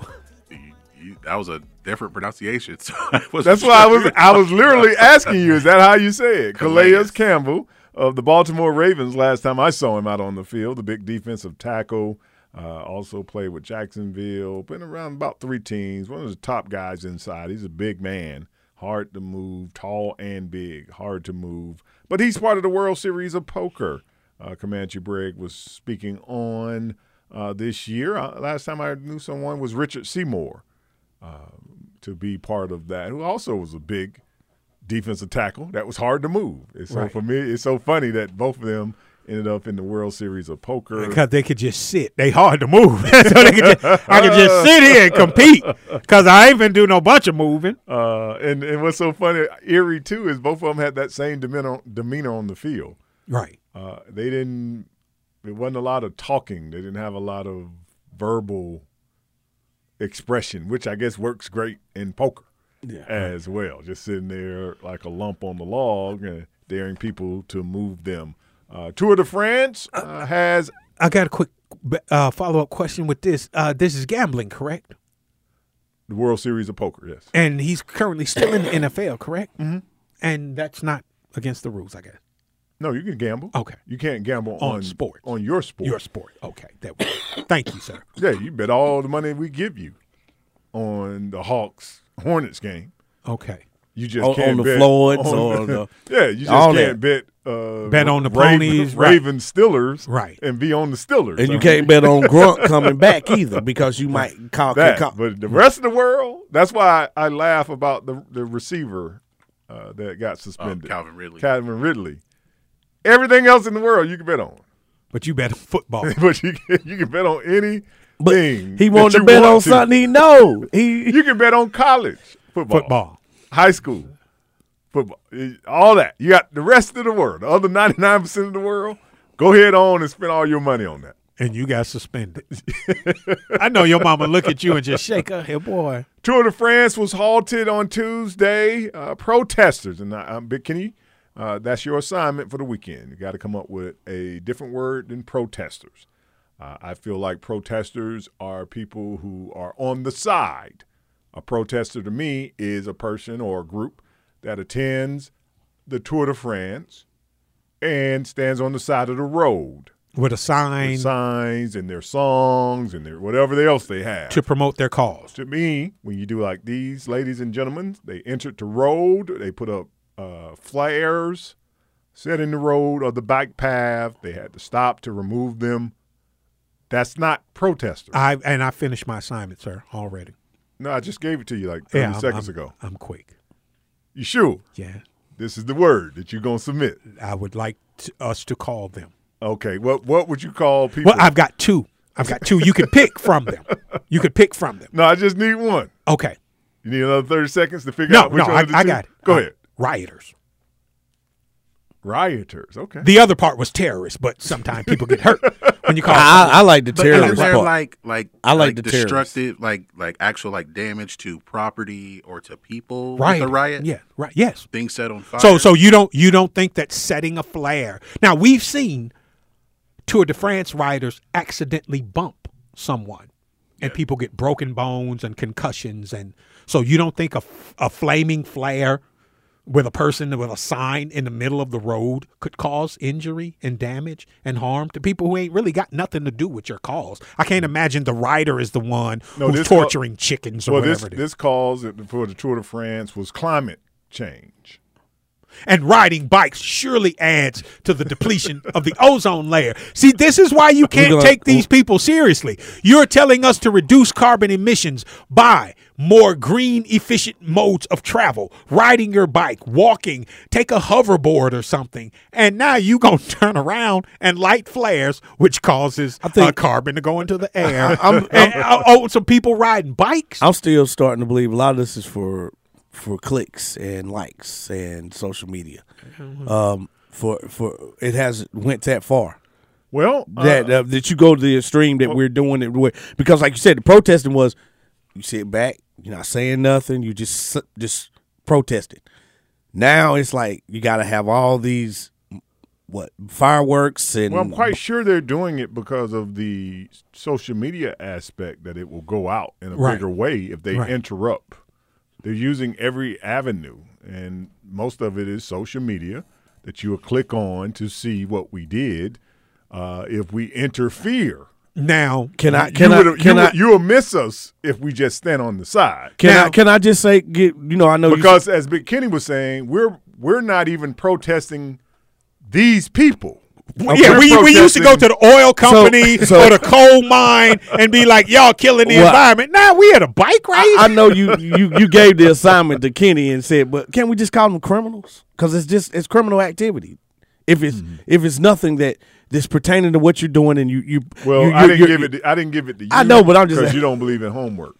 S2: You- that was a different pronunciation. So I wasn't
S6: That's why I was. I was literally asking you. Is that how you say it? Calais,
S2: Calais.
S6: Campbell of the Baltimore Ravens. Last time I saw him out on the field, the big defensive tackle. Uh, also played with Jacksonville. Been around about three teams. One of the top guys inside. He's a big man, hard to move, tall and big, hard to move. But he's part of the World Series of Poker. Uh, Comanche Greg was speaking on uh, this year. Uh, last time I knew someone was Richard Seymour to be part of that, who also was a big defensive tackle that was hard to move. It's so
S7: Right.
S6: for me, it's so funny that both of them ended up in the World Series of Poker.
S7: Because they could just sit. They hard to move. so they could just, I could just sit here and compete. Because I ain't been do no bunch of moving.
S6: Uh, and and what's so funny, eerie too, is both of them had that same demeanor demeanor on the field.
S7: Right.
S6: Uh, they didn't. It wasn't a lot of talking. They didn't have a lot of verbal expression, which I guess works great in poker as well. Just sitting there like a lump on the log and daring people to move them. Uh, Tour de France uh, has
S7: I got a quick uh, follow up question with this. Uh, this is gambling, correct?
S6: the World Series of Poker. Yes.
S7: And he's currently still in the NFL, correct? Mm-hmm. And that's not against the rules, I guess.
S6: No, you can gamble.
S7: Okay.
S6: You can't gamble
S7: On
S6: on,
S7: sports.
S6: On your sport.
S7: Your sport. Okay. That Thank you, sir.
S6: Yeah, you bet all the money we give you on the Hawks Hornets game.
S7: Okay.
S6: You just
S8: On-
S6: can't
S8: on the
S6: bet
S8: Floyds
S6: on-
S8: or the-
S6: yeah, you just
S8: all
S6: can't
S8: that.
S6: bet uh,
S7: Bet on the
S6: Raven-
S7: ponies, right.
S6: Raven Stillers,
S7: Right.
S6: and be on the Stillers,
S8: And you
S6: I
S8: can't bet on Gronk coming back either because you might call.
S6: that.
S8: call-
S6: But the rest of the world, that's why I, I laugh about the the receiver uh, that got suspended,
S2: Calvin Ridley.
S6: Calvin Ridley. Everything else in the world you can bet on,
S7: But you bet on football.
S6: but you can, you can bet on anything.
S8: But he
S6: that
S8: wanted to bet on something he know. He
S6: You can bet on college football,
S7: Football.
S6: high school football, eh, all that. You got the rest of the world, the other ninety nine percent of the world. Go ahead on and spend all your money on that.
S7: and you got suspended. I know your mama look at you and just shake her head, boy.
S6: Tour de France was halted on Tuesday. Uh, protesters, and I, I'm Big Kenney. Uh, that's your assignment for the weekend. You got to come up with a different word than protesters. Uh, I feel like protesters are people who are on the side. A protester to me is a person or a group that attends the Tour de France and stands on the side of the road
S7: With a sign
S6: with signs and their songs and their whatever else they have.
S7: to promote their cause.
S6: To me, when you do like these, ladies and gentlemen, they entered the road. They put up uh, flares set in the road or the bike path. They had to stop to remove them. That's not protesters.
S7: I and I finished my assignment, sir, already.
S6: no, I just gave it to you like 30
S7: Yeah, I'm-
S6: seconds
S7: I'm-
S6: ago.
S7: I'm quick.
S6: You sure?
S7: Yeah.
S6: This is the word that you're going to submit.
S7: I would like to, us to call them.
S6: Okay. What what would you call people?
S7: Well, I've got two. I've got two. You can pick from them. You could pick from them.
S6: no, I just need one.
S7: Okay.
S6: You need another 30 seconds to figure
S7: No,
S6: out which
S7: no,
S6: one
S7: I,
S6: of the
S7: I
S6: two?
S7: got it.
S6: Go
S7: Uh,
S6: ahead.
S7: Rioters.
S6: Rioters. Okay.
S7: The other part was terrorists, but sometimes people get hurt when you call.
S8: I, I like the
S2: But
S8: terrorist
S2: isn't there
S8: part.
S2: like like
S8: I like the terrorists.
S2: destructive like like actual like damage to property or to people
S7: Right.
S2: the riot?
S7: Yeah. Right. Yes.
S2: Things set on fire.
S7: So so you don't you don't think that setting a flare. Now we've seen Tour de France riders accidentally bump someone and people get broken bones and concussions and so you don't think a, a flaming flare with a person with a sign in the middle of the road could cause injury and damage and harm to people who ain't really got nothing to do with your cause. I can't imagine the rider is the one
S6: No,
S7: who's
S6: call-
S7: torturing chickens or
S6: well,
S7: whatever
S6: this
S7: it is.
S6: this cause for the Tour de France was climate change.
S7: And riding bikes surely adds to the depletion of the ozone layer. See, this is why you can't take these people seriously. You're telling us to reduce carbon emissions by more green efficient modes of travel, riding your bike, walking, take a hoverboard or something. And now you going to turn around and light flares which causes
S8: think-
S7: uh, carbon to go into the air.
S8: I'm-
S7: and, uh, oh, some people riding bikes.
S8: I'm still starting to believe a lot of this is for for clicks and likes and social media.
S7: Mm-hmm.
S8: Um, for for it has went that far.
S6: Well,
S8: that uh, that you go to the extreme that we're doing it with because, like you said, the protesting was you sit back, you're not saying nothing, you just just protesting. Now it's like you got to have all these what fireworks and
S6: Well, I'm quite sure they're doing it because of the social media aspect that it will go out in a
S8: Right.
S6: bigger way if they
S8: Right.
S6: interrupt. They're using every avenue, and most of it is social media that you will click on to see what we did. Uh, if we interfere,
S7: Now,
S8: Can I-
S6: You
S8: can I- can
S6: you,
S8: I-
S6: would- you will miss us if we just stand on the side.
S8: Can I can I just say get you know I know you
S6: because as Big Kenney was saying, we're we're not even protesting these people.
S7: Yeah,
S6: We're
S7: we, we used to go to the oil company
S8: so-
S7: or the coal mine and be like, y'all killing the
S8: Well,
S7: environment. Now we had a bike race.
S8: I, I know you you you gave the assignment to Kenney and said, but can we just call them criminals? Because it's just it's criminal activity. If it's
S6: Mm-hmm.
S8: if it's nothing that that's pertaining to what you're doing and you you
S6: Well,
S8: you,
S6: I didn't give it. To, I didn't give it to you.
S8: I know, but I'm just
S6: because you don't believe in homework.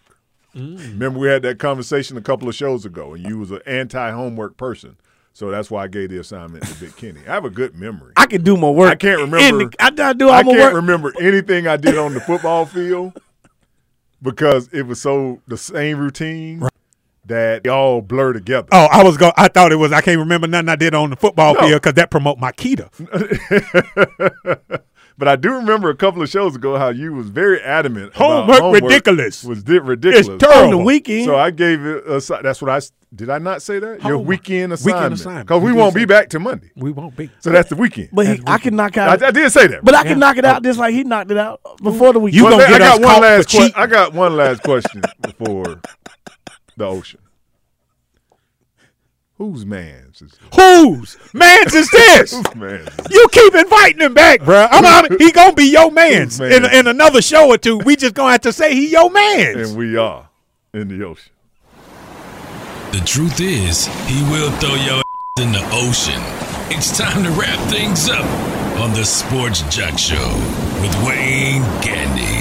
S6: Remember, we had that conversation a couple of shows ago, and you was an anti-homework person. So that's why I gave the assignment to Big Kenney. I have a good memory.
S8: I can do my work.
S6: I can't remember.
S8: the- I, I do all
S6: I
S8: my
S6: can't
S8: work.
S6: remember anything I did on the football field because it was so the same routine that they all blur together.
S7: Oh, I was go. I thought it was. I can't remember nothing I did on the football
S6: No.
S7: field because that promote my keto.
S6: But I do remember a couple of shows ago how you was very adamant.
S7: Homework
S6: homework
S7: ridiculous.
S6: Was di- ridiculous.
S7: It's terrible. On the
S8: weekend.
S6: So I gave it. A, that's what I did. I not say that your weekend
S7: Weekend
S6: assignment
S7: assignment.
S6: because we
S7: You did
S6: won't be
S7: that.
S6: back to Monday.
S7: We won't be.
S6: So that's the weekend.
S8: But he, I can knock out.
S6: I, I did say that.
S8: But I can knock it out just like he knocked it out before the weekend.
S7: You
S6: Well,
S7: gonna
S6: I
S7: get
S6: got
S7: us
S6: one
S7: caught
S6: last.
S7: for
S6: que-
S7: cheating.
S6: I got one last question before the ocean. Whose man's is this?
S7: Whose man's is this?
S6: Whose man's is this?
S7: You keep inviting him back, bruh. I'm out. He gonna be your man's
S6: Whose
S7: in, in another show or two. We just gonna have to say he your man's.
S6: And we are in the ocean.
S20: The truth is, he will throw your ass in the ocean. It's time to wrap things up on the Sports Jock Show with Wayne Gandy.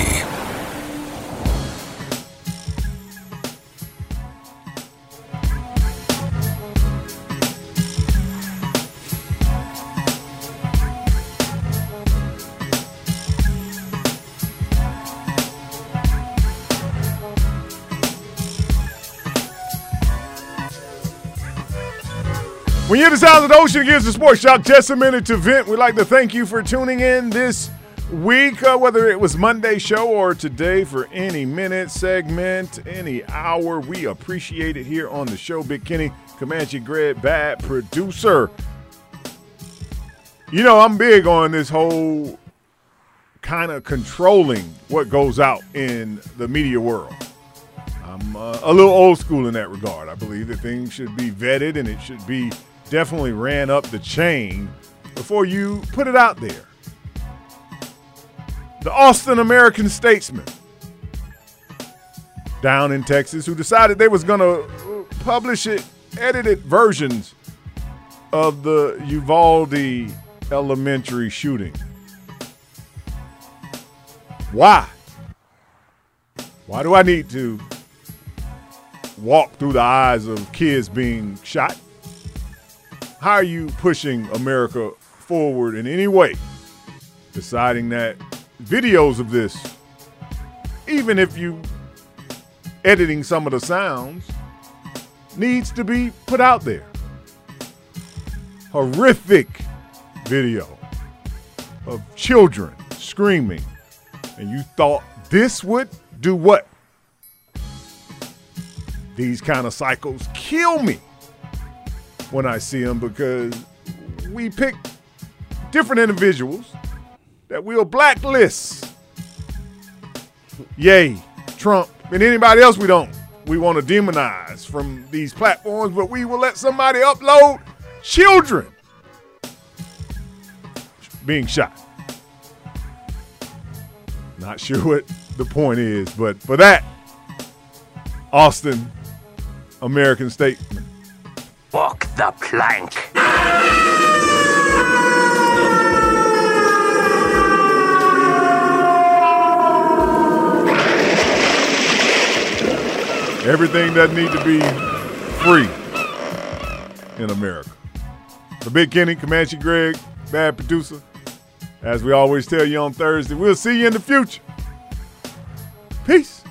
S6: When you're the sound of the ocean against the Sports Jock, just a minute to vent. We'd like to thank you for tuning in this week, uh, whether it was Monday show or today for any minute segment, any hour. We appreciate it here on the show. Big Kenney, Comanche Greg, bad producer. You know, I'm big on this whole kind of controlling what goes out in the media world. I'm uh, a little old school in that regard. I believe that things should be vetted and it should be definitely ran up the chain before you put it out there. The Austin American Statesman down in Texas who decided they was going to uh, publish it edited versions of the Uvalde elementary shooting. Why? Why do I need to walk through the eyes of kids being shot? How are you pushing America forward in any way? Deciding that videos of this, even if you editing some of the sounds, needs to be put out there. Horrific video of children screaming, and you thought this would do what? These kind of cycles kill me when I see them because we pick different individuals that we'll blacklist. Yay, Trump and anybody else we don't. We want to demonize from these platforms, but we will let somebody upload children being shot. Not sure what the point is, but for that, Austin, American Statesman.
S52: Walk the plank.
S6: Everything doesn't need to be free in America. The Big Kenney, Comanche Greg, bad producer. As we always tell you on Thursday, we'll see you in the future. Peace.